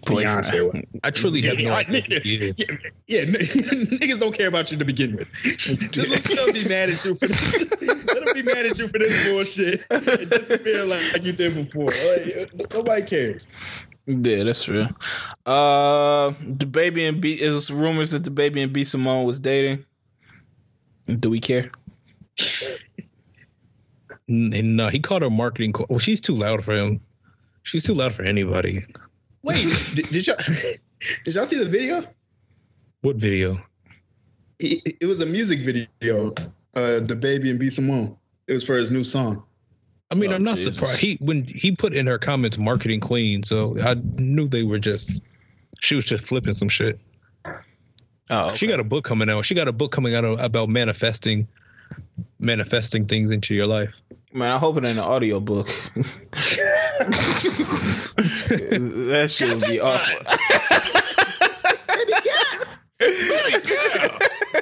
fiance. I truly have no Yeah, idea. Yeah. Yeah, yeah, n- [LAUGHS] niggas don't care about you to begin with. [LAUGHS] Just let them be mad at you for this. Let them be mad at you for this bullshit and disappear like, like you did before. Like, nobody cares. Yeah, that's true. Uh, DaBaby and B is rumors that DaBaby and B Simone was dating. Do we care? N- no, he called her marketing. Co- well, she's too loud for him. She's too loud for anybody. Wait, [LAUGHS] did, did y'all [LAUGHS] did y'all see the video? What video? It, it was a music video. Uh, DaBaby and B Simone. It was for his new song. I mean, Oh, I'm not Jesus. surprised. He when he put in her comments "marketing queen," so I knew they were just. She was just flipping some shit. Oh, She got a book coming out. She got a book coming out about manifesting, manifesting things into your life. man. I hope it ain't an audio book. [LAUGHS] [LAUGHS] that shit would be awful. Hey, girl,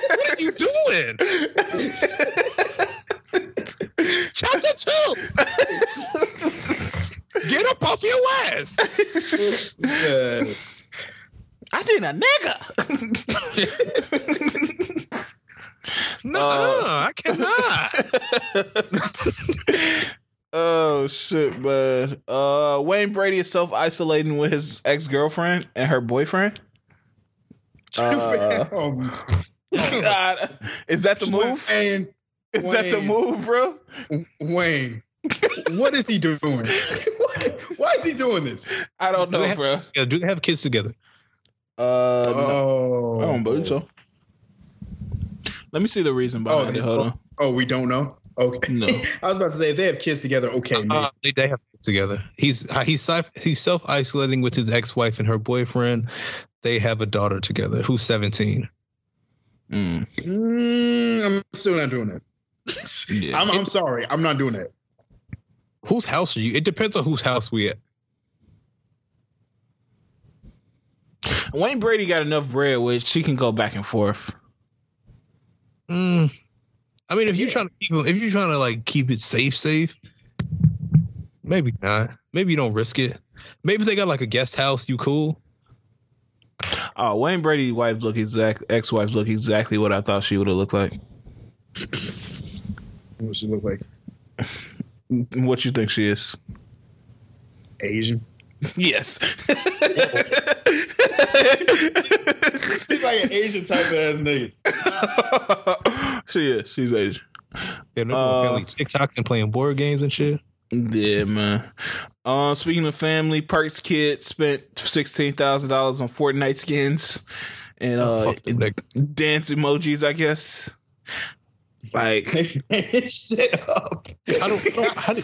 what are you doing? Chapter two. Get up off your ass. I did a nigga. [LAUGHS] No, Uh, I cannot. [LAUGHS] oh shit, man. Uh, Wayne Brady is self isolating with his ex girlfriend and her boyfriend. [LAUGHS] Uh, um, God, is that the move? And Is that the move, bro? Wayne, what is he doing? [LAUGHS] Why, why is he doing this? I don't Do know, have- bro. Yeah, do they have kids together? Uh, no, Oh, I don't believe so. Let me see the reason behind they- it. Hold on. Oh, we don't know. Okay. No. [LAUGHS] I was about to say if they have kids together, okay, maybe. Uh, they, they have kids together. He's he's self- he's self isolating with his ex wife and her boyfriend. They have a daughter together who's 17. Mm, Mm, I'm still not doing that. [LAUGHS] Yeah. I'm, I'm sorry. I'm not doing that. Whose house are you? It depends on whose house we at. Wayne Brady got enough bread where she can go back and forth. Mm. I mean, if you're trying to keep them, if you're trying to like keep it safe, safe, maybe not. Maybe you don't risk it. Maybe they got like a guest house. You cool? Oh, Wayne Brady's wife look exact ex wife look exactly what I thought she would have looked like. What does she look like? What you think she is? Asian. Yes. Oh. She's like an Asian type of ass nigga. [LAUGHS] she is. She's Asian. Yeah, they're Uh, family TikToks and playing board games and shit. Yeah, man. Uh, speaking of family, Parks kid spent sixteen thousand dollars on Fortnite skins and uh, them niggas. dance emojis. I guess. Like, [LAUGHS] Shut up. I don't know how do,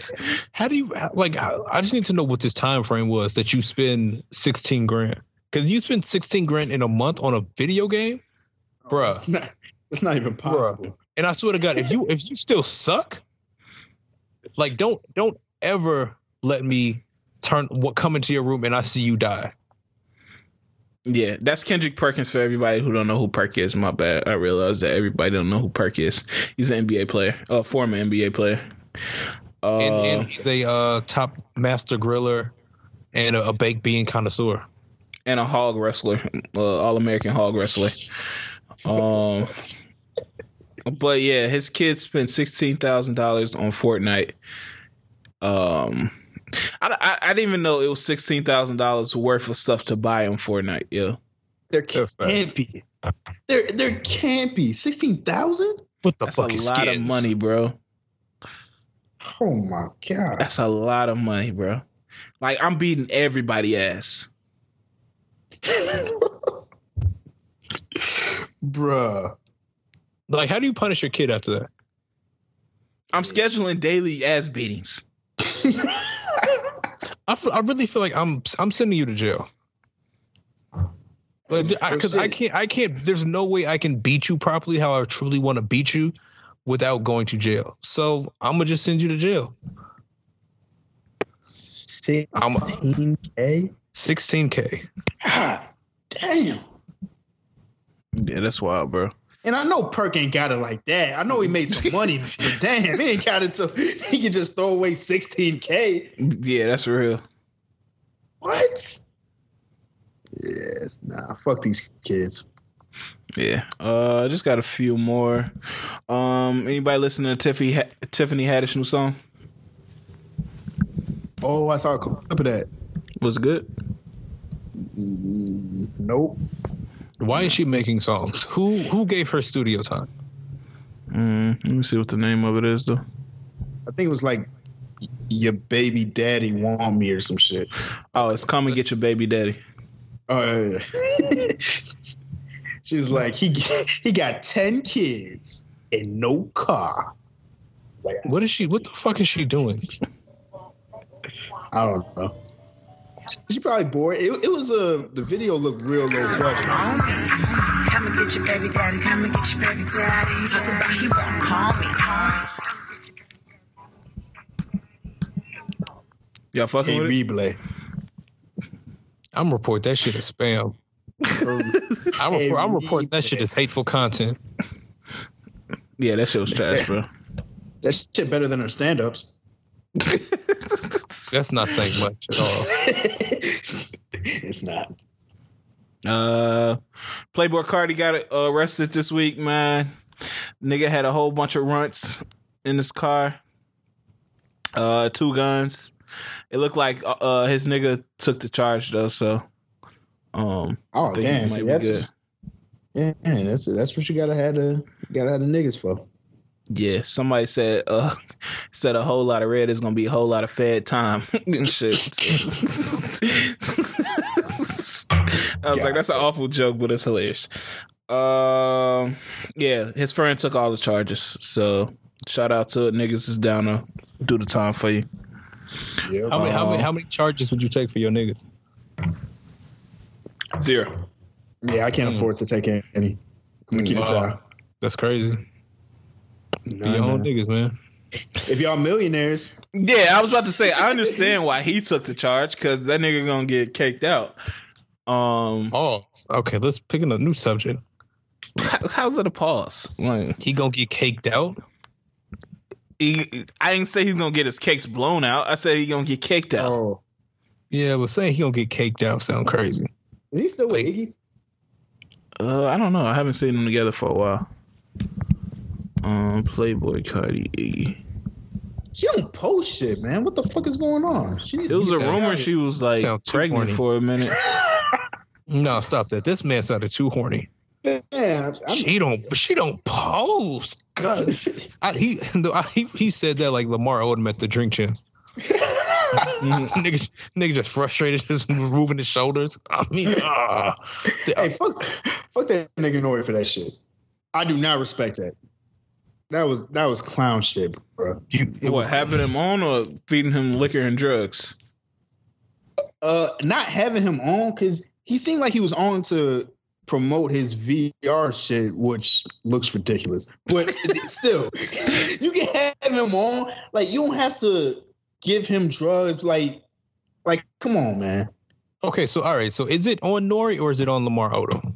how do you like I I just need to know what this time frame was that you spend 16 grand because you spend 16 grand in a month on a video game bruh It's not, it's not even possible. and I swear to God if you if you still suck like don't don't ever let me turn what come into your room and I see you die yeah, that's Kendrick Perkins for everybody who don't know who Perk is. My bad. I realized that everybody don't know who Perk is. He's an NBA player, a former NBA player. Uh, and, and he's a uh, top master griller and a, a baked bean connoisseur and a hog wrestler, uh, all American hog wrestler. Um, but yeah, his kids spent sixteen thousand dollars on Fortnite. Um, I, I, I didn't even know it was sixteen thousand dollars worth of stuff to buy on Fortnite. Yeah, There That's can't be. There, there can't be. Sixteen thousand? what the that's a fuck is lot of money, bro. Oh my god. That's a lot of money, bro. Like I'm beating everybody ass. [LAUGHS] Bruh. like how do you punish your kid after that I'm scheduling daily ass beatings. [LAUGHS] I, I really feel like I'm I'm sending you to jail. Like, Because I, 'cause I can't I can't. There's no way I can beat you properly how I truly want to beat you without going to jail. So I'm gonna just send you to jail. Sixteen K? 16k. God damn. Yeah, that's wild, bro. And I know Perk ain't got it like that. I know he made some [LAUGHS] money, but damn, he ain't got it so he can just throw away 16K. Yeah, that's real. What? Yeah, nah, fuck these kids. Yeah. Uh, just got a few more. Um, anybody listening to Tiffany Tiffany Haddish new song? Oh, I saw a clip of that. Was good? Nope. Why is she making songs? Who who gave her studio time? Mm, let me see what the name of it is though. I think it was like your baby daddy want me or some shit. Oh, it's come and get your baby daddy. [LAUGHS] Oh yeah. she was like, he [LAUGHS] he got ten kids and no car. Like, what is she? What the fuck is she doing? I don't know. She probably bored. It, it was a uh, the video looked real low budget. Come and get your baby daddy. Come and get your baby daddy. Talk about he won't call me. Call. Y'all fucking with it? I'm report that shit as spam. [LAUGHS] I'm, report, I'm reporting that shit as hateful content. Yeah, that shit was trash, bro. That shit better than her stand ups. [LAUGHS] That's not saying much at all. [LAUGHS] it's not. Uh, Playboi Carti got arrested this week, man. Nigga had a whole bunch of runts in his car. Uh, two guns. It looked like uh, uh his nigga took the charge though, so um. Oh damn! See, that's yeah, that's that's what you gotta have to gotta have the niggas for. Yeah, somebody said uh [LAUGHS] said a whole lot of red is gonna be a whole lot of fed time [LAUGHS] and shit. [LAUGHS] I was yeah. like, that's an awful joke, but it's hilarious. Um, yeah, his friend took all the charges. So shout out to it. Niggas is down to do the time for you. Yeah. How, many, how many how many charges would you take for your niggas? Zero. Yeah, I can't mm. afford to take any. I'm gonna keep wow. it down. That's crazy. Nah, Be your own niggas, man. If y'all millionaires. Yeah, I was about to say I understand why he took the charge because that nigga gonna get caked out. Um. Oh, okay. Let's pick a new subject. how's it a pause? Like, he gonna get caked out. He, I didn't say he's gonna get his cakes blown out. I said he gonna get caked out. Oh. Yeah, but saying he gonna get caked out sound crazy. Is he still with Iggy? Uh, I don't know. I haven't seen them together for a while. Um, Playboi Carti Iggy. She don't post shit, man. What the fuck is going on? She it was a rumor she was like pregnant horny. for a minute. [LAUGHS] no, stop that. This man sounded too horny. Yeah, she don't. She don't post. God, [LAUGHS] I, he, [LAUGHS] I, he he said that like Lamar Odom at the drink champs. nigga, nigga just frustrated, just moving his shoulders. I mean, uh, hey, fuck, fuck that nigga Nori for that shit. I do not respect that. That was that was clown shit, bro. You, what was, having him on or feeding him liquor and drugs? Uh, not having him on because he seemed like he was on to promote his VR shit, which looks ridiculous. But [LAUGHS] still, [LAUGHS] you can have him on. Like you don't have to give him drugs. Like, like come on, man. Okay, so all right, so is it on Nori or is it on Lamar Odom?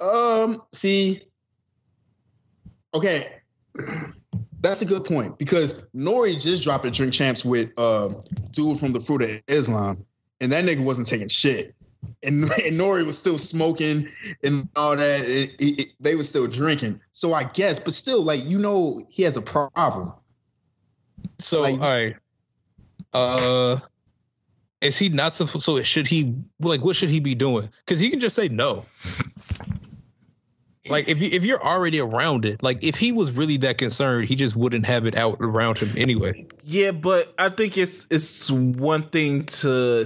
Um, see, Okay, that's a good point because Nori just dropped a drink champs with uh, dude from the Fruit of Islam, and that nigga wasn't taking shit, and, [LAUGHS] and Nori was still smoking and all that. It, it, it, they were still drinking, so I guess, but still, like you know, he has a problem. So like, all right, uh, is he not supposed? So should he like what should he be doing? Because he can just say no. [LAUGHS] Like if you, if you're already around it, like if he was really that concerned, he just wouldn't have it out around him anyway. Yeah, but I think it's it's one thing to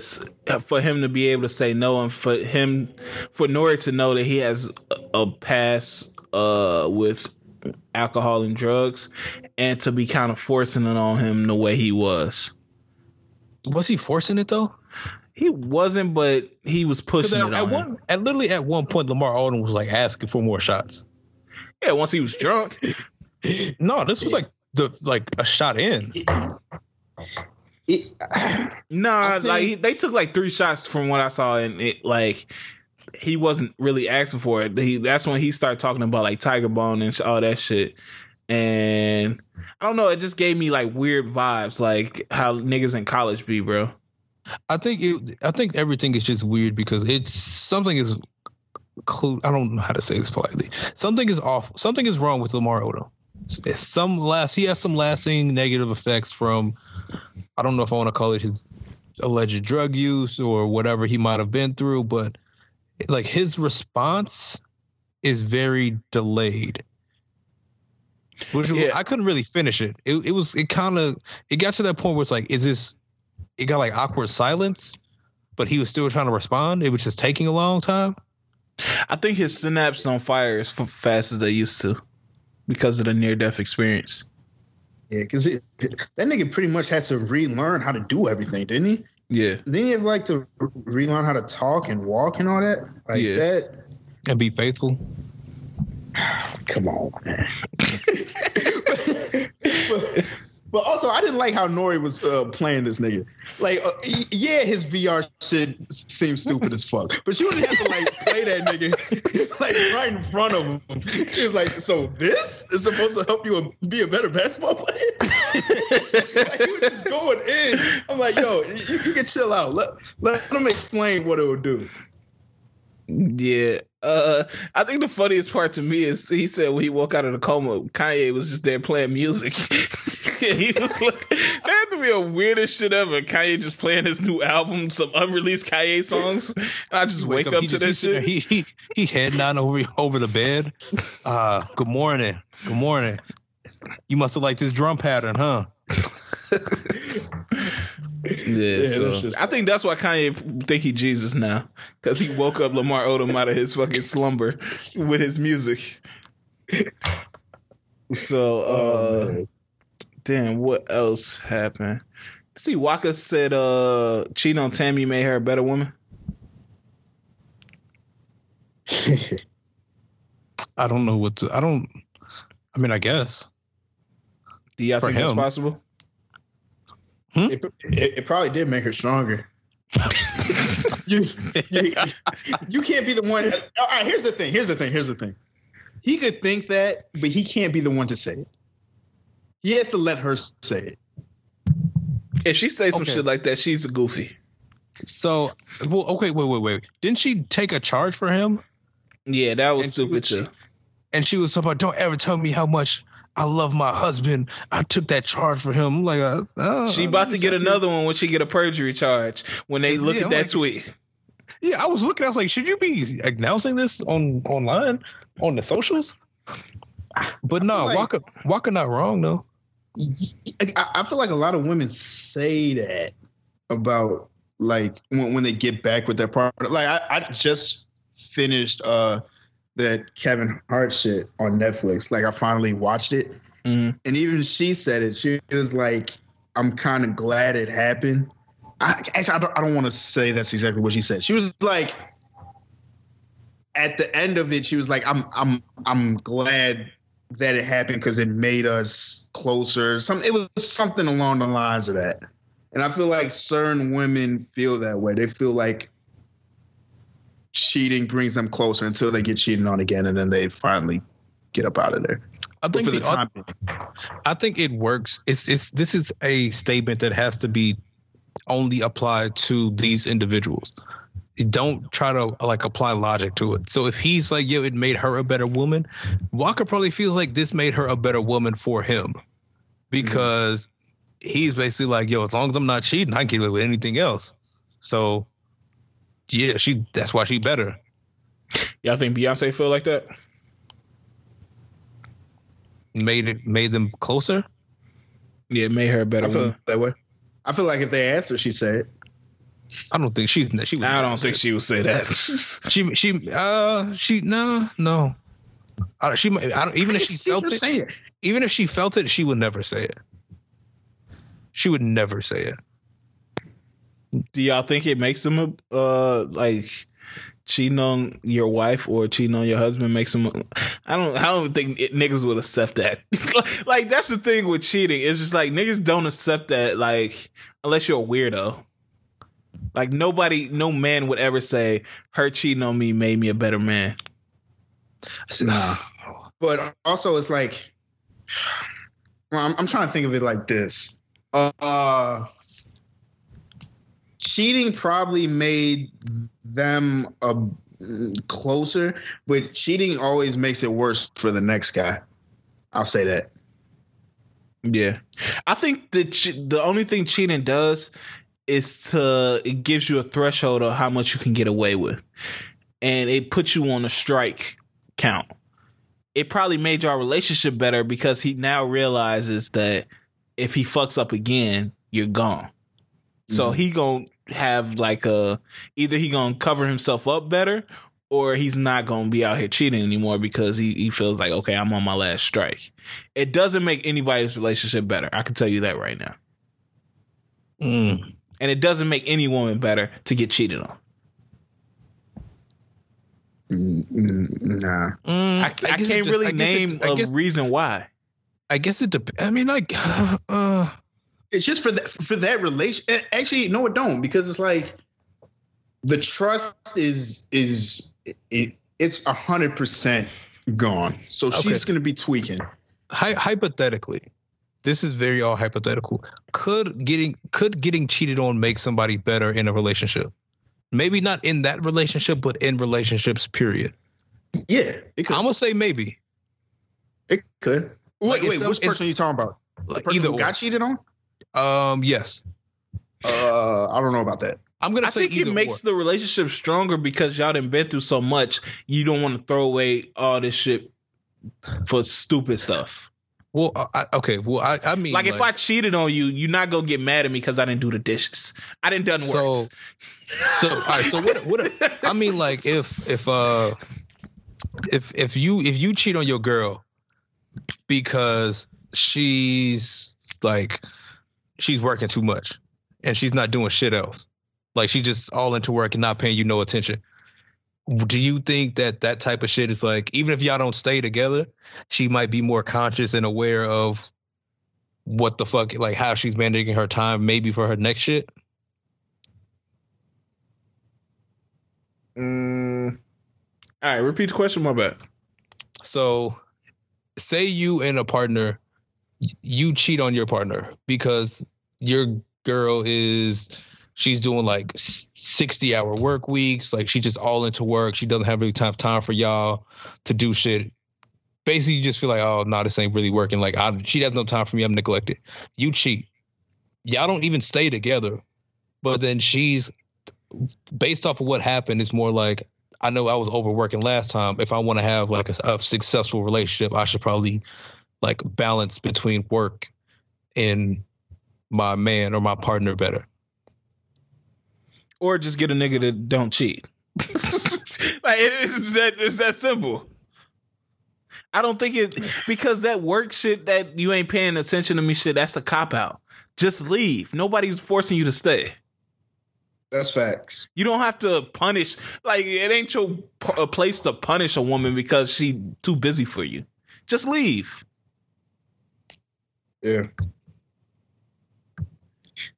for him to be able to say no, and for him for Nori to know that he has a past uh, with alcohol and drugs, and to be kind of forcing it on him the way he was. Was he forcing it though? He wasn't, but he was pushing at, it at one. At literally at one point, Lamar Odom was like asking for more shots. Yeah, once he was drunk. [LAUGHS] no, this was like the like a shot in. It, nah, think, like he, they took like three shots from what I saw, and it like he wasn't really asking for it. He that's when he started talking about like Tiger Bone and all that shit. And I don't know, it just gave me like weird vibes, like how niggas in college be, bro. I think it, I think everything is just weird because it's something is. I don't know how to say this politely. Something is off. Something is wrong with Lamar Odom. Some last. He has some lasting negative effects from. I don't know if I want to call it his alleged drug use or whatever he might have been through, but like his response is very delayed. Which Yeah. I couldn't really finish it. It, it was it kind of it got to that point where it's like, is this? It got like awkward silence, but he was still trying to respond. It was just taking a long time. I think his synapse don't fire as f- fast as they used to because of the near death experience. Yeah, because that nigga pretty much had to relearn how to do everything, didn't he? Yeah. Didn't he have like to relearn how to talk and walk and all that? Like Yeah. that. And be faithful. [SIGHS] Come on, man. [LAUGHS] [LAUGHS] but, but also, I didn't like how Nori was uh, playing this nigga. Like, uh, yeah, his VR shit seems stupid as fuck, but she wouldn't have to like play that nigga [LAUGHS] It's like right in front of him. Was like, "So this is supposed to help you be a better basketball player?" [LAUGHS] like, just going in. I'm like, "Yo, you, you can chill out. Let let him explain what it will do." Yeah. Uh, I think the funniest part to me is he said when he woke out of the coma, Kanye was just there playing music. [LAUGHS] he was like, that had to be a weirdest shit ever. Kanye just playing his new album, some unreleased Kanye songs. And I just wake, up, he to that shit. He he he head nodding over over the bed. Uh, good morning. Good morning. You must have liked this drum pattern, huh? [LAUGHS] Yeah, Yeah, so just- I think that's why Kanye think he Jesus now because he woke up Lamar Odom out of his fucking slumber with his music. So, uh, man. damn, what else happened? See, Waka said, uh, cheating on Tammy made her a better woman. [LAUGHS] I don't know what to. I don't. I mean, I guess. Do y'all For think that's him. Possible? it, it, it probably did make her stronger. [LAUGHS] you, you, you can't be the one. All right, here's the thing. Here's the thing. Here's the thing. He could think that, but he can't be the one to say it. He has to let her say it. If she say some Okay. shit like that, she's a goofy. So, well, okay, wait, wait, wait. Didn't she take a charge for him? Yeah, that was And stupid was- too. And she was talking about, "Don't ever tell me how much I love my husband. I took that charge for him." I'm like, uh, uh, She about to get another one when she get a perjury charge. When they look Yeah, at I'm that like- tweet, Yeah, I was looking. I was like, should you be announcing this on online on the socials? But no, like- Waka Waka not wrong though. I, I feel like a lot of women say that about like when, when they get back with their partner. Like I, I just finished uh that Kevin Hart shit on Netflix. Like I finally watched it. Mhm. And even she said it. She was like, I'm kind of glad it happened. I, actually, I don't, I don't want to say that's exactly what she said. She was like, at the end of it, she was like, I'm, I'm, I'm glad that it happened because it made us closer. Some, it was something along the lines of that. And I feel like certain women feel that way. They feel like cheating brings them closer until they get cheated on again, and then they finally get up out of there. I think for the the, time being. I think it works. It's it's this is a statement that has to be only applied to these individuals. Don't try to like apply logic to it. So if he's like, yo, it made her a better woman, Waka probably feels like this made her a better woman for him. Because he's basically like, yo, as long as I'm not cheating, I can get with anything else. So yeah, she that's why she better. y'all think Beyonce feel like that? Made it made them closer. Yeah, it made her a better I feel woman. that way. I feel like if they asked her, she said. I don't think she's she would I don't think she would say that. [LAUGHS] She she uh she no no. I, she might- I don't, even I if she felt it, saying it. even if she felt it, she would never say it. She would never say it. Do y'all think it makes them a uh like cheating on your wife or cheating on your husband makes them? I don't. I don't think it, niggas would accept that. [LAUGHS] like that's the thing with cheating. It's just like niggas don't accept that. Like unless you're a weirdo. Like nobody, no man would ever say her cheating on me made me a better man. Nah. But also, it's like, well, I'm, I'm trying to think of it like this. Uh, cheating probably made them a closer, but cheating always makes it worse for the next guy. I'll say that. Yeah, I think the the only thing cheating does is to it gives you a threshold of how much you can get away with, and it puts you on a strike count. It probably made your relationship better because he now realizes that if he fucks up again, you're gone. So mm-hmm. he gonna have like a either he gonna cover himself up better or he's not gonna be out here cheating anymore because he, he feels like okay I'm on my last strike. It doesn't make anybody's relationship better. I can tell you that right now. Mm. And it doesn't make any woman better to get cheated on. Mm, Nah. Mm, I, I, guess it can't de- really I guess it- name I a guess, reason why. I guess it depends. I mean, like, [SIGHS] uh, It's just for that for that relation. eh, Actually, no, it don't because it's like the trust is is it, it's a hundred percent gone. So Okay. she's gonna be tweaking. hy- hypothetically, this is very all hypothetical. Could getting could getting cheated on make somebody better in a relationship? Maybe not in that relationship, but in relationships. Period. Yeah, it could. I'm gonna say maybe. it could. Like, Wait, wait, which person are you talking about? The Like, person either who or. got cheated on? Um, yes. Uh, I don't know about that. I'm gonna I say think it makes or. the relationship stronger because y'all done been through so much. You don't want to throw away all this shit for stupid stuff. Well, I, okay. Well, I, I mean, Like, if I cheated on you, you're not gonna get mad at me because I didn't do the dishes. I didn't done worse. so all right. So what? What? I mean, like, if if uh, if if you if you cheat on your girl because she's like she's working too much and she's not doing shit else, like she's just all into work and not paying you no attention. Do you think that that type of shit is like even if y'all don't stay together, she might be more conscious and aware of what the fuck like how she's managing her time maybe for her next shit? Mm. All right, repeat the question. My bad. So, say you and a partner, you cheat on your partner because your girl is she's doing like 60 hour work weeks, like she just all into work. She doesn't have really time time for y'all to do shit. Basically, you just feel like, oh no, this ain't really working. Like I, she has no time for me. I'm neglected. You cheat. Y'all don't even stay together, but then she's based off of what happened. It's more like I know I was overworking last time. If I want to have like a, a successful relationship, I should probably like balance between work and my man or my partner better. Or just get a nigga that don't cheat. [LAUGHS] like it is that it's that simple. I don't think it because that work shit that you ain't paying attention to me shit. That's a cop out. Just leave. Nobody's forcing you to stay. That's facts. You don't have to punish. Like it ain't your p- a place to punish a woman because she too busy for you. Just leave. Yeah.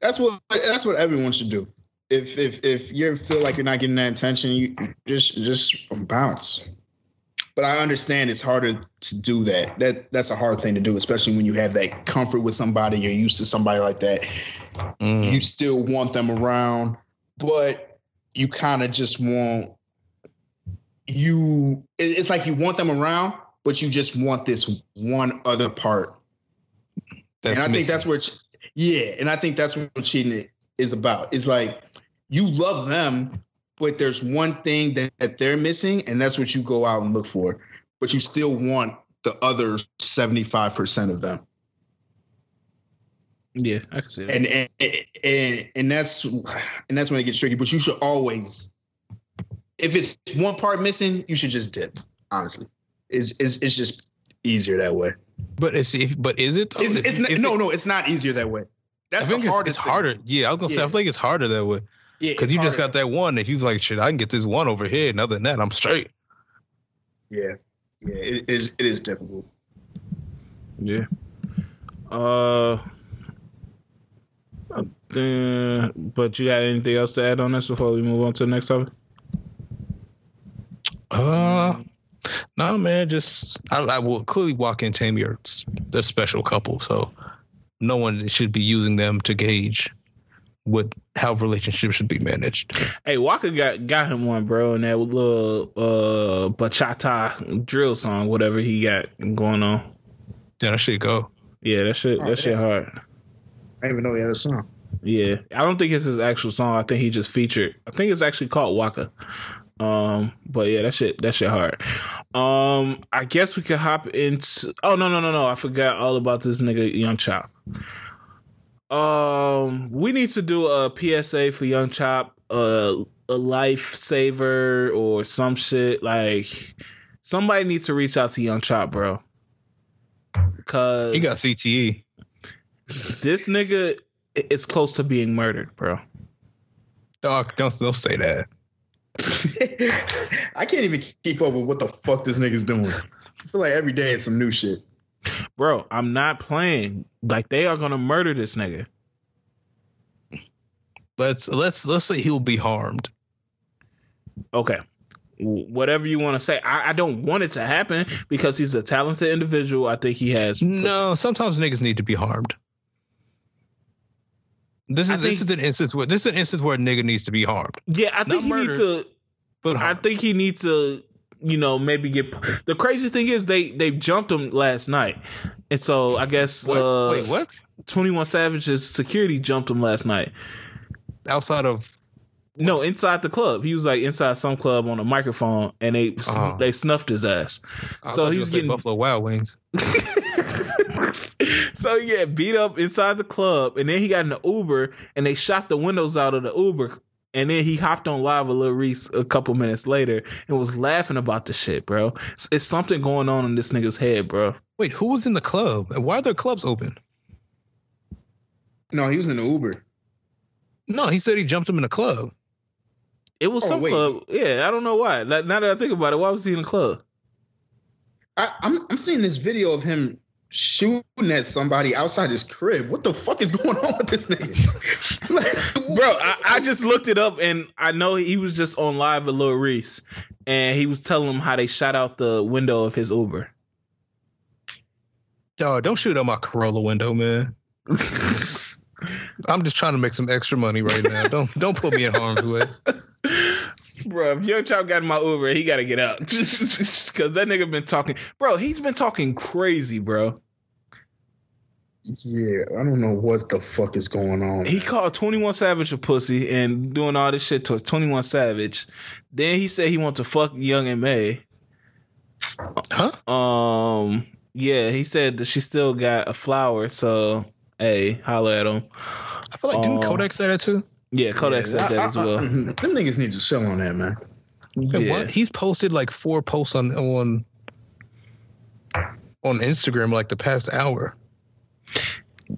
That's what that's what everyone should do. If if if you feel like you're not getting that attention, you just just bounce. But I understand it's harder to do that. That that's a hard thing to do, especially when you have that comfort with somebody. You're used to somebody like that. Mm. You still want them around, but you kind of just want you. It's like you want them around, but you just want this one other part That's and I think missing. that's where, yeah, and I think that's what cheating is about. It's like you love them, but there's one thing that, that they're missing, and that's what you go out and look for. But you still want the other 75% of them. Yeah, I can see that. And and, and and that's and that's when it gets tricky. But you should always, if it's one part missing, you should just dip. Honestly, it's it's, it's just easier that way. But it's if, but is it? though? It's, If- it's not, if no it- no, it's not easier that way. That's I think the it's, hardest. it's thing. harder. Yeah, I was gonna say I Yeah. feel like it's harder that way Yeah, because it's you just got that one. If you like shit, I can get this one over here, and other than that, I'm straight. Yeah, yeah, it is. It is difficult. Yeah. Uh. uh, but you got anything else to add on this before we move on to the next topic? Uh, no, man. Just I, I will clearly Waka and Tammy are s- they're a special couple, so no one should be using them to gauge with how relationships should be managed. Hey, Waka got got him one, bro, and that little uh bachata drill song, whatever he got going on. Yeah, that should go. Yeah, that shit Oh, that shit yeah. hard. I didn't even know he had a song. Yeah, I don't think it's his actual song. I think he just featured. I think it's actually called Waka. Um, but yeah, that shit that shit hard. Um, I guess we could hop into. Oh no no no no! I forgot all about this nigga Young Chop. Um, we need to do a PSA for Young Chop, uh, a lifesaver or some shit. Like somebody needs to reach out to Young Chop, bro. Cause He got. CTE. this nigga is close to being murdered, bro. Dog, don't don't say that. [LAUGHS] I can't even keep up with what the fuck this nigga's doing. I feel like every day is some new shit. Bro, I'm not playing. Like they are gonna murder this nigga. Let's let's let's say he'll be harmed. Okay. Whatever you want to say. I, I don't want it to happen because he's a talented individual. I think he has No, sometimes niggas need to be harmed. This is this is an instance where this is an instance where a nigga needs to be harmed. Yeah, I think Not he needs to But I think he needs to, you know, maybe get. The crazy thing is they they jumped him last night, and so I guess Wait, uh, wait, what? Twenty One Savage's security jumped him last night. Outside of No, inside the club. He was like inside some club on a microphone, and they Oh. they snuffed his ass. I So he was getting Buffalo Wild Wings. [LAUGHS] [LAUGHS] so he yeah, beat up inside the club, and then he got in the Uber, and they shot the windows out of the Uber, and then he hopped on live with Lil Reese a couple minutes later and was laughing about the shit, bro. It's, it's something going on in this nigga's head, bro. Wait, who was in the club? And why are their clubs open? No, he was in the Uber. No, he said he jumped him in the club. It was Oh, some wait. club. Yeah, I don't know why. Like, now that I think about it, why was he in the club? I, I'm I'm seeing this video of him shooting at somebody outside his crib. What the fuck is going on with this nigga? [LAUGHS] like, Bro, I, I just looked it up and I know he was just on live with Lil Reese and he was telling him how they shot out the window of his Uber. Dog, don't shoot out my Corolla window, man. [LAUGHS] I'm just trying to make some extra money right now. don't don't put me in harm's way. [LAUGHS] Bro, if Young Chop got in my Uber, he got to get out. [LAUGHS] Because that nigga been talking. Bro, he's been talking crazy, bro. yeah, I don't know what the fuck is going on. He called 21 Savage a pussy and doing all this shit to 21 Savage. Then he said he want to fuck Young and May. Huh? Um, yeah, he said that she still got a flower, so hey, holla at him. I feel like didn't Oh. Kodak say that too? Yeah, Kodak Yeah, said I- that I- as I- well. [LAUGHS] them niggas need to sell on that, man. Man, Yeah. what? He's posted like four posts on on on Instagram like the past hour.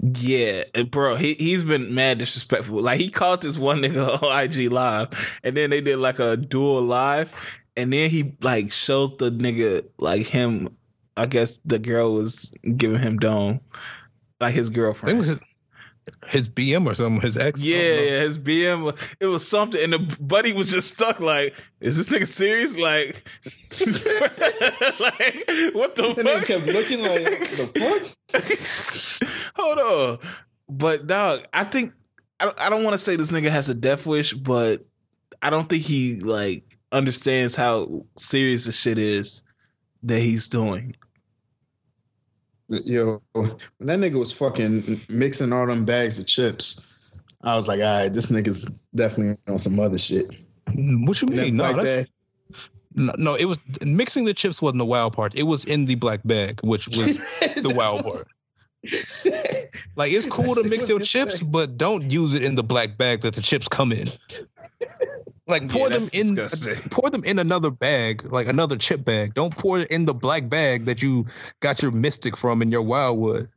Yeah, eh, bro, he he's been mad disrespectful. Like he called this one nigga [LAUGHS] on IG live, and then they did like a dual live, and then he like showed the nigga like him. I guess the girl was giving him dome, like his I think it girlfriend. was his, his BM or something, his ex. Yeah, yeah, his BM. It was something, and the buddy was just stuck. Like, is this nigga serious? Like, [LAUGHS] like what the fuck? And they fuck? kept looking like the fuck. [LAUGHS] Hold on. But dog, I think I, I don't want to say this nigga has a death wish, but I don't think he like understands how serious the shit is that he's doing. Yo, when that nigga was fucking mixing all them bags of chips, I was like, all right, this nigga's definitely on some other shit. What you mean? No, bag. no, no, it was mixing the chips wasn't the wild part. It was in the black bag, which was [LAUGHS] the wild part. Like it's cool to mix your chips, but don't use it in the black bag that the chips come in. Like pour Yeah, them in disgusting. [LAUGHS] pour them in another bag, like another chip bag. Don't pour it in the black bag that you got your mystic from in your wildwood.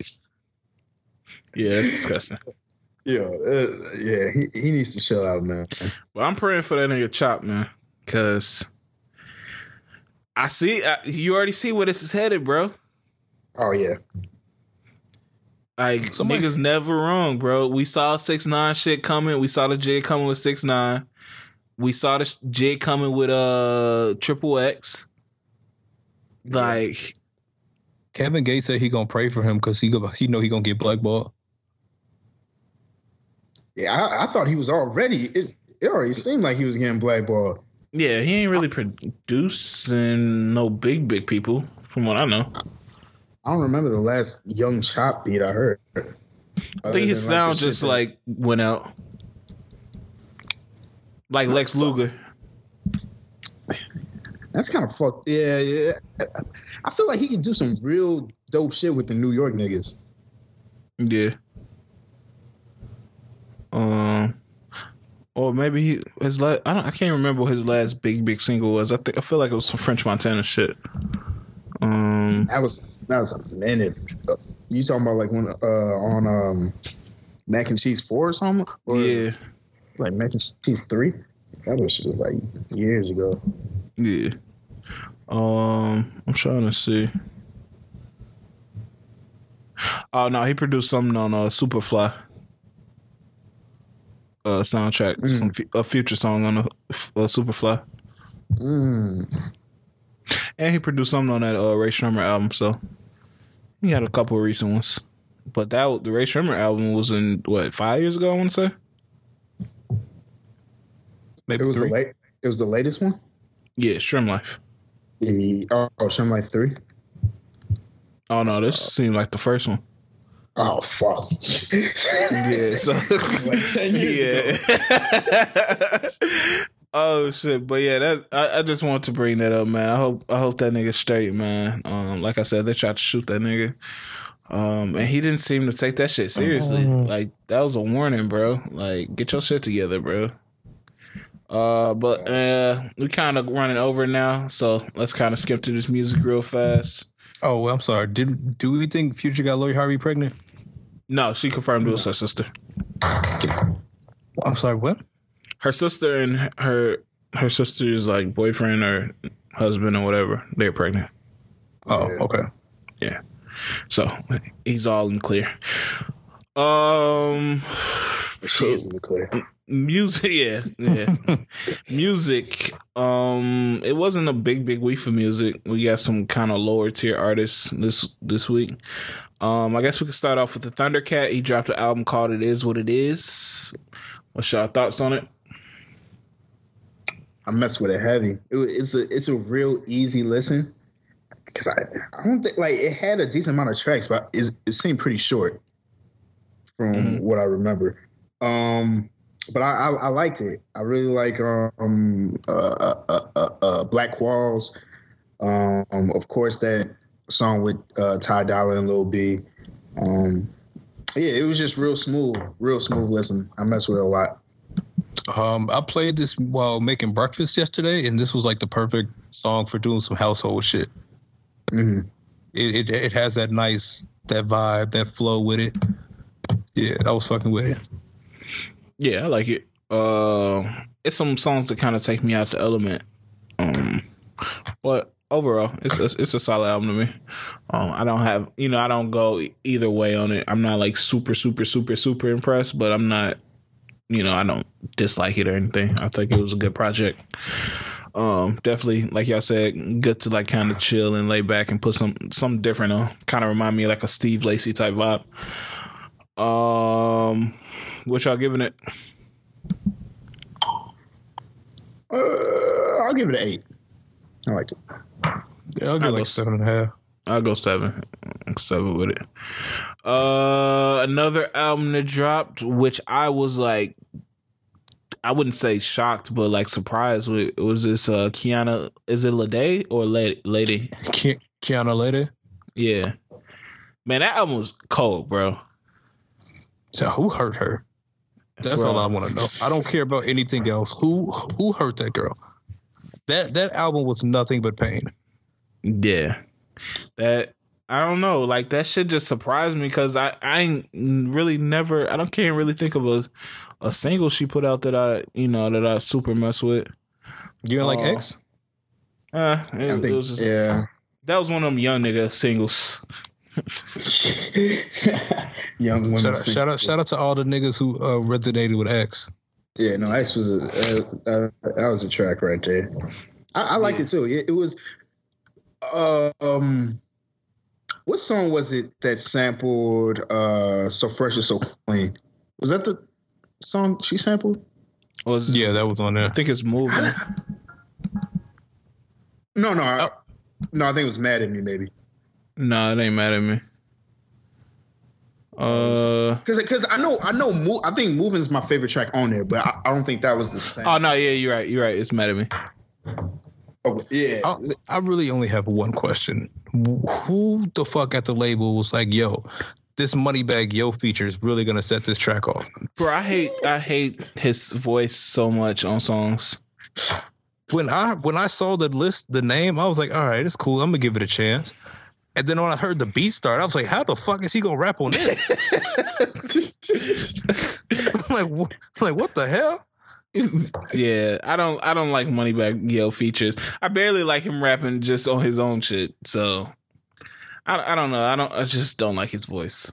Yeah, it's disgusting. [LAUGHS] yeah, uh, yeah, he, he needs to chill out, man. But I'm praying for that nigga Chop, man, because I see I, you already see where this is headed, bro. Oh yeah, Like Somebody- niggas never wrong, bro. We saw six nine shit coming. We saw the jig coming with six nine. We saw the sh- jig coming with uh triple X. Like Kevin Gates said he gonna pray for him because he go, he know he gonna get blackballed. Yeah, I, I thought he was already. It, it already seemed like he was getting blackballed. Yeah, he ain't really producing no big big people, from what I know. I don't remember the last Young Chop beat I heard. I think his sound just like went out, like Lex Luger. That's kind of fucked. Yeah, yeah. I feel like he can do some real dope shit with the New York niggas. Yeah. Um, or maybe he his last. I don't. I can't remember what his last big big single was. I think I feel like it was some French Montana shit. Um, that was that was a minute. You talking about like when uh on um mac and cheese four or something? Or yeah, like mac and cheese three. That was like years ago. Yeah. Um, I'm trying to see. Oh no, he produced something on uh Superfly uh soundtrack, mm. some, a future song on a, uh, Superfly. Mm. And he produced something on that uh, Rae Sremmurd album, so he had a couple of recent ones. But that the Rae Sremmurd album was in what five years ago? I want to say. Maybe it was three. the late. It was the latest one. Yeah, SremmLife. The, oh, oh, SremmLife three. Oh no, this uh, seemed like the first one. Oh fuck. yeah, so [LAUGHS] like ten [LAUGHS] years yeah. [LAUGHS] oh shit, but yeah, that I, I, just want to bring that up, man. I hope I hope that nigga straight, man. Um, like I said, they tried to shoot that nigga. Um, and he didn't seem to take that shit seriously. Uh-huh. Like that was a warning, bro. Like get your shit together, bro. Uh, but uh, we kind of running over now, so let's kind of skip to this music real fast. Oh, well, I'm sorry. Did do we think Future got Lori Harvey pregnant? No, she confirmed it was her sister. I'm sorry, what? Her sister and her her sister's like boyfriend or husband or whatever, they're pregnant. Oh, okay. Yeah. So he's all in clear. Um she is in the clear [SIGHS] music [LAUGHS] yeah yeah. [LAUGHS] Music um it wasn't a big big week for music. We got some kind of lower tier artists this this week. Um i guess we could start off with the thundercat. He dropped an album called it is what it is. What's your thoughts on it? I mess with it heavy. It, it's a it's a real easy listen because i i don't think like it had a decent amount of tracks but it, it seemed pretty short from mm-hmm. what i remember. Um but I, I, I, liked it. I really like um uh, uh, uh, uh, uh Black Qualls. Um, of course that song with uh, Ty Dolla and Lil B. Um, yeah, it was just real smooth, real smooth listen. I mess with it a lot. Um, I played this while making breakfast yesterday, and this was like the perfect song for doing some household shit. Mm-hmm. It, it it has that nice that vibe, that flow with it. Yeah, I was fucking with it. Yeah, I like it. Uh, it's some songs that kind of take me out the element. Um, but overall, it's a, it's a solid album to me. Um, I don't have you know I don't go either way on it. I'm not like super super super super impressed, but I'm not you know I don't dislike it or anything. I think it was a good project. Um, definitely, like y'all said, good to like kind of chill and lay back and put some something different on. Kind of remind me of like a Steve Lacy type vibe. Um, what y'all giving it? Uh, I'll give it an eight. I liked it. Yeah, I'll give I'll like seven and a half. I'll go seven. Seven with it. Uh, another album that dropped, which I was like, I wouldn't say shocked, but like surprised with. Was this uh Kiana? Is it Lede or Lady? Lady? Kiana Lady. Yeah, man, that album was cold, bro. So who hurt her? That's bro. all I want to know. I don't care about anything else. Who who hurt that girl? That that album was nothing but pain. Yeah, that I don't know. Like that shit just surprised me because I I really never I don't can't really think of a a single she put out that I you know that I super mess with. You uh, like X? Uh, it, think, it was just, yeah. That was one of them young nigga singles. [LAUGHS] Young women. Shout out, shout out, shout out, to all the niggas who uh, resonated with X. Yeah, no, X was a uh, uh, that was a track right there. I, I liked yeah. it too. It, it was, uh, um, what song was it that sampled uh "So Fresh and So Clean"? Was that the song she sampled? Was Yeah, that was on there. I think it's moving. No, no, I, no. I think it was mad at me, maybe. No, it ain't mad at me. Uh Because because I know I know Mo- I think "Moving" is my favorite track on there, but I, I don't think that was the same. oh no, yeah, you're right. You're right. It's mad at me. Oh, yeah, I, I really only have one question. Who the fuck at the label was like, yo, this Moneybagg Yo feature is really gonna set this track off? Bro, I hate I hate his voice so much on songs. When I when I saw the list, the name, I was like, all right, it's cool. I'm gonna give it a chance. And then when I heard the beat start, I was like, how the fuck is he gonna rap on this? I'm [LAUGHS] [LAUGHS] like, what, I'm like, what the hell? yeah, I don't I don't like Moneybagg Yo features. I barely like him rapping just on his own shit. So I I don't know. I don't I just don't like his voice.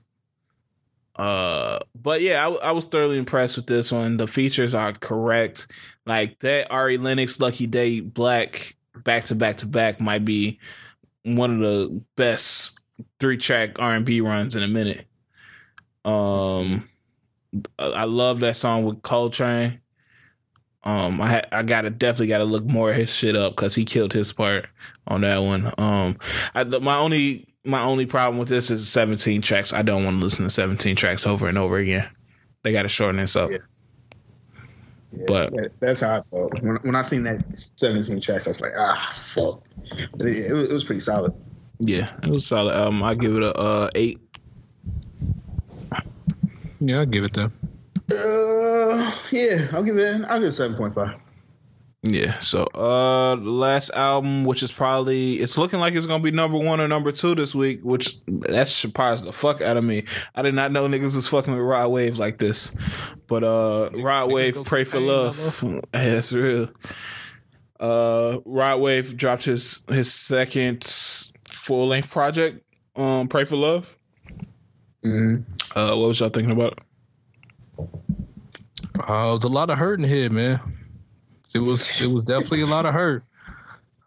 Uh, but yeah, I, I was thoroughly impressed with this one. The features are correct. Like that Ari Lennox, Lucky Daye, Black, back to back to back might be one of the best three track R and B runs in a minute. Um, I love that song with Coltrane. Um, I ha- I gotta definitely gotta look more at his shit up because he killed his part on that one. Um, I, my only my only problem with this is 17 tracks. I don't want to listen to 17 tracks over and over again. They gotta shorten this up. Yeah. Yeah, but- that- that's how I felt when when I seen that 17 tracks. I was like, ah, fuck. But it, it, was, it was pretty solid. Yeah, it was a solid album. I give it a uh, eight. Yeah, I'll give it that. Uh, yeah, I'll give it. I'll give it 7.5. Yeah. So uh last album, which is probably it's looking like it's gonna be number one or number two this week, which that surprised the fuck out of me. I did not know niggas was fucking with Rod Wave like this. But uh Rod Wave, Pray for cocaine, Love. [LAUGHS] Yeah, That's real. Uh Rod Wave dropped his his second full length project, um, Pray for Love. Mm-hmm. Uh what was y'all thinking about? Uh, it was a lot of hurt in here, man. It was it was definitely a lot of hurt.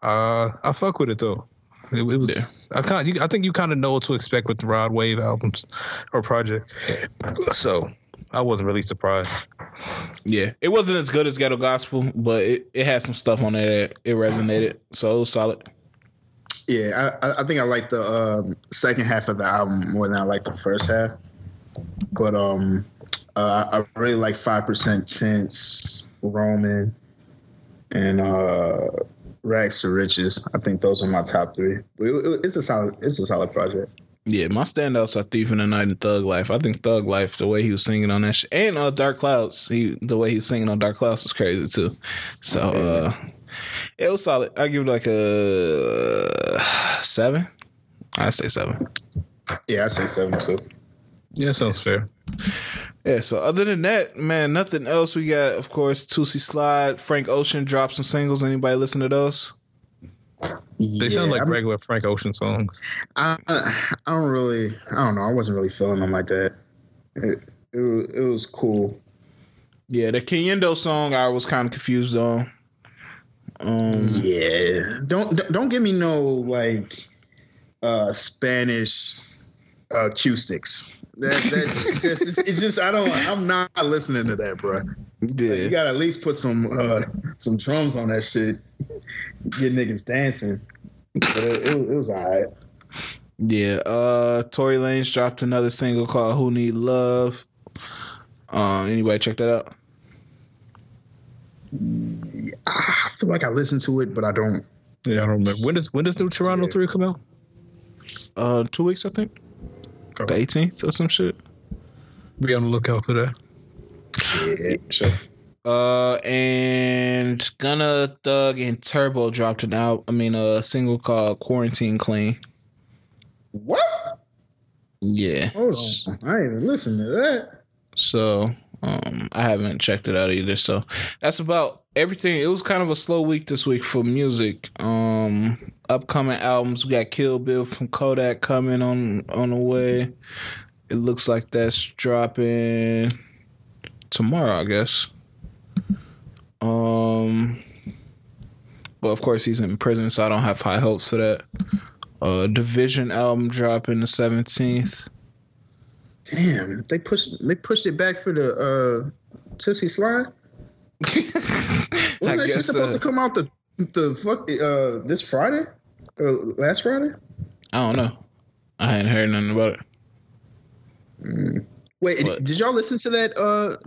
Uh, I fuck with it though. It, it was I kind I think you kind of know what to expect with the Rod Wave albums or project. So I wasn't really surprised. Yeah. It wasn't as good as Ghetto Gospel, but it, it had some stuff on there that it resonated. So it was solid. Yeah, I, I- I think I like the um, second half of the album more than I like the first half. But um, uh, I really like Five Percent Tense, Roman, and uh, Rags to Riches. I think those are my top three. But it- it- it's a solid, it's a solid project. Yeah, my standouts are Thief in the Night and Thug Life. I think Thug Life, the way he was singing on that shit, and uh, Dark Clouds, he the way he was singing on Dark Clouds was crazy too. So uh, it was solid. I give it like a seven. I say seven. Yeah, I say seven too. Yeah, sounds fair. Yeah. So other than that, man, nothing else. We got, of course, Toosie Slide, Frank Ocean dropped some singles. Anybody listen to those? They sound like I'm- regular Frank Ocean songs. I, I I don't really I don't know I wasn't really feeling them like that. It it, was- it was cool. Yeah, the Cayendo song I was kind of confused on. Um, Yeah, don't don't- don't give me no like uh Spanish uh acoustics. That that just it's, it's just I don't I'm not listening to that, bro. yeah. You gotta at least put some uh some drums on that shit. Get niggas dancing. But it, it, was- it was alright. Yeah, uh Tory Lanez dropped another single called Who Need Love. Um anybody check that out? I feel like I listened to it, but I don't. Yeah, I don't remember. When does when does New Toronto Yeah. Three come out? Uh 2 weeks I think. The 18th or some shit. Be on the lookout for that. Yeah, sure. Uh and Gunna Thug and Turbo dropped an out I mean a single called Quarantine Clean. What? Yeah. Hold on. I ain't even listened to that. So um I haven't checked it out either. So that's about everything. It was kind of a slow week this week for music. Um upcoming albums, we got Kill Bill from Kodak coming on on the way. It looks like that's dropping tomorrow, I guess. Um but of course he's in prison, so I don't have high hopes for that. Uh Division album dropping the seventeenth. Damn, they pushed they pushed it back for the uh Toosie Slide? [LAUGHS] Wasn't I that shit supposed uh, to come out the the fuck uh this Friday? Uh, last Friday? I don't know. I hadn't heard nothing about it. Wait, What? did y'all listen to that uh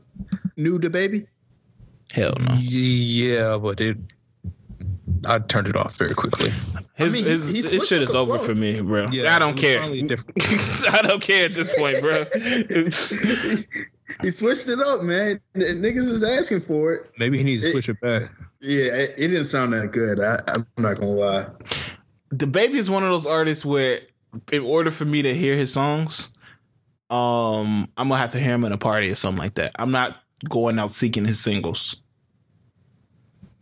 new DaBaby? Hell no. Yeah, but it. I turned it off very quickly. His, mean, he- his, he his shit up is over flow. for me, bro. Yeah, I don't care. [LAUGHS] I don't care at this point, bro. [LAUGHS] He switched it up, man. N- niggas was asking for it. Maybe he needs to It- switch it back. Yeah, it, it didn't sound that good. I, I'm not gonna lie. DaBaby is one of those artists where, in order for me to hear his songs, um, I'm gonna have to hear him at a party or something like that. I'm not going out seeking his singles.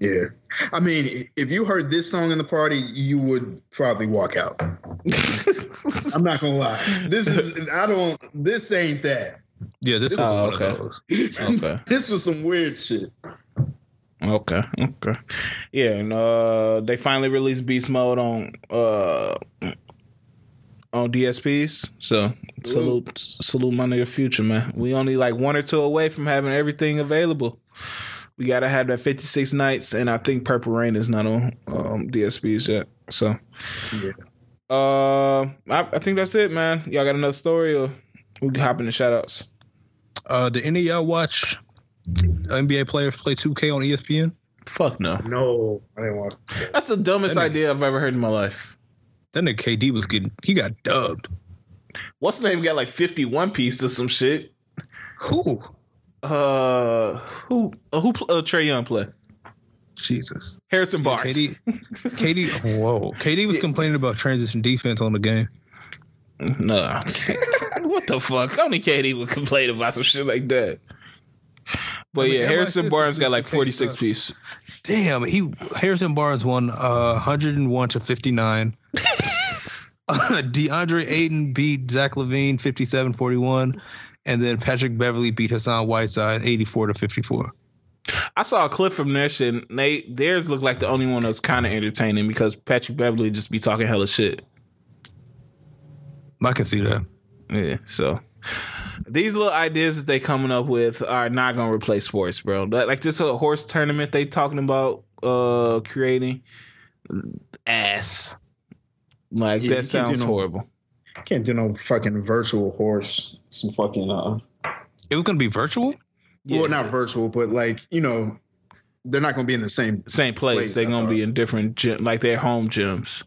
Yeah, I mean, if you heard this song in the party, you would probably walk out. [LAUGHS] I'm not gonna lie. This is I don't. This ain't that. Yeah, this was Oh, one okay. of those. [LAUGHS] Okay. this was some weird shit. Okay, okay, yeah, and uh, they finally released Beast Mode on uh on DSPs. So salute, salute my nigga Future man. We only like one or two away from having everything available. We gotta have that fifty six nights, and I think Purple Reign is not on um, DSPs yet. So, Yeah. uh, I, I think that's it, man. Y'all got another story, or we can hop into shout outs. Uh, did any of y'all watch NBA players play 2K on ESPN? Fuck no. No, I didn't want. That's the dumbest That idea I've ever heard in my life. That nigga KD was getting, he got dubbed. What's the name? Got like 51 piece or some shit. Who? Uh, who uh, who pl- uh, Trae Young play? Jesus. Harrison Barnes. KD, [LAUGHS] KD, whoa. KD was complaining about transition defense on the game. No. [LAUGHS] what the fuck? Only KD would complain about some shit like that. But I mean, yeah, Harrison Barnes got like 46 stuff. piece. Damn, he Harrison Barnes won uh, 101 to 59. [LAUGHS] [LAUGHS] DeAndre Ayton beat Zach LaVine 57 41. And then Patrick Beverley beat Hassan Whiteside 84 to 54. I saw a clip from their shit. And they theirs looked like the only one that was kind of entertaining because Patrick Beverley just be talking hella shit. I can see that. Yeah, so these little ideas that they coming up with are not gonna replace sports, bro. Like this whole horse tournament they talking about uh creating ass. Like Yeah, that sounds no- horrible. Can't do no fucking virtual horse. Some fucking uh. It was going to be virtual? Yeah. Well, not virtual, but like you know, they're not gonna be in the same. Same place. place, They're I gonna thought. be in different gym, like their home gyms.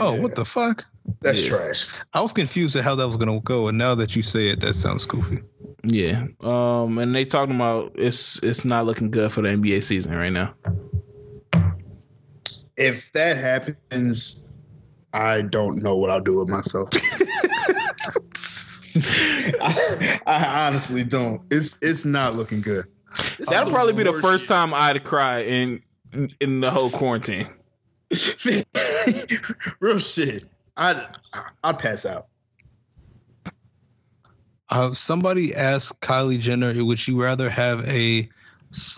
Oh, Yeah, what the fuck? That's Yeah. trash. I was confused at how that was going to go. And now that you say it, that sounds goofy. Yeah. Um, and they talking about it's it's not looking good for the NBA season right now. If that happens, I don't know what I'll do with myself. [LAUGHS] I, I honestly don't. It's it's not looking good. This That'll probably be the worst first time I'd cry in in the whole quarantine. [LAUGHS] Real shit. I'd I'd pass out. Uh, somebody asked Kylie Jenner, would you rather have a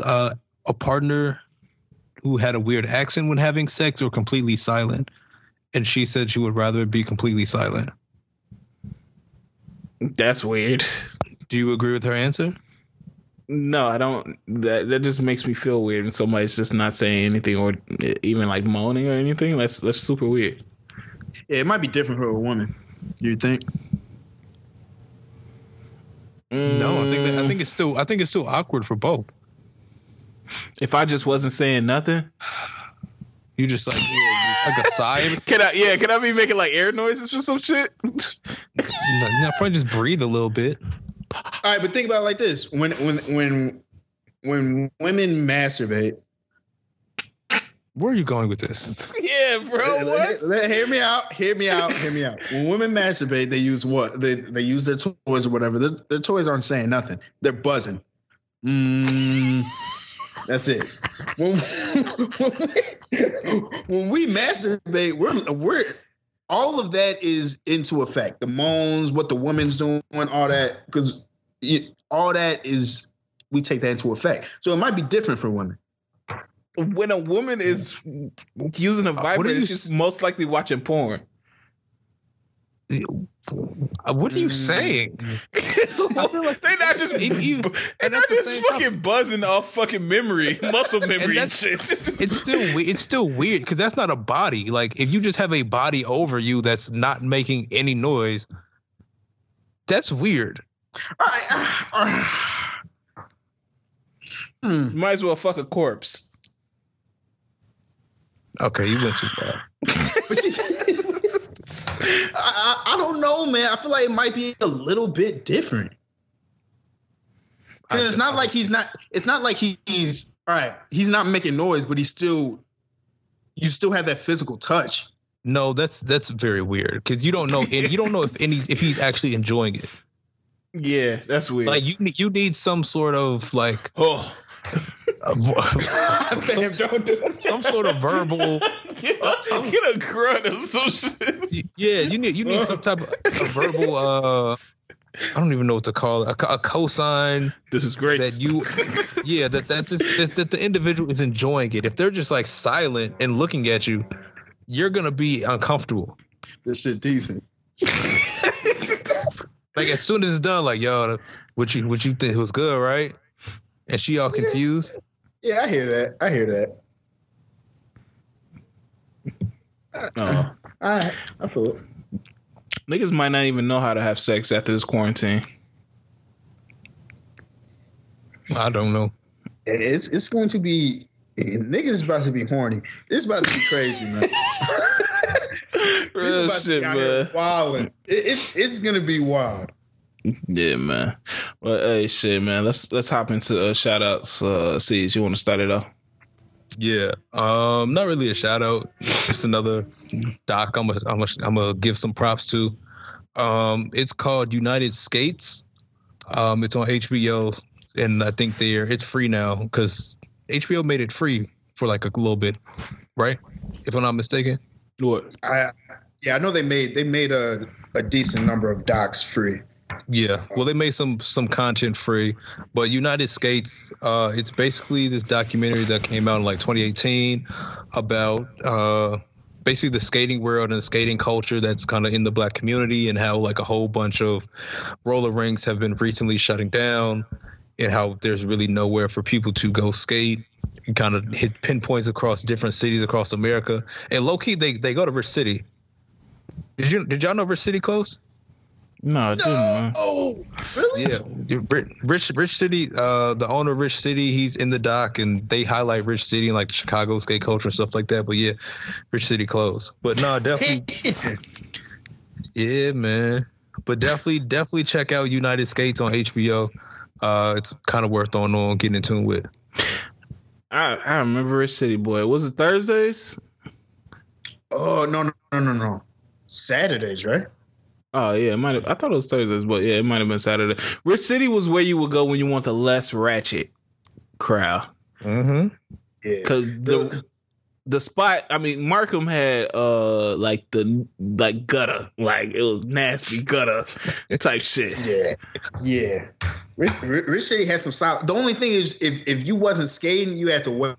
uh, a partner who had a weird accent when having sex or completely silent? And she said she would rather be completely silent. That's weird. Do you agree with her answer? No, I don't. That that just makes me feel weird, and somebody's just not saying anything or even like moaning or anything. That's that's super weird. Yeah, it might be different for a woman. You think? No, I think that, I think mm. it's still I think it's still awkward for both. if I just wasn't saying nothing, You just like like a side. [LAUGHS] can I? Yeah, can I be making like air noises or some shit? No, no, probably just breathe a little bit. All right, but think about it like this: when when when when women masturbate, Where are you going with this? [LAUGHS] yeah, bro. let- What? let- hear me out. Hear me out. Hear me out. [LAUGHS] When women masturbate, they use what? They they use their toys or whatever. Their, their toys aren't saying nothing. They're buzzing. Mm, that's it. When, [LAUGHS] when we masturbate, we're we're all of that is into effect. The moans, what the woman's doing, all that, because all that is we take that into effect. So it might be different for women. When a woman is using a Uh, what are vibrator, you she's s- most likely watching porn. What are you saying? [LAUGHS] they're not just [LAUGHS] He- he- they and not at the just same fucking buzzing off fucking memory, [LAUGHS] muscle memory and, that's- shit. It's still it's still weird because that's not a body. Like if you just have a body over you that's not making any noise, that's weird. All right. all right. Hmm. Might as well fuck a corpse. Okay, you went too far. I, I, I don't know, man. I feel like it might be a little bit different. Because it's not like he's not. It's not like he, he's all right. He's not making noise, but he's still. You still have that physical touch. No, that's that's very weird because you don't know and you don't know if any if he's actually enjoying it. Yeah, that's weird. Like you need you need some sort of like oh, Damn, don't do it. some sort of verbal get a, get a grunt or some shit. yeah you need you need some type of a verbal uh I don't even know what to call it a, co- a cosign This is great. that you yeah that that, this, that that the individual is enjoying it if they're just like silent and looking at you you're gonna be uncomfortable This shit decent. like as soon as it's done like yo what you what you think was good right and she all confused Yeah, I hear that. I hear that. Oh. All right, I feel it. Niggas might not even know how to have sex after this quarantine. I don't know It's it's going to be niggas is about to be horny. It's about to be crazy, man. [LAUGHS] Real shit, be out here man. wilding. It, it's it's gonna be wild. Yeah, man. Well, hey, shit, man. Let's let's hop into uh, shout outs. Uh, Seeds, you want to start it off? Yeah, um, not really a shout out. Just another doc. I'm gonna I'm gonna I'm gonna give some props to. Um, it's called United Skates. Um, it's on HBO, and I think they're it's free now because HBO made it free for like a little bit, right? If I'm not mistaken. What? I yeah, I know they made they made a, a decent number of docs free. Yeah. Well, they made some some content free, but United Skates, uh, it's basically this documentary that came out in like 2018 about uh, basically the skating world and the skating culture that's kind of in the black community and how like a whole bunch of roller rinks have been recently shutting down and how there's really nowhere for people to go skate and kind of hit pinpoints across different cities across America. And low key, they they go to Rich City. Did you did y'all know Rich City closed? No, I didn't. Oh, really? Yeah, dude, Rich Rich City, uh, the owner of Rich City, he's in the dock, and they highlight Rich City and like Chicago skate culture and stuff like that. But yeah, Rich City closed. But no, [LAUGHS] definitely, yeah, man. But definitely, definitely check out United Skates on HBO. Uh, it's kind of worth on on getting in tune with. I I remember Rich City Boy. Was it Thursdays? oh no no no no no. Saturdays, right? Oh yeah, it might have. I thought it was Thursdays, but yeah, it might have been Saturday. Rich City was where you would go when you want the less ratchet crowd, Mm-hmm. Yeah. because the the spot. I mean, Markham had uh like the like gutter, like it was nasty gutter type shit. Yeah, yeah. Rich, Rich Rich City has some solid. The only thing is, if if you wasn't skating, you had to wait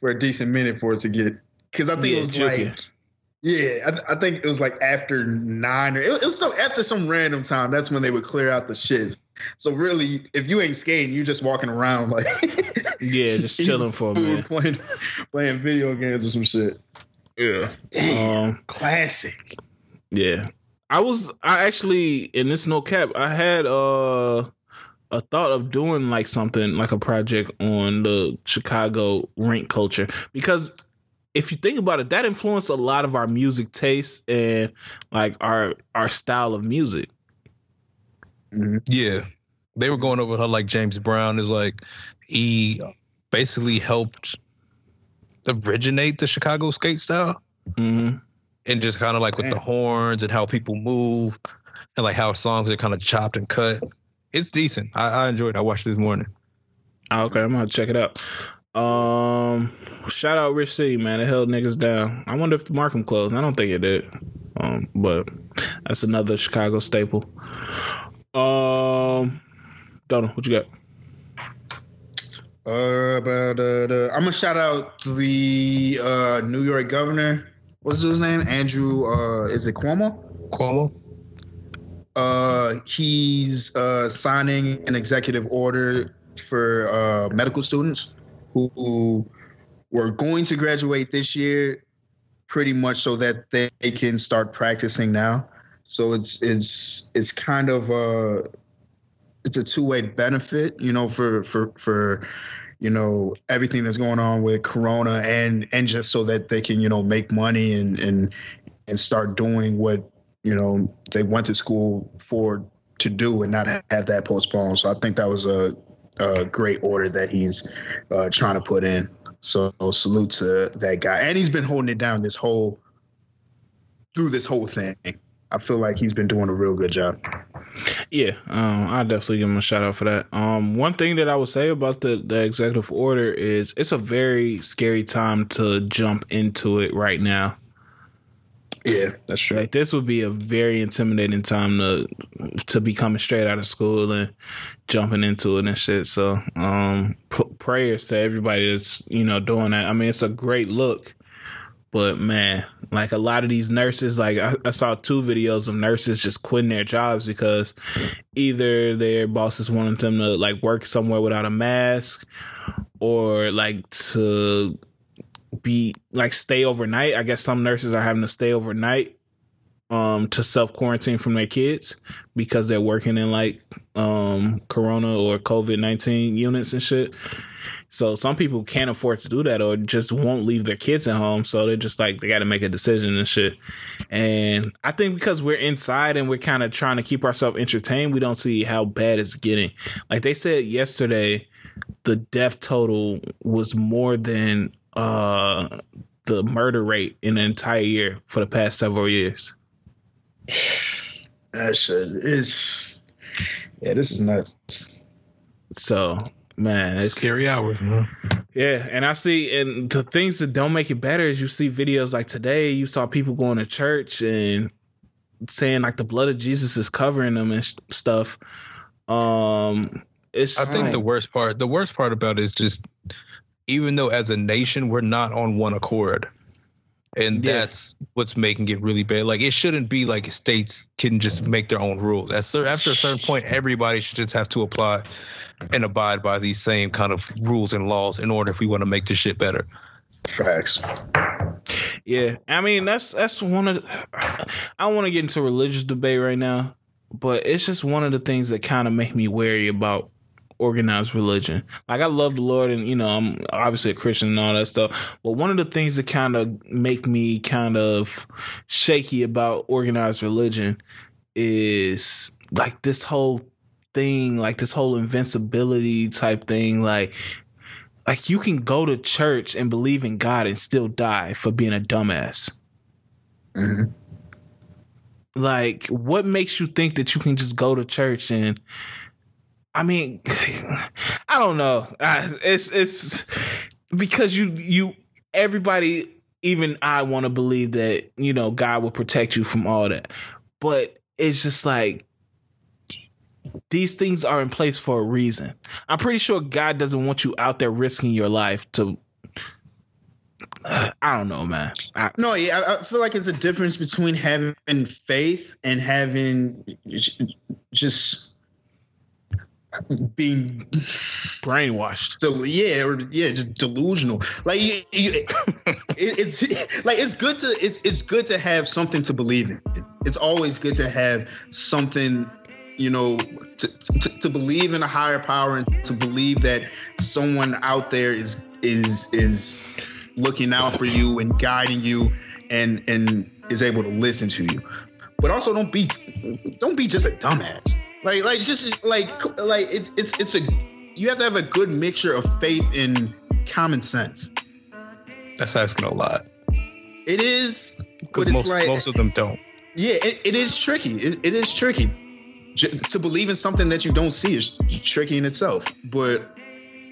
for a decent minute for it to get. Because I think Yeah, it was juky. like, yeah, I, th- I think it was like after nine or it, was- it was so after some random time. That's when they would clear out the shits. So really, if you ain't skating, you're just walking around like [LAUGHS] Yeah, just [LAUGHS] chilling for a food, minute. playing playing video games or some shit. Yeah. Damn, Um. classic. Yeah. I was I actually in this no cap, I had uh a thought of doing like something like a project on the Chicago rink culture because if you think about it, that influenced a lot of our music taste and like our our style of music. Yeah, they were going over her like James Brown is like he basically helped originate the Chicago skate style. hmm and just kind of like with the horns and how people move and like how songs are kind of chopped and cut. It's decent. I, I enjoyed it. I watched it this morning. Okay, I'm gonna check it out. Um, shout out Rich City, man. It held niggas down. I wonder if the Markham closed. I don't think it did. Um, but that's another Chicago staple. Um, Donald, what you got? Uh, but uh, the, I'm gonna shout out the uh, New York governor. What's his name? Andrew. Uh, is it Cuomo? Cuomo? Uh, he's uh, signing an executive order for uh, medical students who, were going to graduate this year, pretty much so that they can start practicing now. So it's it's it's kind of a it's a two way benefit, you know, for for for you know everything that's going on with Corona and and just so that they can you know make money and and and start doing what you know they went to school for to do and not have that postponed. So I think that was a, a great order that he's uh, trying to put in. So salute to that guy, and he's been holding it down this whole through this whole thing. I feel like he's been doing a real good job. Yeah, um, I definitely give him a shout out for that. Um, one thing that I would say about the the executive order is it's a very scary time to jump into it right now. Yeah, that's true. Like this would be a very intimidating time to to be coming straight out of school and jumping into it and shit. So, um, p- prayers to everybody that's you know doing that. I mean, it's a great look, but man, like a lot of these nurses, like I, I saw two videos of nurses just quitting their jobs because either their bosses wanted them to like work somewhere without a mask or like to be like stay overnight. I guess some nurses are having to stay overnight um to self quarantine from their kids because they're working in like um corona or COVID-19 units and shit. So some people can't afford to do that or just won't leave their kids at home. So they're just like they got to make a decision and shit. And I think because we're inside and we're kind of trying to keep ourselves entertained, we don't see how bad it's getting. Like they said yesterday, the death total was more than uh the murder rate in an entire year for the past several years. That shit is yeah, this is nuts. So man, it's Scary hours, man. Yeah, and I see, and the things that don't make it better is you see videos like today. You saw people going to church and saying like the blood of Jesus is covering them and sh- stuff. Um, it's I think like- the worst part, the worst part about it is just, even though as a nation we're not on one accord, and Yeah. that's what's making it really bad. Like it shouldn't be like states can just make their own rules. At cer- after a certain point, everybody should just have to apply and abide by these same kind of rules and laws in order if we want to make this shit better. Facts. Yeah, I mean that's that's one of. The, I don't want to get into religious debate right now, but it's just one of the things that kind of make me wary about organized religion. Like I love the Lord, and you know I'm obviously a Christian and all that stuff. But one of the things that kind of make me kind of shaky about organized religion is like this whole thing, like this whole invincibility type thing, like like you can go to church and believe in God and still die for being a dumbass. Mhm. Like, what makes you think that you can just go to church and? I mean, [LAUGHS] I don't know. It's it's because you you everybody even I want to believe that you know God will protect you from all that, but it's just like these things are in place for a reason. I'm pretty sure God doesn't want you out there risking your life to. [SIGHS] I don't know, man. I, No, yeah, I feel like it's a difference between having faith and having just being brainwashed. so yeah, or yeah, just delusional. Like you, you, it, it's like it's good to it's it's good to have something to believe in. It's always good to have something, you know, to, to, to believe in a higher power and to believe that someone out there is is is looking out for you and guiding you and and is able to listen to you. But also don't be don't be just a dumbass. Like like just like like it's it's it's a you have to have a good mixture of faith and common sense. That's asking a lot It is, but most like most of them don't. yeah, it, it is tricky. It, it is tricky. J- to believe in something that you don't see is tricky in itself. But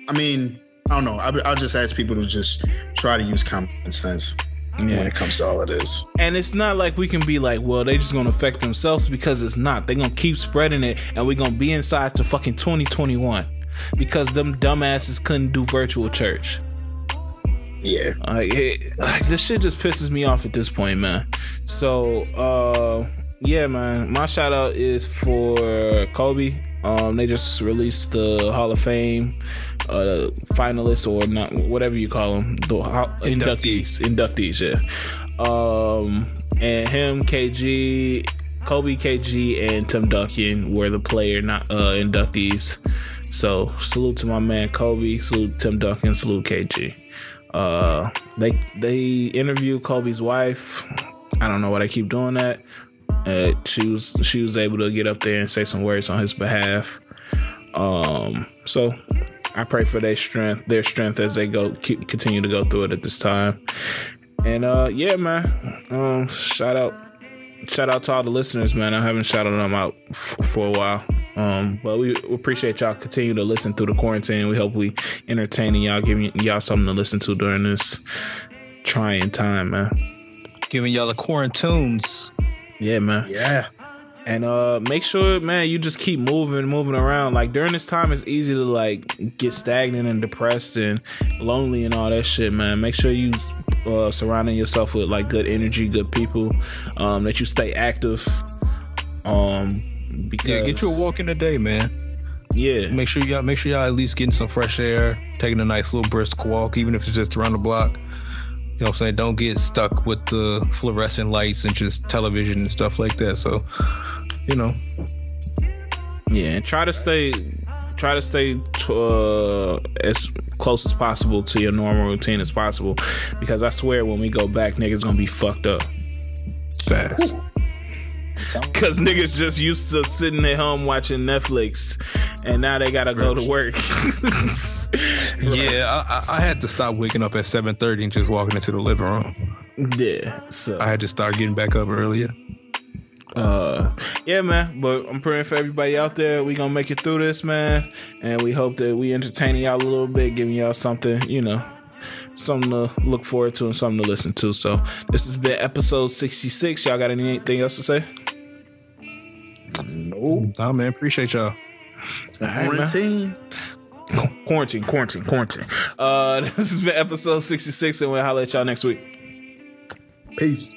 I mean, I don't know. I, I'll just ask people to just try to use common sense when Yeah. it comes to all of this. And it's not like we can be like, well, they just gonna affect themselves because it's not. They're gonna keep spreading it and we're gonna be inside to fucking 2021 because them dumbasses couldn't do virtual church. Yeah. Like, it, like this shit just pisses me off at this point, man. So, uh, yeah, man. My shout out is for Kobe. Um, they just released the Hall of Fame uh, finalists or not, whatever you call them, the inductees, inductees, yeah. Um, and him, KG, Kobe, KG, and Tim Duncan were the player, not uh, inductees. So salute to my man Kobe, salute Tim Duncan, salute KG. Uh, they they interviewed Kobe's wife. I don't know why they keep doing that. Uh, she was she was able to get up there and say some words on his behalf. Um, so I pray for their strength, their strength as they go keep continue to go through it at this time. And uh, yeah, man. Um, shout out, shout out to all the listeners, man. I haven't shouted them out f- for a while. Um, but we appreciate y'all continue to listen through the quarantine. We hope we entertaining y'all, giving y'all something to listen to during this trying time, man. Giving y'all the quarantunes. Yeah, man. Yeah. And uh make sure, man, you just keep moving, moving around. Like during this time it's easy to like get stagnant and depressed and lonely and all that shit, man. Make sure you uh surrounding yourself with like good energy, good people, um, that you stay active. Um because Yeah, get you a walk in the day, man. Yeah. Make sure y'all make sure y'all at least getting some fresh air, taking a nice little brisk walk, even if it's just around the block. You know what I'm saying? Don't get stuck with the fluorescent lights and just television and stuff like that. So, you know. Yeah, and try to stay try to stay uh, as close as possible to your normal routine as possible because I swear when we go back niggas gonna be fucked up. Fast. Cause niggas just used to sitting at home watching Netflix, and now they gotta go to work. [LAUGHS] Yeah, I, I I had to stop waking up at 7:30 and just walking into the living room. yeah. So I had to start getting back up earlier. Uh yeah man but i'm praying for everybody out there we gonna make it through this man and we hope that we entertaining y'all a little bit giving y'all something you know something to look forward to and something to listen to so this has been episode 66 y'all got anything else to say No. Nah, man, appreciate y'all. man. Quarantine. quarantine quarantine quarantine uh [LAUGHS] this has been episode 66 and we'll holler at y'all next week Peace.